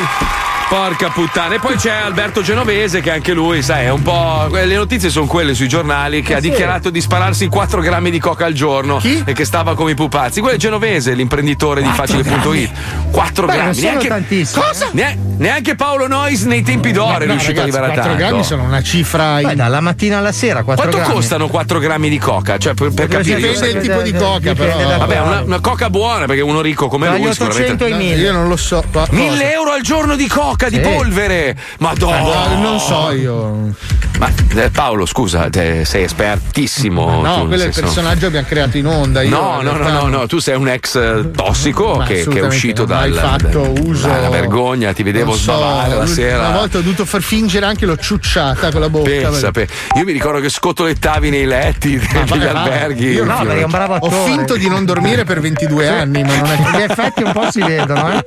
S3: Porca puttana. E poi c'è Alberto Genovese che anche lui, sai, è un po'. Le notizie sono quelle sui giornali che
S4: Eh
S3: ha
S4: sì.
S3: dichiarato di spararsi 4 grammi di coca al giorno e che stava come i pupazzi. Quello è Genovese, l'imprenditore di facile.it. 4
S4: Beh, non
S3: grammi.
S4: sono
S3: Neanche,
S4: tantissimi.
S3: Cosa? Ne- neanche Paolo Nois nei tempi d'oro è
S30: No,
S3: riuscito
S30: ragazzi,
S3: a arrivare a
S30: 4
S3: tanto.
S30: grammi sono una cifra.
S4: Beh, dalla mattina alla sera, 4
S3: Quanto
S4: grammi.
S3: costano 4 grammi di coca? Cioè, per, per capire.
S30: Dipende
S3: io-
S30: il tipo di coca, però.
S3: Vabbè, una, una coca buona perché uno ricco come
S4: Tra
S3: lui
S4: gli 800
S3: sicuramente.
S4: e i 1000.
S30: Io non lo so. ma-
S3: 1000 euro al giorno di coca, di polvere! Madonna!
S30: Eh, non so io.
S3: Ma eh, Paolo, scusa, te sei espertissimo.
S30: No,
S3: tu,
S30: quello è il
S3: senso-
S30: personaggio che abbiamo creato in onda. Io,
S3: No,
S30: in
S3: no, no,
S30: realtà,
S3: no, no, tu sei un ex eh, tossico
S30: Ma
S3: che, che è uscito
S30: non ho
S3: dal,
S30: fatto uso-
S3: dalla vergogna, ti vedevo
S30: so,
S3: sbavare la sera.
S30: volta ho dovuto far fingere anche l'ho ciucciata con la bocca.
S3: Pensa,
S30: perché-
S3: pe- io mi ricordo che scotolettavi nei letti
S30: Ma
S3: degli
S30: va-
S3: alberghi.
S30: Io
S4: No, perché è un bravo
S30: Ho
S4: attore.
S30: finto di non dormire per 22 anni, ma non è
S4: Gli effetti un po' si vedono, eh?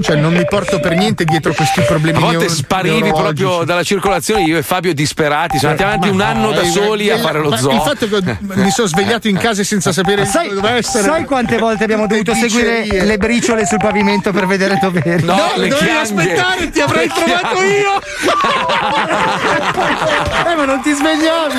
S30: Cioè, non mi porto per niente dietro questi problemi.
S3: A volte
S30: neuro-
S3: sparivi
S30: neurologici.
S3: proprio dalla circolazione, io e Fabio disperati, siamo andati avanti
S30: Ma
S3: un anno
S30: no,
S3: da
S30: eh,
S3: soli a
S30: eh,
S3: fare lo zoo.
S30: Il fatto che mi sono svegliato in casa senza sapere
S4: Sai,
S30: dove doveva essere.
S4: sai quante volte abbiamo dovuto seguire le briciole sul pavimento per vedere dove eri?
S3: No,
S30: No, dovevi aspettare, ti avrei
S3: Le
S30: trovato io.
S4: Eh, ma non ti svegliavi!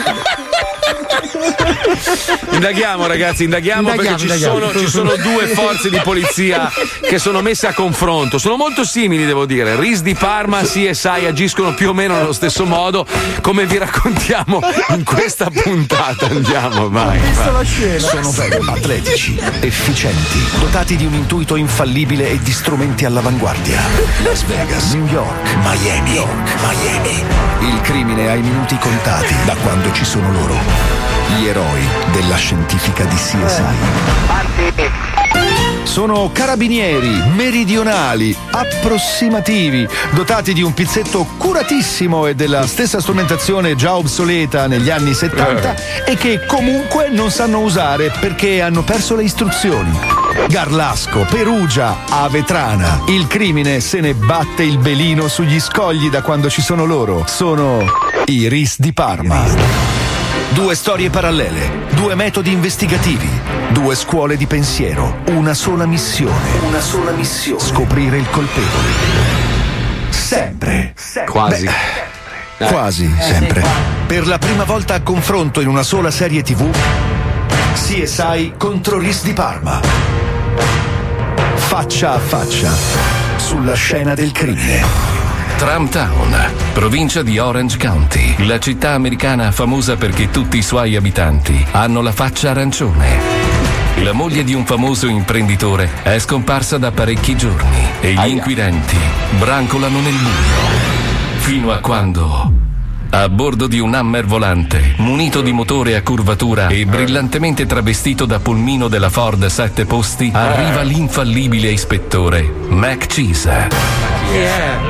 S3: Indaghiamo ragazzi, indaghiamo,
S4: Indaghiamo,
S3: perché ci,
S4: indaghiamo.
S3: Sono, ci sono due forze di polizia che sono messe a confronto. Sono molto simili, devo dire. RIS di Parma, CSI agiscono più o meno nello stesso modo, come vi raccontiamo in questa puntata. Andiamo, vai. vai.
S31: Sono atletici, efficienti, dotati di un intuito infallibile e di strumenti all'avanguardia. Las Vegas, New York, Miami, York, Miami. Il crimine ha i minuti contati da quando ci sono loro. Gli eroi della scientifica di CSI. Sono carabinieri, meridionali, approssimativi, dotati di un pizzetto curatissimo e della stessa strumentazione già obsoleta negli anni 70 e che comunque non sanno usare perché hanno perso le istruzioni. Garlasco, Perugia, Avetrana. Il crimine se ne batte il belino sugli scogli da quando ci sono loro. Sono i RIS di Parma. Due storie parallele, due metodi investigativi, due scuole di pensiero, una sola missione. Una sola missione. Scoprire il colpevole. Sempre.
S3: Quasi.
S31: Beh, Quasi sempre. Per la prima volta a confronto in una sola serie TV, CSI contro RIS di Parma. Faccia a faccia. Sulla scena del crimine.
S1: Town, provincia di Orange County, la città americana famosa perché tutti i suoi abitanti hanno la faccia arancione. La moglie di un famoso imprenditore è scomparsa da parecchi giorni e gli inquirenti brancolano nel buio. Fino a quando, a bordo di un Hammer volante, munito di motore a curvatura e brillantemente travestito da pulmino della Ford 7 posti, arriva l'infallibile ispettore Mac Cheese.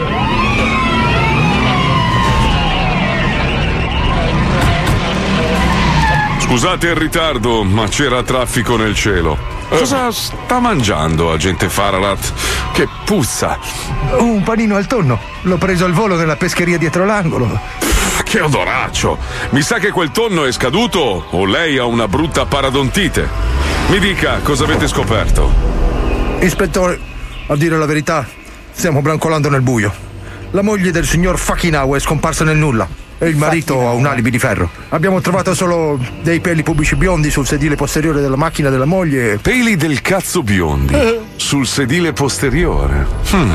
S32: Scusate il ritardo, ma c'era traffico nel cielo. Cosa sta mangiando, agente Fararat? Che puzza!
S33: Un panino al tonno. L'ho preso al volo nella pescheria dietro l'angolo.
S32: Che odoraccio! Mi sa che quel tonno è scaduto o lei ha una brutta paradontite. Mi dica cosa avete scoperto.
S33: Ispettore, a dire la verità, stiamo brancolando nel buio. La moglie del signor Fachinau è scomparsa nel nulla. E il marito ha un alibi di ferro. Abbiamo trovato solo dei peli pubblici biondi sul sedile posteriore della macchina della moglie.
S32: Peli del cazzo biondi sul sedile posteriore. Hmm.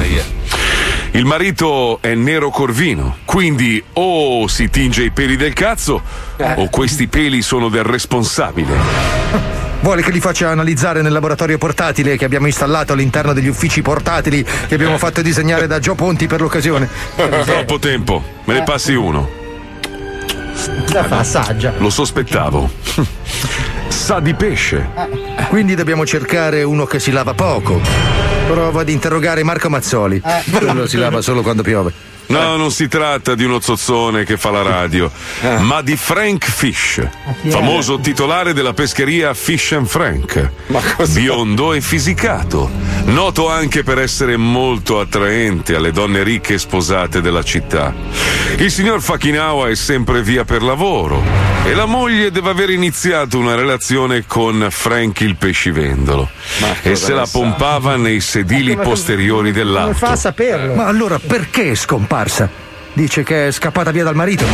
S32: Il marito è nero corvino, quindi o si tinge i peli del cazzo o questi peli sono del responsabile.
S33: Vuole che li faccia analizzare nel laboratorio portatile che abbiamo installato all'interno degli uffici portatili che abbiamo fatto disegnare da Gio Ponti per l'occasione.
S32: Troppo tempo, me ne passi uno.
S4: La fa assaggia.
S32: Lo sospettavo. sa di pesce.
S33: Quindi dobbiamo cercare uno che si lava poco. Prova ad interrogare Marco Mazzoli. Quello si lava solo quando piove.
S32: No, non si tratta di uno zozzone che fa la radio, ma di Frank Fish, famoso titolare della pescheria Fish and Frank. Biondo e fisicato, noto anche per essere molto attraente alle donne ricche e sposate della città. Il signor Fakinawa è sempre via per lavoro e la moglie deve aver iniziato una relazione con Frank il pescivendolo e se la
S33: ne sa?
S32: pompava nei sedili posteriori dell'auto.
S33: Come fa a saperlo? Ma allora perché è scomparsa? Dice che è scappata via dal marito.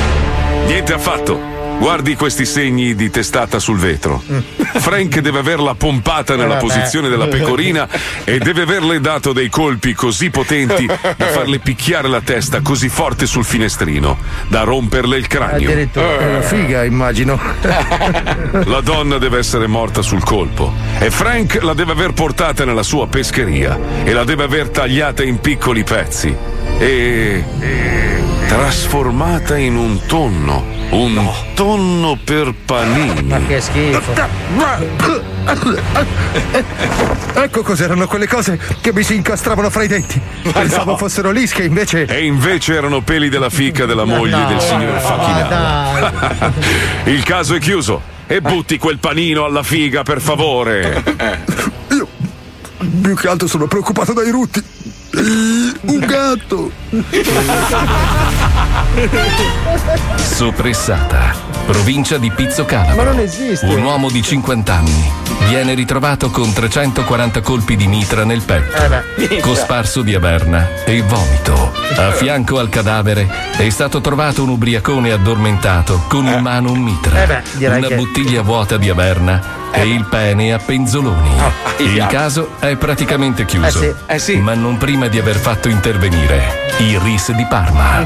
S32: Niente affatto. Guardi questi segni di testata sul vetro. Frank deve averla pompata nella
S33: Eh,
S32: posizione della pecorina e deve averle dato dei colpi così potenti da farle picchiare la testa così forte sul finestrino da romperle il cranio.
S33: Addirittura. È una figa, immagino.
S32: La donna deve essere morta sul colpo e Frank la deve aver portata nella sua pescheria e la deve aver tagliata in piccoli pezzi e, e trasformata in un tonno. Un tonno per panini.
S4: Ma che schifo.
S33: Ecco cos'erano quelle cose che mi si incastravano fra i denti. Pensavo fossero lische, invece.
S32: E invece erano peli della fica della moglie
S33: no,
S32: del signor
S33: ma
S32: Fachinaro. Il caso è chiuso. E butti quel panino alla figa, per favore.
S33: Più che altro sono preoccupato dai rutti. Un gatto.
S1: Sopressata, provincia di Pizzo Calabro.
S4: Ma non esiste.
S1: Un uomo di 50 anni viene ritrovato con 340 colpi di mitra nel petto,
S4: Eh
S1: cosparso di averna e vomito. A fianco al cadavere è stato trovato un ubriacone addormentato con in mano un mitra,
S4: Eh beh,
S1: una
S4: che-
S1: bottiglia vuota di averna e il pene a penzoloni. il caso è praticamente chiuso, ma non prima di aver fatto intervenire il RIS di Parma.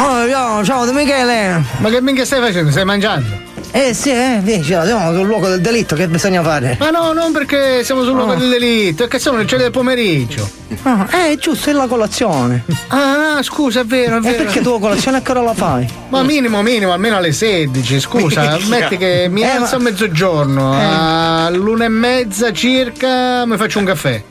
S34: Oh, ciao, ciao, De Michele.
S7: Ma che minchia stai facendo? Stai mangiando?
S34: Eh sì, eh, vieni, ci siamo sul luogo del delitto, che bisogna fare?
S7: Ma no, non perché siamo sul luogo
S34: Oh.
S7: del delitto, è che sono le tre del pomeriggio.
S34: Ah, eh, giusto, è la colazione.
S7: Ah, ah, scusa, è vero, è
S34: E
S7: vero.
S34: perché tu la colazione a che ora la fai?
S7: Ma minimo, minimo, almeno alle 16. Scusa,
S34: Minchia.
S7: metti che mi
S34: Eh,
S7: alzo
S34: ma-
S7: a mezzogiorno,
S34: Eh.
S7: all'una e mezza circa mi faccio un caffè.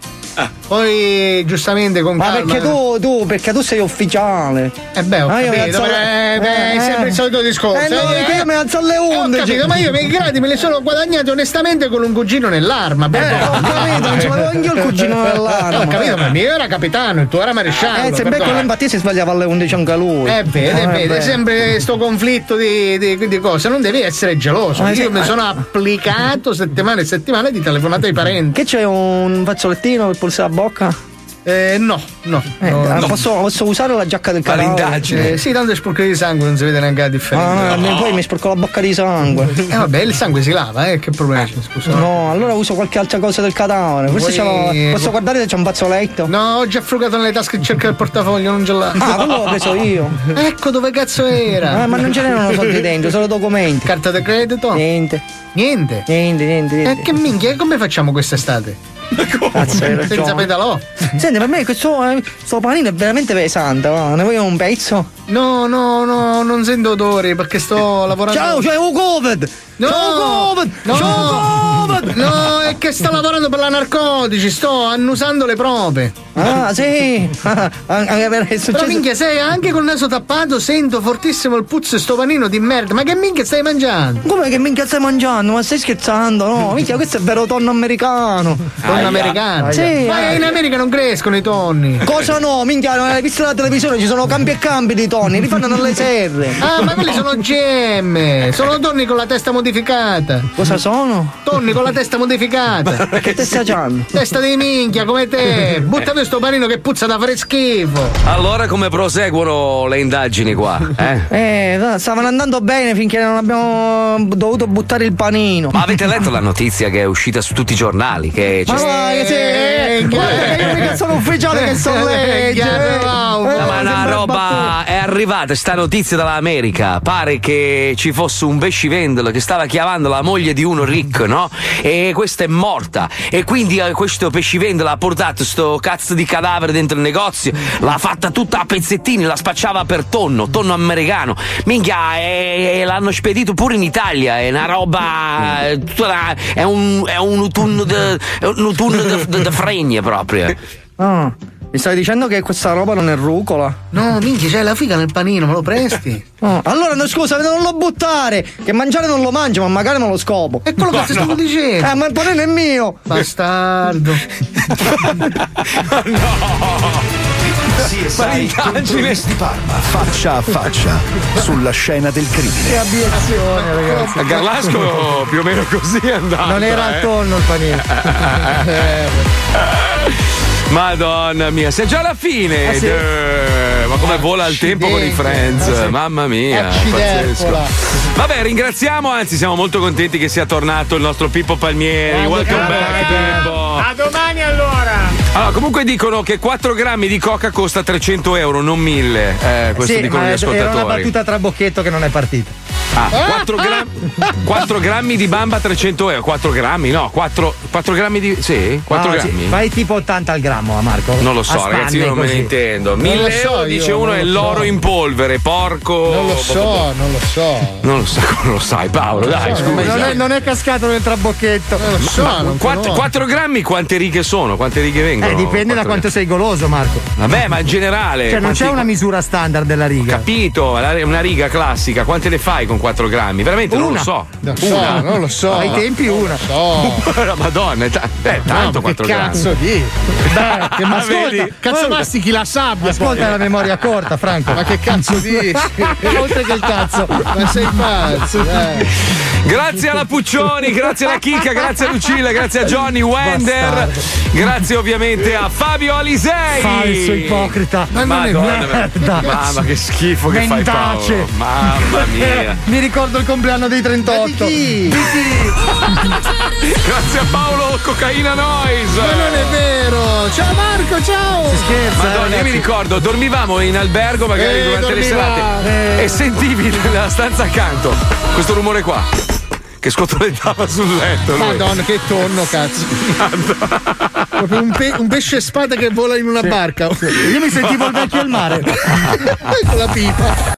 S7: Poi giustamente con
S34: Ma
S7: calma.
S34: perché tu, tu, perché tu sei ufficiale.
S7: Eh beh, ho
S34: Ah, mi
S7: capito,
S34: alzo-
S7: eh, beh, è sempre il solito discorso.
S34: Eh, no,
S7: eh,
S34: io mi alzo alle
S7: eh, Ho
S34: 11.
S7: capito, ma io i gradi me li sono guadagnati onestamente con un cugino nell'arma.
S34: Eh, ho capito, non ci volevo anch'io il cugino nell'arma.
S7: Ho capito, ma il mio era capitano, il tuo era maresciallo.
S34: Eh, se becco l'empatia si sbagliava alle 11 anche lui.
S7: Eh, vede,
S34: Eh,
S7: vede,
S34: beh.
S7: sempre sto conflitto di, di- di cose, non devi essere geloso.
S34: Eh,
S7: Io
S34: sì,
S7: mi
S34: ma-
S7: sono applicato settimane e settimane di telefonate ai parenti.
S34: Che c'è un fazzolettino per pulsare bocca?
S7: Eh, no, no.
S34: Eh,
S7: no,
S34: ah,
S7: no.
S34: Posso, posso usare la giacca del cadavere?
S7: Eh, sì, tanto è sporco di sangue, non si vede neanche la differenza.
S34: Ah, no, poi mi sporco la bocca di sangue.
S7: Eh vabbè, il sangue si lava, eh, che problema c'è? Scusa.
S34: No, allora uso qualche altra cosa del cadavere. Ce l'ho- Posso guardare se c'è un fazzoletto?
S7: No, ho già frugato nelle tasche e cerca il portafoglio, non ce l'ha.
S34: Ah, quello l'ho preso io.
S7: Ecco dove cazzo era.
S34: Ah, ma non ce n'erano soldi dentro, solo documenti.
S7: Carta di credito?
S34: Niente.
S7: Niente.
S34: Niente, niente,
S7: E
S34: niente.
S7: che minchia, come facciamo quest'estate?
S34: Cazzo, hai ragione.
S7: Senza pedalò.
S34: Senti, per me questo eh, sto panino è veramente pesante, va. Ne vuoi un pezzo?
S7: No, no, no, non sento odori perché sto lavorando.
S34: Ciao, c'è un Covid!
S7: No!
S34: Covid!
S7: No!
S34: Covid!
S7: No, è che sto lavorando per la narcotici, sto annusando le prove.
S34: Ah, sì! Ah, Anche per
S7: Però
S34: successo.
S7: minchia, sei anche col naso tappato, sento fortissimo il puzzo e sto panino di merda. Ma che minchia stai mangiando?
S34: Come che minchia stai mangiando? Ma stai scherzando? No, minchia, questo è vero tonno americano.
S7: Tonno americano?
S34: Sì.
S7: Ma
S34: eh.
S7: in America non crescono i tonni.
S34: Cosa no? Minchia, non hai visto la televisione? Ci sono campi e campi di tonni, li fanno nelle serre.
S7: Ah, ma quelli sono GM. Sono tonni con la testa modificata.
S34: Cosa sono?
S7: Tonni con la testa modificata.
S34: Che testa c'hanno?
S7: Testa di minchia come te. Butta via sto panino che puzza da fare schifo.
S3: Allora come proseguono le indagini qua? Eh?
S34: Eh, va, stavano andando bene finché non abbiamo dovuto buttare il panino.
S3: Ma avete letto la notizia che è uscita su tutti i giornali? Che c'è
S34: Ma va, che sì, eh, guarda che io mica sono ufficiale che so leggere.
S3: Ma una roba è arrivata sta notizia dall'America. Pare che ci fosse un pescivendolo che stava stava chiavando la moglie di uno ricco, no? E questa è morta. E quindi eh, questo pescivendolo ha portato sto cazzo di cadavere dentro il negozio, l'ha fatta tutta a pezzettini, la spacciava per tonno, tonno americano. Minchia, e, e l'hanno spedito pure in Italia, è una roba. eh, una- è un, è un autunno de- un autunno de- de- de fregne proprio.
S34: Ah, mi stai dicendo che questa roba non è rucola?
S7: No, minchia, c'è la figa nel panino, me lo presti?
S34: Oh, allora no, scusa, non lo buttare! Che mangiare non lo mangio, ma magari me lo scopo.
S7: È quello che ti stavo dicendo.
S34: Eh, ma il panino è mio!
S7: Bastardo.
S31: CSI Controllisti di Parma, faccia a faccia, sulla scena del crimine.
S4: Che abiezione, ragazzi.
S3: A Garlasco più o meno così è andato.
S4: Non era
S3: eh.
S4: al tonno il panino.
S3: Madonna mia, sei già alla fine.
S4: Ah, sì?
S3: Eh, Ma come vola il tempo con i Friends,
S4: Ah, sì.
S3: mamma mia. Pazzesco. Vabbè, ringraziamo, anzi siamo molto contenti che sia tornato il nostro Pippo Palmieri. Welcome back, Pippo.
S22: A domani allora!
S3: Allora, comunque dicono che 4 grammi di coca costa 300 euro, non 1000. Eh, questo
S4: sì,
S3: dicono
S4: ma
S3: gli
S4: era una
S3: ascoltatori.
S4: battuta tra bocchetto che non è partita.
S3: Ah, 4, grammi, 4 grammi di bamba 300 euro. 4 grammi? No, 4, 4 grammi di. Sì? 4
S4: No, sì,
S3: grammi?
S4: fai tipo 80 al grammo a Marco.
S3: Non lo so, ragazzi, io non me ne
S4: così.
S3: intendo.
S7: Non
S3: 1000
S7: lo so
S3: euro dice uno
S7: non
S3: è
S7: lo
S3: l'oro
S7: so.
S3: in polvere, porco.
S7: Non lo so, non lo so.
S3: Non lo so, come lo sai, Paolo, dai,
S7: so,
S3: scusa.
S4: Non è, non è cascato nel trabocchetto.
S7: Non lo so,
S3: Ma
S7: non
S3: 4,
S7: conosco.
S3: grammi quante righe sono? Quante righe vengono?
S4: Eh, dipende da quanto sei goloso, Marco.
S3: Vabbè, ma in generale.
S4: Cioè, non c'è una misura standard della riga.
S3: Capito, la- una riga classica, quante ne fai con 4 grammi? Veramente non lo
S4: Una.
S3: so.
S7: Non so, non lo so.
S4: Ai tempi una.
S7: No.
S3: La Madonna, è ta- eh, tanto
S7: No, ma
S3: 4
S7: che
S3: grammi.
S7: cazzo di? Dai, che ma ascolta,
S3: Vedi?
S7: cazzo mastichi la sabbia.
S4: Ascolta
S7: poi.
S4: la memoria corta, Franco.
S7: Ma che cazzo dici?
S4: Oltre che il cazzo.
S7: Ma sei pazzo, dai.
S3: Grazie alla Puccioni, grazie alla Chicca, grazie a Lucilla, grazie a Johnny Wender, grazie ovviamente a Fabio Alisei.
S4: Falso ipocrita.
S7: Ma non è
S3: Madonna,
S4: merda.
S3: Mamma che schifo che fai
S4: Mendace.
S3: Paolo. Mamma mia.
S4: Mi ricordo il compleanno dei 38.
S7: Chi?
S3: Grazie a Paolo Cocaina Noise.
S7: Ma non è vero. Ciao Marco, ciao.
S4: Scherza,
S3: Madonna, io mi ricordo, dormivamo in albergo magari
S7: Eh,
S3: durante le
S7: dormivamo.
S3: serate e sentivi nella stanza accanto questo rumore qua che scotolettava sul letto. lui.
S7: Madonna, che tonno, cazzo. Proprio un, pe- un pesce spada che vola in una barca.
S4: Io mi sentivo il vecchio al mare.
S7: Con la pipa.